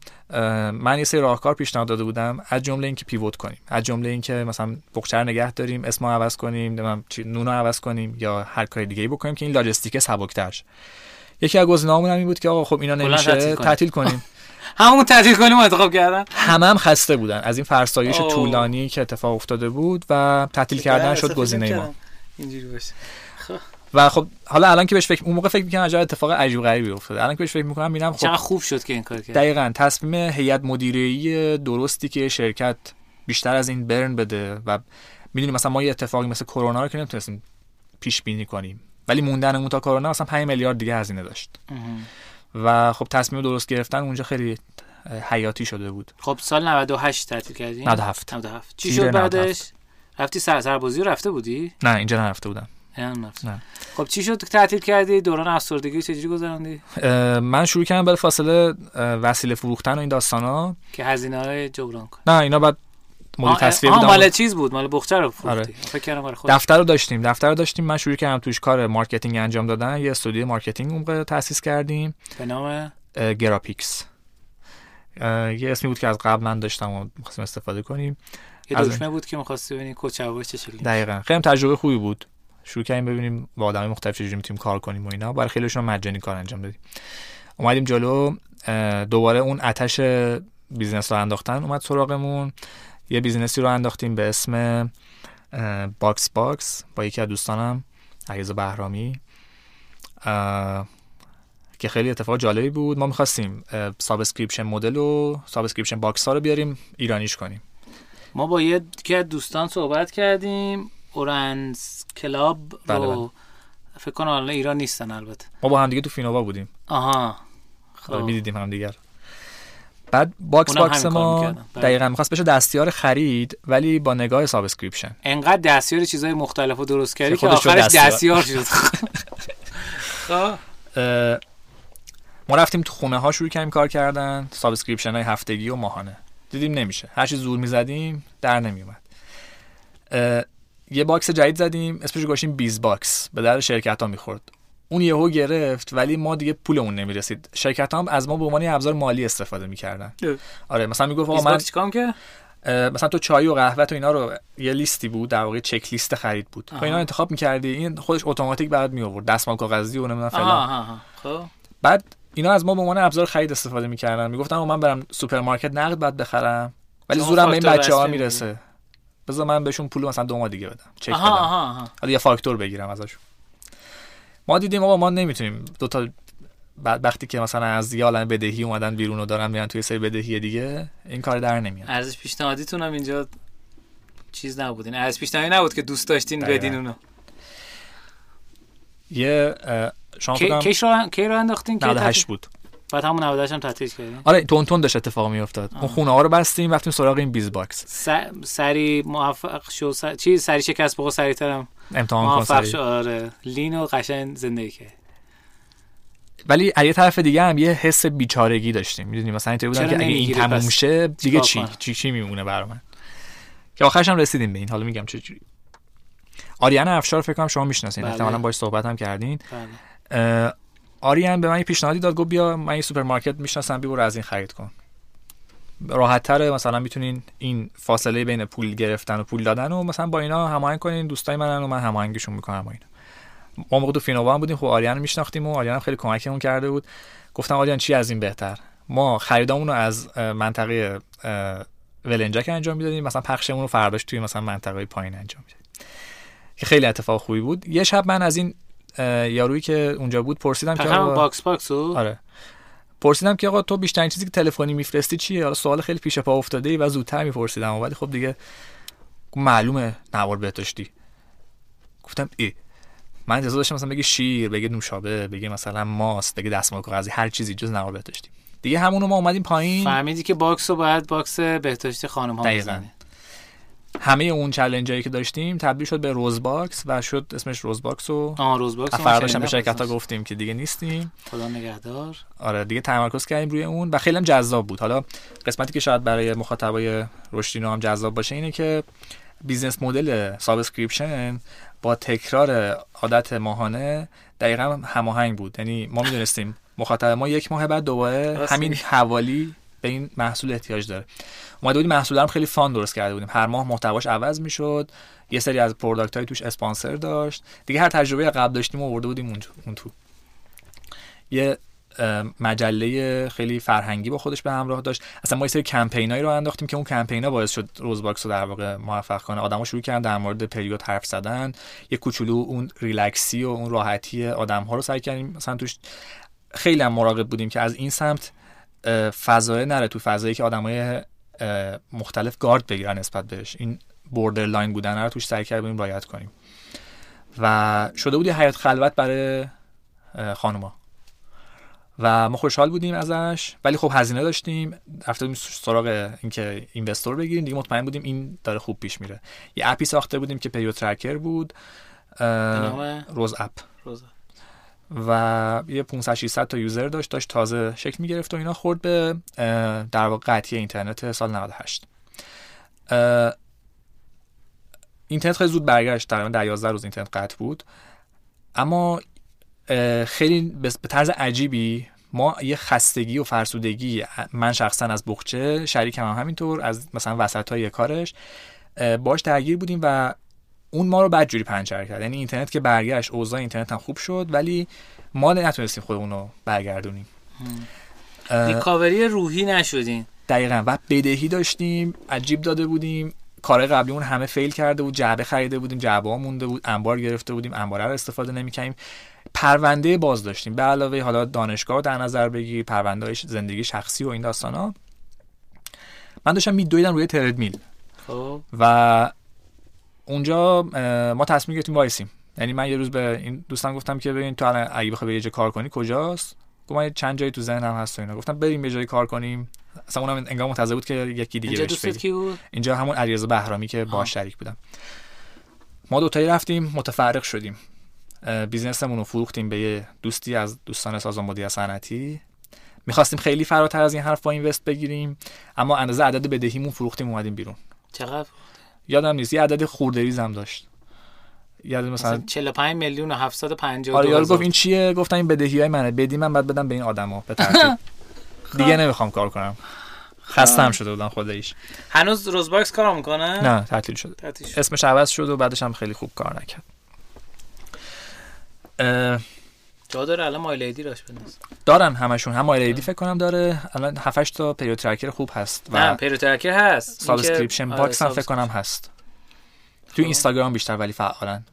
من یه سری راهکار پیشنهاد داده بودم از جمله اینکه پیوت کنیم از جمله اینکه مثلا بخچر نگه داریم اسمو عوض کنیم نونو عوض کنیم یا هر کار دیگه ای بکنیم که این لاجستیک سبکتر یکی از گزینه‌هامون این بود که آقا خب اینا نمیشه تعطیل کنیم. همون تعطیل کنیم انتخاب کردن. همه هم خسته بودن. از این فرسایش طولانی که اتفاق افتاده بود و تعطیل کردن شد گزینه ما. اینجوری باشه. خب. و خب حالا الان که بهش فکر اون موقع فکر می‌کنم عجب اتفاق عجیب غریبی افتاده. الان که بهش فکر می‌کنم می‌بینم خب چقدر خوب شد که این کار کرد. دقیقاً تصمیم هیئت مدیره درستی که شرکت بیشتر از این برن بده و می‌دونیم مثلا ما یه اتفاقی مثل کرونا رو که نمی‌تونستیم پیش بینی کنیم ولی موندنمون تا کرونا مثلا 5 میلیارد دیگه هزینه داشت. و خب تصمیم درست گرفتن اونجا خیلی حیاتی شده بود. خب سال 98 تعطیل کردی؟ 97 97 چی شد بعدش؟ رفتی سر سربازی رفته بودی؟ نه اینجا نرفته بودم. نه. خب چی شد تعطیل کردی؟ دوران افسردگی چجوری گذراندی من شروع کردم به فاصله وسیله فروختن و این داستانا. که هزینه های جبران کن. نه اینا بعد مدیر تصفیه بودم. مال چیز بود مال بخچه رو فروختی. آره. فکر کردم دفتر رو داشتیم دفتر رو داشتیم من شروع کردم توش کار marketing انجام دادن. یه استودیو marketing اون تاسیس کردیم. به نام؟ گراپیکس. یه اسمی بود که از قبل من داشتم و می‌خواستیم استفاده کنیم. یه دکمه بود که می‌خواستی ببینی کوچه چه شکلی دقیقاً. خیلی تجربه خوبی بود. شروع کردیم ببینیم با آدمای مختلف چجوری می‌تونیم کار کنیم و اینا. برای خیلیشون مجانی کار انجام دادیم. اومدیم جلو. دوباره اون آتش business رو انداختن. اومد سراغمون. یه business ی رو انداختیم به اسم باکس باکس با یکی از دوستانم علیرضا بهرامی که خیلی اتفاق جالبی بود. ما می‌خواستیم subscription model و subscription box ها رو بیاریم ایرانیش کنیم. ما با یکی از دوستان صحبت کردیم. اورنز کلاب رو بله بله. فکر کنم الان ایران نیستن البته. ما با هم دیگه تو فینووا بودیم. آها. خب. می‌دیدیم هم دیگر بعد باکس باکس ما بله. دقیقا می‌خواست بشه دستیار خرید ولی با نگاه subscription. انقدر دستیار چیزای مختلف رو درست کردی که آخرش دستیار. شد. خب. ما رفتیم تو خونه ها شروع کردیم کار کردن. subscription های هفتگی و ماهانه. دیدیم نمیشه. هر چی زور می‌زدیم در نمیومد یه box جدید زدیم. اسمش گذاشتیم بیز باکس. به در شرکت ها می‌خورد. اون یهو گرفت ولی ما دیگه پولمون نمی‌رسید. شرکت هم از ما به عنوان ابزار مالی استفاده می‌کردن. آره مثلا می‌گفت آقا من چیکار که مثلا تو چای و قهوه و اینا رو یه لیستی بود در واقع چک لیست خرید بود. تو اینا انتخاب می‌کردی این خودش اتوماتیک برات می آورد دستمال کاغذی و نمی‌دونم فلان. خب. بعد اینا از ما به عنوان ابزار خرید استفاده می‌کردن. می‌گفتن من برم سوپرمارکت نقد بعد بخرم ولی زورم به این بچه ها می‌رسه. بذار من بهشون پول مثلا دو ماه دیگه بدم. چک بدم. حالا یه فاکتور بگیرم ازشون. ما دیدیم آقا ما نمی‌تونیم دو تا وقتی که مثلا از یه عالم بدهی اومدن بیرون و دارن میرن توی سری بدهی دیگه این کار در نمیاد. ارزش پیشنهادیتون هم اینجا چیز نبود. ارزش پیشنهادی نبود که دوست داشتین بدین اونو. یه شما کی, کی رو کی رو انداختین 98 بود. بعد همون 98 هم تعطیل کردیم آره تون تون داشت اتفاق می افتاد اون خونه ها رو بستیم رفتیم سراغ این بیز باکس. س... سری موفق شو س... چی؟ سری شکست سری ترم امتحان سری آره. لین و قشنگ زندگی کرد. ولی از یه طرف دیگه هم یه حس بیچارگی داشتیم می‌دونی؟ مثلا اینطوری بودم که اگه این تموم شه دیگه چی؟ چی چی میمونه برام که آخرش هم رسیدیم به این. حالا میگم چه جوری. آریان افشار فکر کنم شما می‌شناسین. بله. احتمالاً باهاش صحبت هم کردین. بله. آریان به من یه پیشنهادی داد گفت بیا من یه سوپرمارکت می‌شناسم بیا برو از این خرید کن. راحت تره مثلا می‌تونین این فاصله بین پول گرفتن و پول دادن و مثلا با اینا هماهنگ کنین دوستای منن و من هماهنگشون می‌کنم با اینا. ما موقع تو فینووا هم بودیم خب آریان میشناختیم و آریان هم خیلی کمکمون کرده بود. گفتم آریان چی از این بهتر؟ ما خریدامون رو از منطقه ولنجک انجام می‌دادیم. مثلا پخشمون رو فرداش توی مثلا منطقه پایین انجام می‌دادیم. که خیلی اتفاق خوبی بود. یه شب من از این یارویی که اونجا بود پرسیدم که box box رو آره. پرسیدم که آقا تو بیشترین چیزی که تلفنی میفرستی چیه؟ حالا سوال خیلی پیش پا افتاده ای و زودتر میپرسیدم ولی خب دیگه معلومه نوار بهداشتی گفتم ای من انتظار داشتم مثلا بگی شیر بگی نوشابه بگی مثلا ماست بگی دستمال کاغذی هر چیزی جز نوار بهداشتی دیگه همونو ما اومدیم پایین. فهمیدی که box رو باید box بهداشتی خانم ها دقیقاً. همه اون چالش هایی که داشتیم تبدیل شد به روز باکس و شد اسمش روز باکس و آه روز باکس رو من فرداش هم به شرکت ها. گفتیم که دیگه نیستیم خدا نگهدار آره دیگه تمرکز کردیم روی اون و خیلی هم جذاب بود حالا قسمتی که شاید برای مخاطبای رشدینو هم جذاب باشه اینه که business model subscription با تکرار عادت ماهانه دقیقا هماهنگ بود یعنی ما می‌دونستیم مخاطب ما یک ماه بعد دوباره همین. حوالی به این محصول احتیاج داره. اومده بودیم محصول هم خیلی fun درست کرده بودیم. هر ماه محتواش عوض می‌شد. یه سری از product های توش اسپانسر داشت. دیگه هر تجربه قبل داشتیم آورده بودیم اون تو- یه مجله خیلی فرهنگی با خودش به همراه داشت. اصلا ما یه سری کمپینایی رو انداختیم که اون کمپینا باعث شد روزباکس رو در واقع موفق کنه. آدما شروع کردن در مورد پریود حرف زدن. یه کوچولو اون ریلکسی و اون راحتی آدم ها رو سعی کردیم مثلا توش خیلی هم مراقب بودیم که از این سمت فضای نره. تو فضایی که آدمای مختلف گارد بگیرن نسبت بهش. این borderline بودن رو توش سعی کردیم رعایت کنیم. و شده بود یه حیات خلوت برای خانوما. و ما خوشحال بودیم ازش. ولی خب هزینه داشتیم. رفته بودیم سراغ اینکه investor بگیریم. دیگه مطمئن بودیم این داره خوب پیش میره. یه اپی ساخته بودیم که پیو ترکر بود روز اپ روز و یه 500 600 تا یوزر داشت داشت تازه شکل می‌گرفت و اینا خورد به در واقع قطعی اینترنت سال 98 اه، اینترنت خیلی زود برگشت تقریبا در 11 روز اینترنت قطع بود. اما خیلی به طرز عجیبی ما یه خستگی و فرسودگی من شخصا از بخچه شریکم هم همینطور از مثلا وسط های کارش باش درگیر بودیم و اون ما رو بدجوری پنچر کرد. یعنی اینترنت که برگشت اوضاع اینترنت هم خوب شد ولی ما نتونستیم خودمون رو برگردونیم. ریکاوری روحی نشدین. دقیقا. و بدهی داشتیم عجیب داده بودیم. کارهای قبلیمون همه فیل کرده بود جعبه خریده بودیم جعبه ها مونده بود انبار گرفته بودیم انباره رو استفاده نمی‌کنیم پرونده باز داشتیم. به علاوه حالا دانشگاه در نظر بگیر پرونده زندگی شخصی و این داستان ها من داشتم میدویدم روی تردمیل. خب. و اونجا ما تصمیم گرفتیم وایسیم. یعنی من یه روز به این دوستان گفتم که ببین تو الان اگه بخوای یه جا کار کنی کجاست؟ گفت من چند جایی تو ذهنم هست و اینا. گفتم بریم یه جایی کار کنیم. اصلا اونم انگار منتظر بود که یکی دیگه اینجا بهش دوستت بگه. کی بود؟ اینجا همون علیرضا بهرامی که با. شریک بودم. ما دوتایی رفتیم متفرق شدیم. business مون رو فروختیم به یه دوستی از دوستان سازمان مدیریت صنعتی. می‌خواستیم خیلی فراتر از این حرف با اینوست بگیریم اما اندازه عدد بدهیمون فروختیم اومدیم بیرون. چقدر؟ یادم نیست. یه عدد خورده ریز هم داشت یاد مثلا مثلا 45 میلیون و 750 آره یارو گفت این چیه؟ گفتم این بدهی های منه. بدی من بعد بدم به این آدما. به ترتیب. دیگه نمی‌خوام کار کنم. خستم شده بودم خودش. هنوز روزباکس کار می‌کنه؟ نه تعطیل شده. تعطیل شد. اسمش عوض شد و بعدش هم خیلی خوب کار نکرد. داره الان مایل ایدی راش بنداز. دارن همشون. هم ایدی فکر کنم داره. الان 7 تا پیریود ترکر خوب هست نه و پیرو ترکر هست. سابسکریپشن آره، باکس هم فکر سابسکریپشن. کنم هست. تو خب. اینستاگرام بیشتر ولی فعالن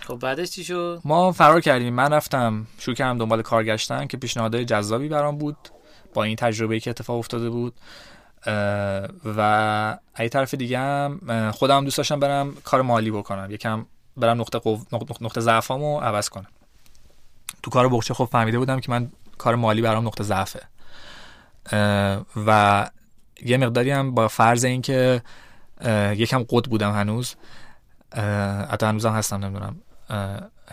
خب بعدش چی شد؟ ما فرار کردیم. من رفتم شروع کردم دنبال کار گشتن که پیشنهادهای جذابی برام بود با این تجربه‌ای که اتفاق افتاده بود. و از طرف دیگه هم خودم دوست داشتم برم کار مالی بکنم. یکم برم نقطه قو... نقطه ضعفامو عوض کنم. تو کار بخچه خب فهمیده بودم که من کار مالی برام نقطه ضعفه. و یه مقداری هم با فرض اینکه یکم قد بودم هنوز. حتی هنوزم هستم نمی‌دونم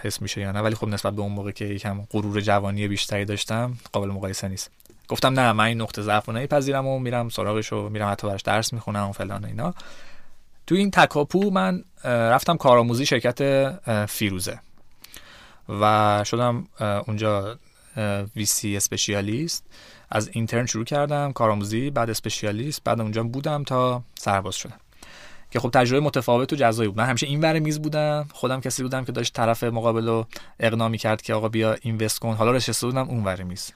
حس میشه یا نه. ولی خب نسبت به اون موقع که یکم غرور جوانی بیشتری داشتم قابل مقایسه نیست. گفتم نه من این نقطه ضعف رو نمیپذیرم و میرم سراغش و میرم حتی براش درس می‌خونم و فلان اینا. تو این تکاپو من رفتم کارآموزی شرکت فیروزه. و شدم اونجا ویسی اسپشیالیست. از اینترن شروع کردم کارآموزی بعد اسپشیالیست بعد اونجا بودم تا سرباز شدم. که خب تجربه متفاوت و جزایی بود. من همیشه این ور میز بودم. خودم کسی بودم که داشت طرف مقابل رو اقناع کرد که آقا بیا اینوست کن. حالا نشسته بودم اون ور میز.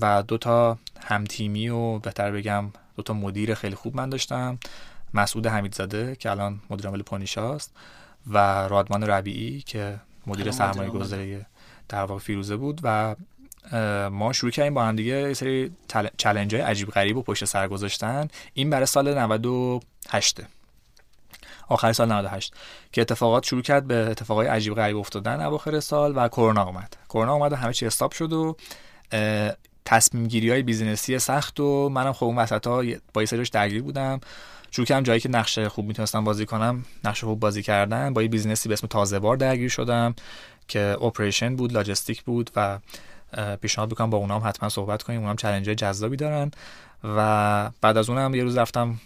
و دو تا هم تیمی و بهتر بگم دو تا مدیر خیلی خوب من داشتم. مسعود حمیدزاده که الان مدیر عامل پونیشاست و رادمان ربیعی که مدیر سرمایه گذاری در واقع فیروزه بود و ما شروع کردیم با هم دیگه یه سری challenge های عجیب غریب و پشت سر گذاشتن. این برای سال 98 آخر سال 98 که اتفاقات شروع کرد به اتفاقای عجیب غریب افتادن اواخر سال و کرونا اومد. کرونا اومد و همه چی stop شد و تصمیم گیری های business ی سخت و منم خب اون وسط ها با یه درگیر بودم. شروع کردم جایی که نقش خوب می‌تونستم بازی کنم نقش خوب بازی کردن با یه business ی به اسم تازه بار درگیر شدم که operation بود لاجستیک بود و پیشنهاد بکنم با اونام حتما صحبت کنیم. اونام چالش جذابی دارن و بعد از اونم یه روز رفتم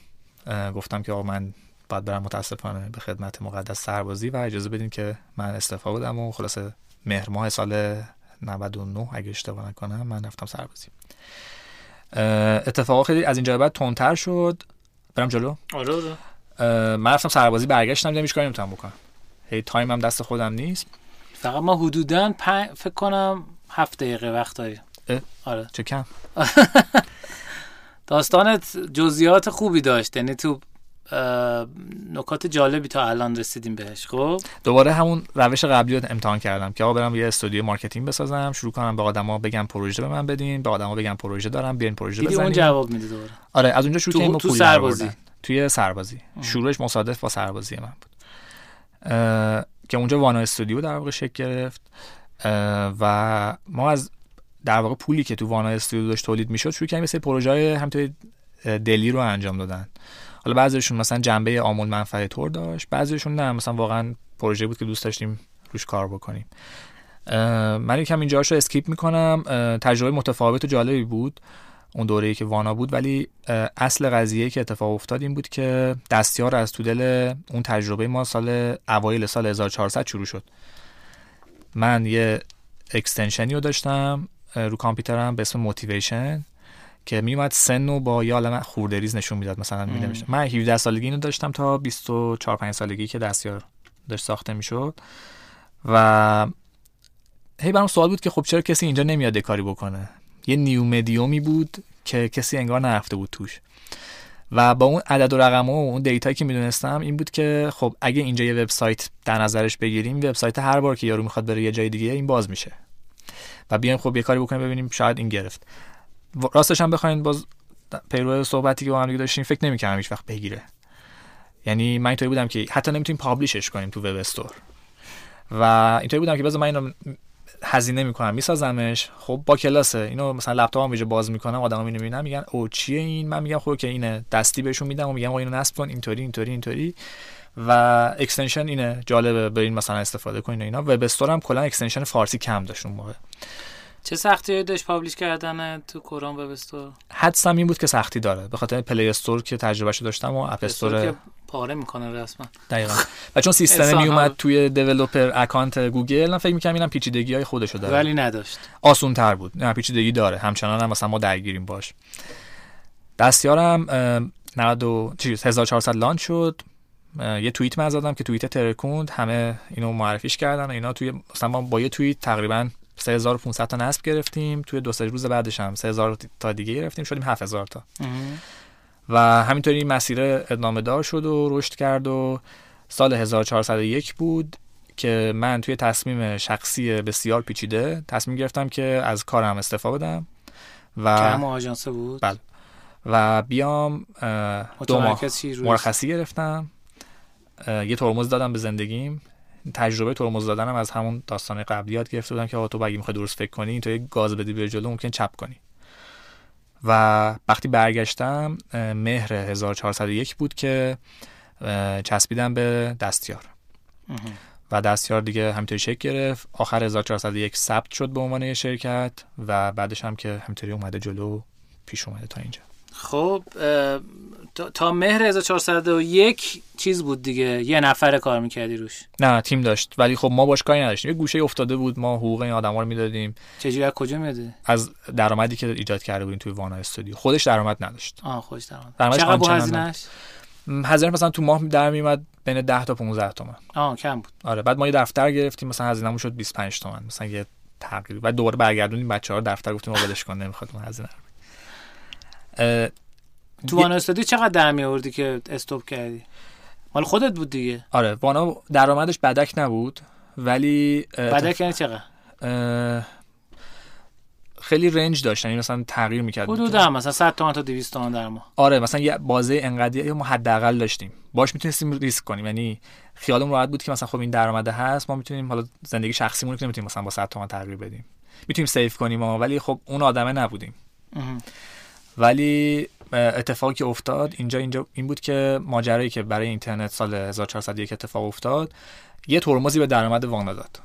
گفتم که آقا من باید برم متاسفانه به خدمت مقدس سربازی و اجازه بدین که من استعفا بدم و خلاصه مهر ماه سال 99 اگه اشتباه نکنم من رفتم سربازی. اتفاق خیلی از اینجا بعد تندتر شد. برم جلو. آره آره. من رفتم سربازی برگشتم دیدم هیچ کاری نمی‌تونم بکنم. هی time هم دست خودم نیست. فقط ما حدودا فکر کنم هفت دقیقه وقت داری آره. چه کم. داستانت جزئیات خوبی داشت یعنی تو نکات جالبی تا الان رسیدیم بهش خب؟ دوباره همون روش قبلی رو امتحان کردم که آقا برم یه استودیو marketing بسازم شروع کنم به آدما بگم پروژه به من بدین به آدما بگم پروژه دارم بیاین پروژه بزنیم اون جواب میده دوباره؟ آره از اونجا شروع کردیم تو, تو سربازی. توی سربازی. شروعش مصادف با سربازی من بود. که اونجا وانا استودیو در واقع شکل گرفت. و ما از در واقع پولی که تو وانا استودیو داشت تولید می‌شد شروع کردیم مثل پروژه همینطوری دلی رو انجام دادن. حالا بعضیشون مثلا جنبه آمول منفعه طور داشت بعضیشون نه مثلا واقعا پروژه بود که دوست داشتیم روش کار بکنیم. من یکم اینجا رو اسکیپ می‌کنم. تجربه متفاوت و جالبی بود اون دوره که وانا بود ولی اصل قضیه که اتفاق افتاد این بود که دستیار از تو دل اون تجربه ما سال اوایل سال 1400 شروع شد. من یه اکستنشنی رو داشتم رو کامپیوترم به اسم موتیویشن. که میومد سن و با یه عالم خوردریز نشون می‌داد مثلا می من 17 سالگی اینو داشتم تا 24 5 سالگی که دستیار داشت ساخته می‌شد. و هی برام سوال بود که خب چرا کسی اینجا نمیاد کاری بکنه؟ یه نیو مدیومی بود که کسی انگار نرفته بود توش. و با اون عدد و رقم و اون دیتایی که می‌دونستم این بود که خب اگه اینجا یه وبسایت در نظرش بگیریم وبسایت هر بار که یارو می‌خواد بره یه جای دیگه این باز میشه. و بیایم خب یه کاری بکنیم ببینیم شاید این گرفت. راستش هم بخواین باز پیرو صحبتی که با هم دیگه داشتیم فکر نمی‌کردم هیچ وقت بگیره. یعنی من اینطوری بودم که حتی نمی‌تونیم پابلیشش کنیم تو وب استور. و اینطوری بودم که بذار من اینو هزینه می‌کنم میسازمش. خب با کلاسه اینو مثلا لپتاپم یه باز می‌کنم آدما می‌بینن میگن او چیه این؟ من میگم خب که اینه دستی بهشون میدم و میگم اینو نصب کن اینطوری اینطوری اینطوری. و extension اینه جالبه برین مثلا استفاده کنین اینا. web store هم کلا extension فارسی کم داشت اون موقع. چه سختی داشت publish کردن تو Chrome Web Store؟ حدسم این بود که سختی داره. به خاطر Play Store که تجربهشو داشتم و App Store پاره می‌کنه رسما. دقیقا. و چون سیستم می اومد توی developer account گوگل من فکر می‌کنم اینم پیچیدگی های خودشو داره. ولی نداشت. آسون تر بود. نه پیچیدگی داره. همچنان هم مثلا ما درگیریم باش. دستیارم 90 چیز 1400 launch شد. یه توییت من زدم که توییت ترکوند. همه اینو معرفیش کردن و اینا توی مثلا با یه توییت تقریبا 3500 تا نصب گرفتیم توی دو سه روز بعدش هم 3000 تا دیگه گرفتیم شدیم 7000 تا. و همینطوری این مسیر ادامه دار شد و رشد کرد و سال 1401 بود که من توی تصمیم شخصی بسیار پیچیده تصمیم گرفتم که از کارم استفا بدم و کم آژانس بود؟ بله. و بیام دو ماه مرخصی گرفتم. یه ترمز دادم به زندگیم. تجربه ترمز دادنم از همون داستان قبلی یاد گرفته بودم که آقا تو اگه می‌خوای درست فکر کنی اینطوری گاز بدی به جلو ممکن چپ کنی. و وقتی برگشتم مهر 1401 بود که چسبیدم به دستیار. و دستیار دیگه همینطوری شکل گرفت. آخر 1401 ثبت شد به عنوان شرکت و بعدش هم که همینطوری اومده جلو پیش اومده تا اینجا. خب تا- تا مهر 1401 چیز بود دیگه. یه نفر کار می‌کردی روش. نه تیم داشت. ولی خب ما باش کاری نداشتیم. یه گوشه افتاده بود. ما حقوق این آدما رو می‌دادیم. چجوری؟ از کجا میاده از درآمدی که ایجاد کرده بودیم توی وانا استودیو. خودش درآمد نداشت. آه خوش درآمد. درآمدش چقدر بود هزینه‌اش؟ هزینه مثلا تو ماه در میومد بین 10 تا 15 تومن آه کم بود. آره بعد ما یه دفتر گرفتیم. مثلا هزینه‌مون شد 25 تومن مثلا یه تغییر بعد دوباره برگردونیم بچه‌ها رو دفتر گفتیم آقا ولش کن نمی‌خواد اون هزینه تو یه- وان استادی چقدر در میآوردی که استوب کردی؟ مال خودت بود دیگه. آره وانا درآمدش بدک نبود ولی بعد یعنی چقدر؟ خیلی رنج داشت یعنی مثلا تغییر می‌کرد. حدودا مثلا 100 تومن تا 200 تومن در ماه. آره مثلا یه بازه انقدی ما حداقل داشتیم. باش می‌تونستیم ریسک کنیم یعنی خیالمون راحت بود که مثلا خب این درآمده هست ما می‌تونیم حالا زندگی شخصیمون رو که نمی‌تونیم مثلا با 100 تومن تغییر بدیم. می‌تونیم سیف کنیم اما ولی خب اون آدمه نبودیم. ولی اتفاقی که افتاد. اینجا اینجا این بود که ماجرایی که برای اینترنت سال 1401 اتفاق افتاد یه ترمزی به درآمد وانا داد.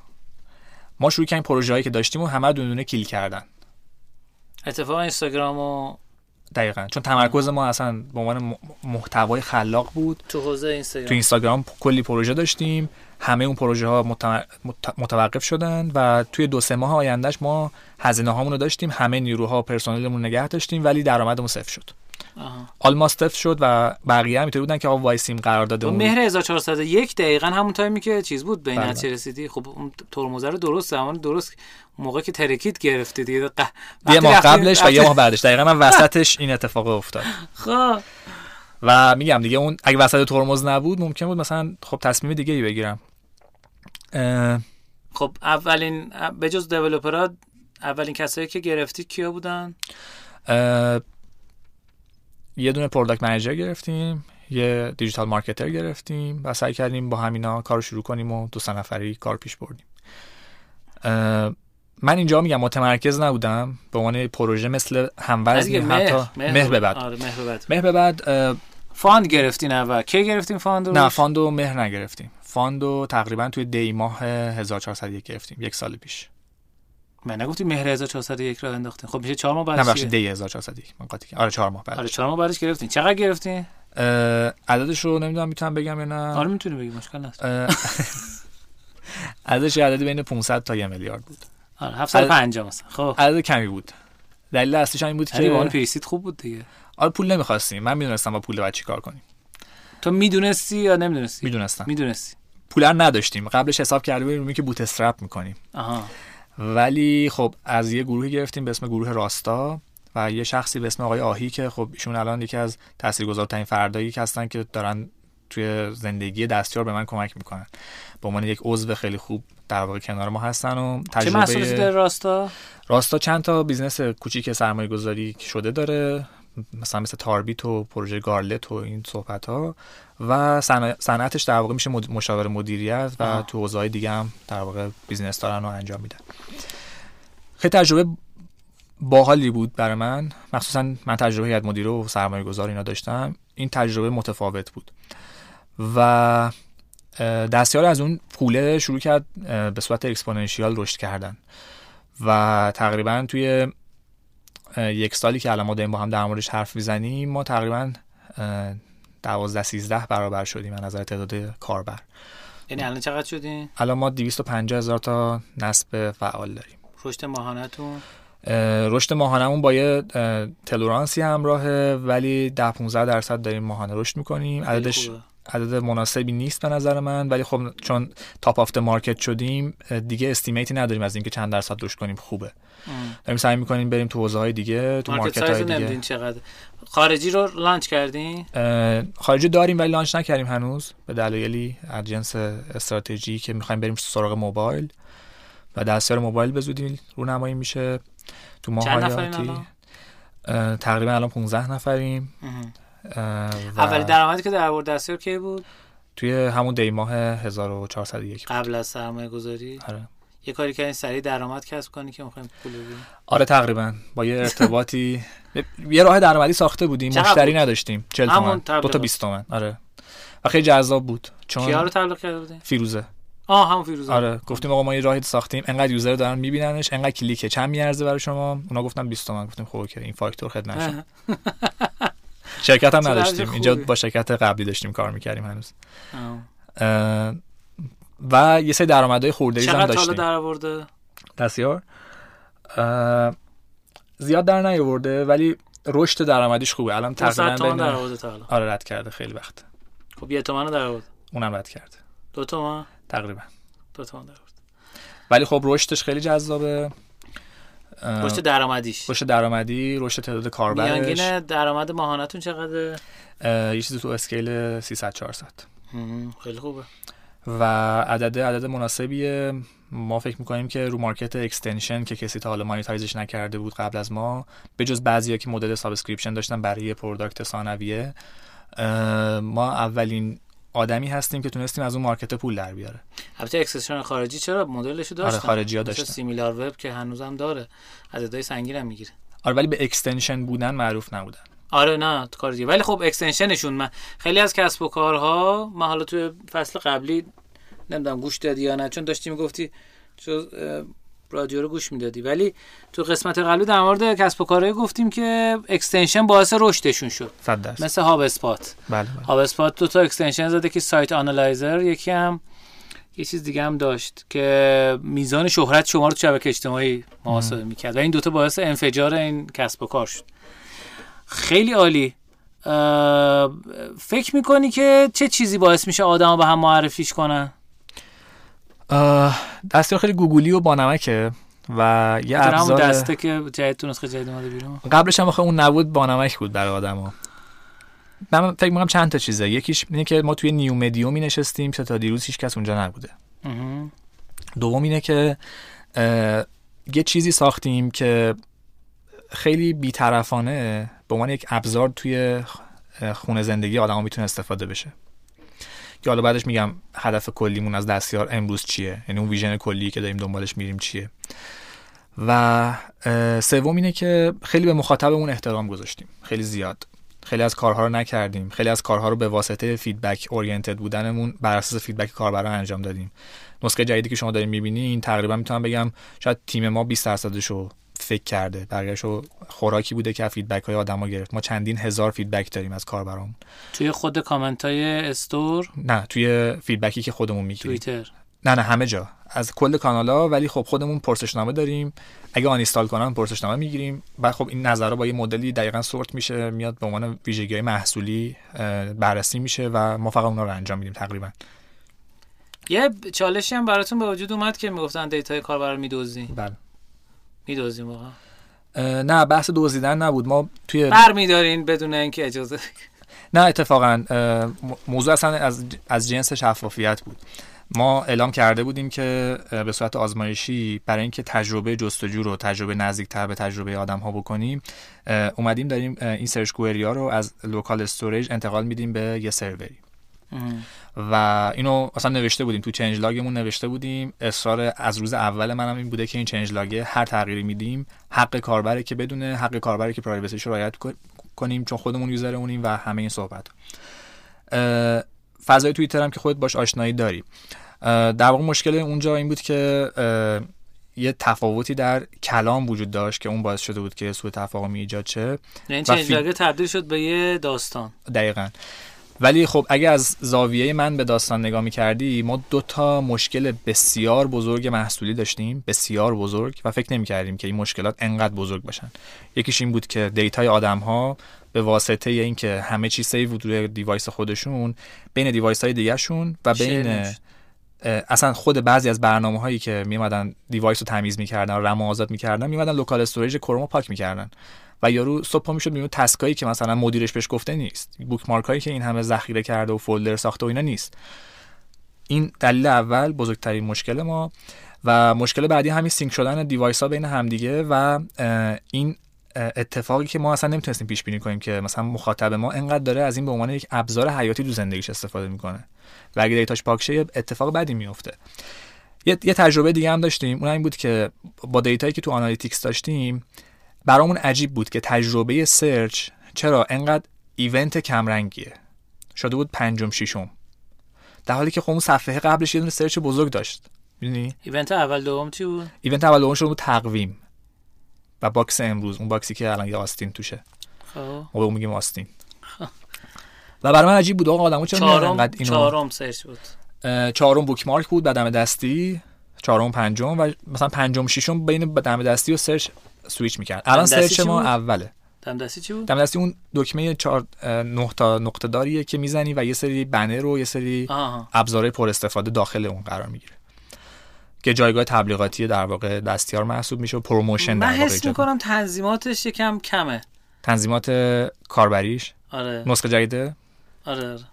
ما شروع کردیم پروژه‌ای که داشتیم و همه دونه دونه کیل کردن. اتفاق اینستاگرام و دقیقا. چون تمرکز ما اصلا به عنوان محتوای خلاق بود. تو حوزه تو اینستاگرام اینستاگرام کلی پروژه داشتیم. همه اون پروژه ها متوقف شدن و توی دو سه ماه آیندهش ما هزینه هامون رو داشتیم. همه نیروها و پرسنلمون نگه داشتیم ولی درآمدمون صفر شد. آها. آلما صفر شد و بقیه هم بودن که آقا وایسیم تو قراردادمون مهر 1401 دقیقا همون تایمی که چیز بود به بله. نتیجه رسیدی. خب اون ترمزه رو درست زمان درست موقع که ترکیت گرفتی دیگه ق... یه ماه قبلش و یه ماه بعدش. دقیقا من وسطش این اتفاق افتاد. خب. و میگم دیگه اون اگه وسط ترمز نبود ممکن بود مثلا خب تصمیم دیگه ای بگیرم. اه، خب اولین به جز دیولپرها اولین کسایی که گرفتی کیا بودن؟ اه، یه دونه product manager گرفتیم یه digital marketer گرفتیم و سعی کردیم با همینا کار رو شروع کنیم و دو سه نفری کار پیش بردیم. من اینجا میگم متمرکز نبودم به عنوان پروژه مثل هموزنی حتی مهر به بعد. آره مهر به بعد. مهر به بعد fund گرفتین اول. کی گرفتین fund رو؟ نه fund و مهر نگرفتیم. fund و تقریبا توی دی ماه 1401 گرفتیم یک سال پیش. من نگفتی مهر 1401 رو انداختین. خب میشه 4 ماه نه بعدش بخشید دیگه. دی 1401 من قاطی. آره چهار ماه بعد آره 4 ماه بعدش گرفتین. چقدر گرفتین؟ عددش رو نمی‌دونم می‌تونم بگم یا نه؟ آره می‌تونی بگی مشکل نیست. عددش عددی بین 500 تا 1 میلیارد بود. آره 750 مثلا. خب. عدد کمی بود. دلیل اصلیش این بود با اون که pre-seed خوب بود دیگه. آره پول نمی‌خواستیم. من می‌دونستم با پول باید چی کار کنیم. تو می‌دونستی یا نمی‌دونستی؟ می‌دونستم. می‌دونستی. پول نداشتیم. قبلش حساب کرده بودیم که bootstrap می‌کنیم. آها. ولی خب از یه گروهی گرفتیم به اسم گروه راستا و یه شخصی به اسم آقای آهی که خب ایشون الان یکی از تاثیرگذارترین فردهایی که هستن که دارن توی زندگی دستیار به من کمک می‌کنن. به عنوان یک عضو خیلی خوب در واقع کنار ما هستن و چه محصولاتی داره راستا؟ راستا چند تا business کوچیک سرمایه گذاری شده داره. مثلا مثل تاربیت و پروژه گارلت و این صحبت ها و صنع- صنعتش در واقع میشه مشاور مدیریت و آها. تو حوزه‌های دیگه هم در واقع business دارن و انجام میدن. خیلی تجربه باحالی بود برای من. مخصوصا من تجربه هیئت مدیره و سرمایه گذار اینا داشتم. این تجربه متفاوت بود. و دستیار از اون پوله شروع کرد به صورت اکسپوننشیال رشد کردن. و تقریبا توی یک سالی که الان ما داریم با هم در موردش حرف می‌زنیم ما تقریبا دوازده سیزده برابر شدیم از نظر تعداد کاربر. یعنی الان چقدر شدین الان ما 250 هزار تا نصب فعال داریم. رشد ماهانتون اه، رشد ماهانمون با یه tolerance ی همراهه ولی 10 15 درصد داریم ماهانه رشد می‌کنیم. عددش خوبه. عدد مناسبی نیست به نظر من ولی خب چون top of market شدیم دیگه estimate ی نداریم از اینکه چند درصد رشد کنیم خوبه. داریم سعی می‌کنیم بریم تو حوزه های دیگه تو market market های رو دیگه چقدر خارجی رو launch کردین؟ اه، خارجی داریم ولی لانچ نکردیم هنوز به دلایلی از جنس استراتژی که می‌خوایم بریم سراغ موبایل و دستیار موبایل به زودی رونمایی میشه. تو ماه؟ تقریبا الان 15 نفریم. اولین درآمدی که در آورد دستیار کی بود؟ توی همون دی ماه 1401 بود. قبل از سرمایه گذاری؟ آره. یه کاری کردین سریع درآمد کسب کنی که می‌خوایم پول بدیم آره تقریبا. با یه ارتباطی. یه راه درآمدی ساخته بودیم مشتری بود؟ نداشتیم. 40 همون تومن. دو تا 20 تومن. آره. و خیلی جذاب بود. کیا رو چون تبلیغ کرده بودین؟ فیروزه. آه همون فیروزه. آره. گفتیم آقا ما یه راهی ساختیم. انقدر یوزر دارن میبیننش انقدر کلیکه چند میارزه برای شما. اونا گفتن 20 تومن. گفتیم خب اوکی این فاکتور خدمت شما شرکت هم نداشتیم. اینجا. با شرکت قبلی داشتیم کار می‌کردیم هنوز. و یه سری درآمدهای خورده هم چقدر داشتیم. در آورده دستیار زیاد در نیاورده ولی رشد درآمدیش خوبه. الان 500 تقریبا در آورده تا آره رد کرده خیلی وقت. خب یه تومن در آورده اونم رد کرده دو تومن؟ تقریبا. دو تومن در آورده ولی خب رشدش خیلی جذابه. رشد درآمدیش. رشد درآمدی رشد تعداد کاربرش. میانگین درآمد ماهانتون چقدره؟ اه، یه چیزی تو اسکیل 300 400 هم، خیلی خوبه. و عدد عدد مناسبیه. ما فکر می‌کنیم که رو market extension که کسی تا حالا monetize ش نکرده بود قبل از ما به جز بعضیا که مدل subscription داشتن برای product ثانویه ما اولین آدمی هستیم که تونستیم از اون market پول در بیاره. البته extension خارجی چرا مدلشو داشتن؟ آره خارجی ها داشتن. SimilarWeb که هنوزم داره عددهای سنگین هم می‌گیره. آره ولی به extension بودن معروف نبودن. آره نه کار دیگه. ولی خب extension شون من خیلی از کسب و کارها من حالا توی فصل قبلی نمی‌دونم گوش دادی یا نه چون داشتی می‌گفتی رادیو رو گوش می‌دادی. ولی تو قسمت قبلی در مورد کسب و کارهای گفتیم که extension باعث رشدشون شد. 100 درصد. مثل HubSpot. بله بله. HubSpot دو تا extension زده که site analyzer یکی هم یه چیز دیگه هم داشت که میزان شهرت شما رو تو شبکه اجتماعی محاسبه می‌کرد. و این دوتا باعث انفجار این کسب و کار شد. خیلی عالی. فکر می‌کنی که چه چیزی باعث میشه آدم به هم معرفیش کنن؟ دستیار خیلی گوگلی و بانمکه و یه ابزار دسته که جدید تو نسخه جدید اومده بیرون. قبلش هم اون نبود بانمک بود برای آدما من فکر می‌کنم چند تا چیزه. یکیش اینه که ما توی نیو مدیومی نشستیم که تا دیروز هیچ کس اونجا نبوده. دوم اینه که یه چیزی ساختیم که خیلی بیطرفانه به عنوان یک ابزار توی خونه زندگی آدما می‌تونه استفاده بشه. که حالا بعدش میگم هدف کلیمون از دستیار امروز چیه؟ یعنی اون vision کلی که داریم دنبالش میریم چیه؟ و سوم اینه که خیلی به مخاطبمون احترام گذاشتیم. خیلی زیاد. خیلی از کارها رو نکردیم. خیلی از کارها رو به واسطه feedback oriented بودنمون بر اساس feedback کاربران انجام دادیم. نسخه جدیدی که شما دارین می‌بینین تقریبا می‌تونم بگم شاید تیم ما 20 درصدش رو فکر کرده. بقیه‌اش رو خوراکی بوده که feedback های آدما گرفت. ما چندین هزار feedback داریم از کاربرامون. توی خود کامنت های store؟ نه توی feedback ی که خودمون می‌گیریم. توییتر. نه نه همه جا. از کل کانالا ولی خب خودمون پرسشنامه داریم. اگه uninstall کنن پرسشنامه می‌گیریم. بعد خب این نظرها با یه مدلی دقیقا sort میشه. میاد به عنوان ویژگی های محصولی بررسی میشه و ما فقط اونا رو انجام میدیم تقریبا. یه چالشی هم براتون به وجود اومد که می‌گفتن دیتای کاربر رو میدوزی. بله. میدوزیم واقعا. نه بحث دزدیدن نبود. ما توی بر میدارین بدون اینکه اجازه نه اتفاقا موضوع اصلا از از جنس شفافیت بود. ما اعلام کرده بودیم که به صورت آزمایشی برای اینکه تجربه جستجو رو تجربه نزدیکتر به تجربه آدم ها بکنیم اومدیم داریم این search query ها رو از local storage انتقال میدیم به یه سروری. و اینو اصلا نوشته بودیم تو changelog مون نوشته بودیم اصرار از روز اول منم این بوده که این changelog ه هر تغییری میدیم حق کاربره که بدونه حق کاربره که privacy ش رو رعایت کنیم چون خودمون user مونیم و همه این صحبت. فضای توییتر هم که خودت باش آشنایی داری. در واقع مشکل اونجا این بود که یه تفاوتی در کلام وجود داشت که اون باعث شده بود که سوء تفاهمی ایجاد شه. log ه تبدیل شد به یه داستان. دقیقا. ولی خب اگه از زاویه من به داستان نگاه می کردی ما دو تا مشکل بسیار بزرگ محصولی داشتیم بسیار بزرگ و فکر نمی کردیم که این مشکلات انقدر بزرگ باشن. یکیش این بود که data ی آدم ها به واسطه اینکه همه چی save بود روی device خودشون بین device های دیگهشون و بین اصلا خود بعضی از برنامه هایی که میومدن device رو تمیز می‌کردن و رم آزاد می‌کردن میومدن local storage کروم پاک می‌کردن. و یارو صبح می‌شد می‌بینه task ایی که مثلا مدیرش بهش گفته نیست. bookmark هایی که این همه ذخیره کرده و folder ساخته و اینا نیست. این دلیل اول بزرگترین مشکل ما و مشکل بعدی همین sync شدن device ها بین همدیگه و این اتفاقی که ما اصلا نمی‌تونستیم پیش بینی کنیم که مثلا مخاطب ما انقدر داره از این به عنوان یک ابزار حیاتی تو زندگیش استفاده می‌کنه. و اگه data ش پاک شه اتفاق بدی میفته یه, یه تجربه دیگه هم داشتیم. اون این بود که با data یی که تو analytics داشتیم برامون عجیب بود که تجربه search چرا انقدر event کمرنگیه. شده بود پنجم ششم. در حالی که خب اون صفحه قبلش یه دونه search بزرگ داشت. می‌دونی؟ event اول دوم چی بود؟ event اول دوم شده بود تقویم و box امروز. اون box ی که الان یه آستین توشه. خب. ما اون میگیم آستین. و برای من عجیب بود. آقا آدمو چرا چهارم اینو چهارم search بود. چهارم bookmark بود بعد دم دستی. چهارم پنجم و مثلا پنجم ششم بین دم دستی و search switch می‌کرد. الان search ما؟ اوله. دم دستی چی بود؟ دم دستی اون دکمه چهار اه، نه تا نقطه داریه که می‌زنی و یه سری banner و یه سری ابزارهای پر استفاده داخل اون قرار می‌گیره. که جایگاه تبلیغاتی در واقع دستیار محسوب میشه و promotion من در واقع حس ایجاد می‌کنم تنظیماتش یکم کمه. تنظیمات کاربریش. آره. نسخه جدیده آره آره.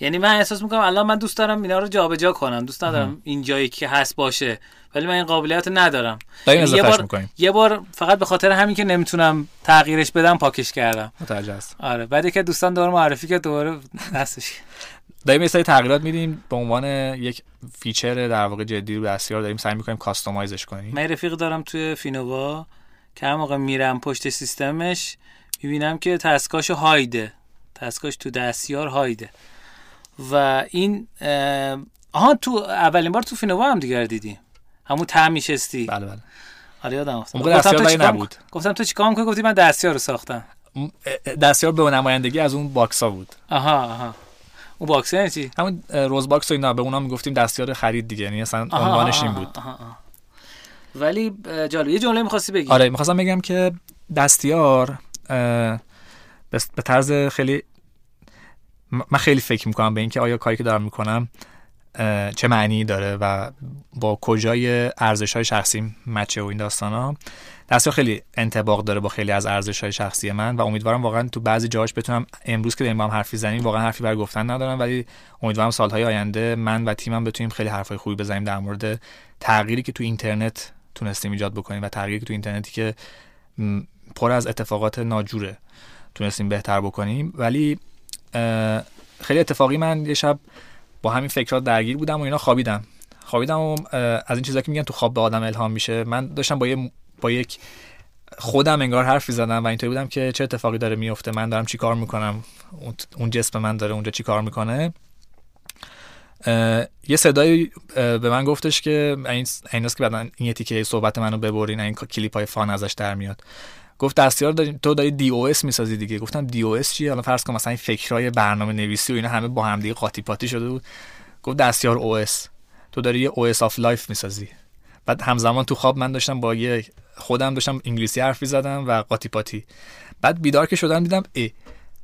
یعنی من احساس می‌کنم الان من دوست دارم اینا رو جابجا کنم. دوست ندارم این جایی که هست باشه. ولی من این قابلیت رو ندارم. یعنی یه بار می‌کنیم. یه بار فقط به خاطر همین که نمی‌تونم تغییرش بدم پاکش کردم. متوجه است آره. بعد که دوستان دوباره معرفی که دوباره دستش. داریم یه سری تغییرات میدیم. به عنوان یک feature در واقع جدی رو دستیار داریم سعی می‌کنیم customize ش کنیم. من رفیق دارم توی فینووا که هر موقع میرم پشت سیستمش می‌بینم که task اش hide ه. task اش تو دستیار hide ه. و این آها تو اولین بار تو فینووا هم دیگر دیدیم همون ته میشستی. بله بله. آره یادم افتاد. اون موقع گفتم دستیار تو چیکار نبود. گفتم تو چیکار می‌کنی؟ گفتی من دستیار رو ساختم. دستیار به نمایندگی از unbox ا بود. آها آها. unbox یعنی چی؟ همون روز باکس و اینا. به اونا می‌گفتیم دستیار خرید دیگه. یعنی اصلا عنوانش این بود. آها، آها. ولی جالب یه جمله می‌خواستی بگی؟ آره می‌خواستم بگم که دستیار به طرز خیلی من خیلی فکر می‌کنم به اینکه آیا کاری که دارم می‌کنم چه معنی داره و با کجای ارزش های شخصی مچه و این داستان ها خیلی انتباق داره با خیلی از ارزش های شخصی من و امیدوارم واقعا تو بعضی جاهاش بتونم امروز که داریم با هم حرفی زنیم واقعا حرفی بر گفتن ندارم ولی امیدوارم سالهای آینده من و تیمم بتونیم خیلی حرفای خوبی بزنیم در مورد تغییری که تو اینترنت تونستیم ایجاد بکنیم و تغییری که تو اینترنتی که پر از اتفاقات ناجوره تونستیم بهتر بکنیم. ولی خیلی اتفاقی من یه شب با همین فکرات درگیر بودم و اینا خوابیدم. خوابیدم و از این چیزا که میگن تو خواب به آدم الهام میشه. من داشتم با یه با یک خودم انگار حرفی زدم و اینطوری بودم که چه اتفاقی داره میفته من دارم چی کار می‌کنم اون- جسم من داره اونجا چی کار می‌کنه. یه صدایی به من گفتش که این ایناست که بعدا این تیکه صحبت منو ببرین این کلیپ های fun ازش در میاد. گفت دستیار داری تو داری the OS می‌سازی دیگه. گفتم the OS چیه؟ حالا فرض کن مثلا این فکرای برنامه نویسی و اینا همه با هم دیگه قاطی پاتی شده بود. گفت دستیار OS تو داری یه OS of life می‌سازی. بعد همزمان تو خواب من داشتم با یه خودم داشتم انگلیسی حرفی زدم و قاطی پاتی بعد بیدار که شدم دیدم ای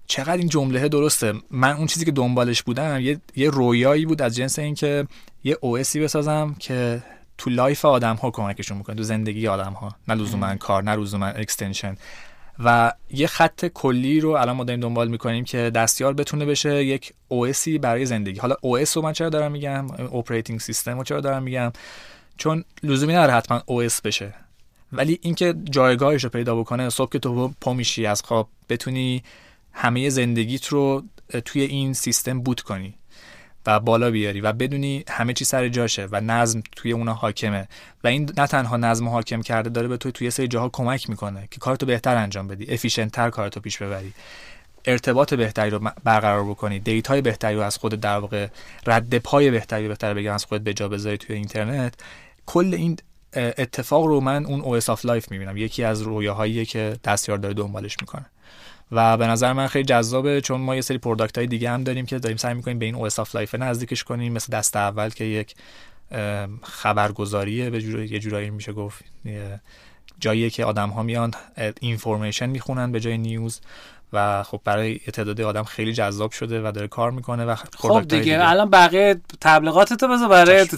چقدر این جمله درسته. من اون چیزی که دنبالش بودم یه, یه رویایی بود از جنس اینکه یه OS بسازم که تو life آدم ها کمکشون می‌کنه تو زندگی آدم ها نه لزوما کار نه لزوما extension و یه خط کلی رو الان ما داریم دنبال می‌کنیم که دستیار بتونه بشه یک OS ی برای زندگی. حالا OS رو من چرا دارم میگم؟ operating system رو چرا دارم میگم؟ چون لزومی نداره حتما OS بشه. ولی اینکه جایگاهش رو پیدا بکنه صبح که تو پا میشی از خواب بتونی همه زندگیت رو توی این سیستم boot کنی. و بالا بیاری و بدونی همه چی سر جاشه و نظم توی اونا حاکمه. و این نه تنها نظم حاکم کرده داره به تو توی سری جاها کمک می‌کنه که کارتو بهتر انجام بدی efficient تر کارتو پیش ببری. ارتباط بهتری رو برقرار بکنی data ی بهتری رو از خود در واقع رد پای بهتری بهتر بگم از خودت به جا بذاری توی اینترنت. کل این اتفاق رو من اون OS of Life می‌بینم. یکی از رویاهایی که دستیار داره دنبالش می‌کنه. و به نظر من خیلی جذابه چون ما یه سری product های دیگه هم داریم که داریم سعی می‌کنیم به این OS of Life نزدیکش کنیم مثل دست اول که یک خبرگزاریه به جور... یه جورایی میشه گفت جاییه که آدم ها میان information می‌خونن به جای news و خب برای تعدادی آدم خیلی جذاب شده و داره کار می‌کنه و خب دیگه, دیگه. الان بقیه تبلیغاتتو بذار برای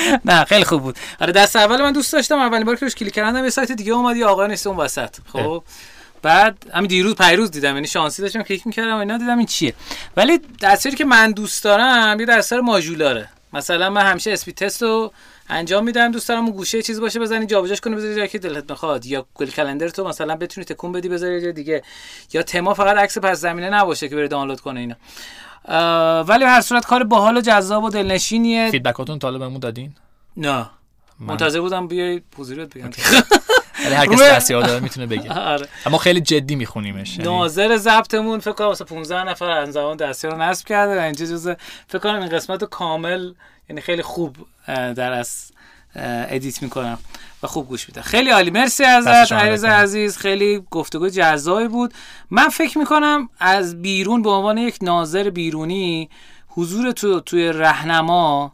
نه خیلی خوب بود. آره دست اول من دوست داشتم اولین بار که روش کلیک کردم یه سایت دیگه اومد یه آقا نیست اون وسط. خب. بعد همین دیروز پیروز دیدم یعنی شانسی داشتم کلیک می‌کردم اینا دیدم این چیه. ولی دستوری که من دوست دارم یه دستور ماژولاره. مثلا من همیشه اسپی تست رو انجام میدم دوست دارم اون گوشه چیز باشه بزنی جابجاش کنی بذاری جایی که دلت می‌خواد یا گل کلندر تو مثلا بتونی تکون بدی بذاری جای دیگه. یا تما فقط عکس پس زمینه نباشه که بری دانلود کنه اینا. ولی هر صورت کار باحال و جذاب و دلنشینیه. فیدبکاتون طالب بهمون دادین؟ نه. منتظر بودم بیای پوزیرت بگم. ولی هر کس داره می‌تونه بگه. آره. اما خیلی جدی میخونیمش. ناظر ضبطمون فکر کنم واسه 15 نفر از زمان دستیار رو نصب کرده و اینجا جزء فکر کنم این قسمت کامل یعنی خیلی خوب در از ادیت می‌کنم. و خوب گوش میدم خیلی عالی. مرسی ازت عزیز عزیز. خیلی گفتگو جذابی بود. من فکر می‌کنم از بیرون به عنوان یک ناظر بیرونی حضور تو توی رهنما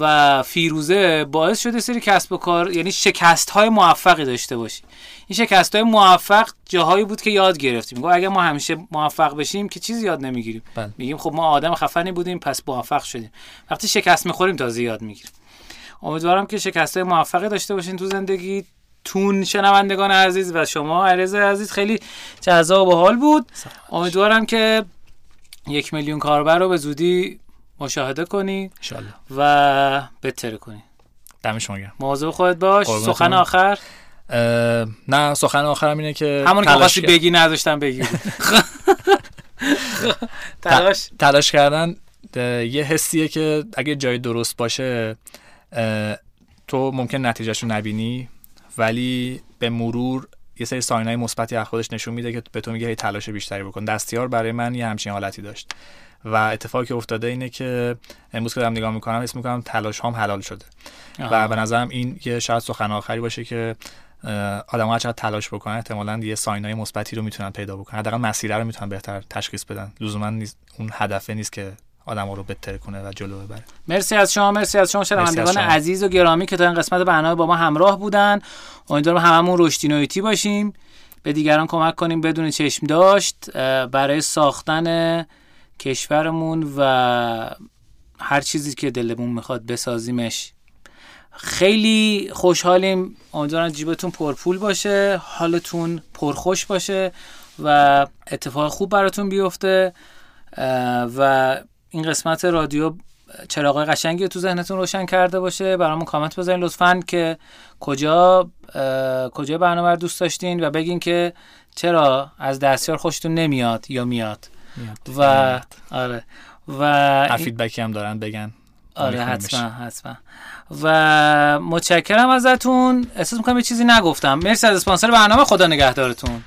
و فیروزه باعث شده سری کسب و کار یعنی شکست های موفقی داشته باشی. این شکست های موفق جاهایی بود که یاد گرفتیم. گفت اگه ما همیشه موفق بشیم که چیزی یاد نمی‌گیریم. بله. میگیم خب ما آدم خفنی بودیم پس موفق شدیم. وقتی شکست می‌خوریم تازه یاد می‌گیریم. امیدوارم که شکست های موفقی داشته باشین تو زندگی. تون شنوندگان عزیز و شما عرض عزیز خیلی جذاب و حال بود. امیدوارم که یک میلیون کاربر رو به زودی مشاهده کنی انشالله و بتره کنی. دم شما گرم. مواظب خودت باش. سخن آخر. نه سخن آخرم اینه که همون که خواستی بگی نداشتم بگی تلاش. تلاش کردن یه حسیه که اگه جای درست باشه تو ممکن نتیجهش رو نبینی ولی به مرور یه سری ساینای مثبتی از خودش نشون میده که به تو میگه هی تلاش بیشتری بکن. دستیار برای من یه همچین حالتی داشت. و اتفاقی که افتاده اینه که امروز که دارم نگاه می‌کنم اسم می‌کنم تلاش هم حلال شده. و به نظرم این یه شاید سخن آخری باشه که آدم ها چقدر تلاش بکنن احتمالاً یه ساینای مثبتی رو می‌تونن پیدا بکنن. حداقل مسیر رو می‌تونن بهتر تشخیص بدن. لزوما اون هدفه نیست که آدم رو بهتر کنه و جلو ببره. مرسی از شما مرسی از شما. شنوندگان عزیز و گرامی که تا این قسمت برنامه با ما همراه بودن. امیدوارم هممون رشدی نویتی باشیم. به دیگران کمک کنیم بدون چشم داشت برای ساختن کشورمون و هر چیزی که دلمون می‌خواد بسازیمش. خیلی خوشحالیم. امیدوارم جیبتون پرپول باشه حالتون پرخوش باشه و اتفاق خوب براتون بیفته و این قسمت رادیو چراغای قشنگی تو ذهنتون روشن کرده باشه. برامون کامنت بذارین لطفا که کجا کجا برنامه رو دوست داشتین و بگین که چرا از دستیار خوشتون نمیاد یا میاد, میاد. و آره. و فیدبکی هم دارن بگن. آره حتما حتما. و متشکرم ازتون. احساس می‌کنم یه چیزی نگفتم. مرسی از اسپانسر برنامه. خدا نگهدارتون.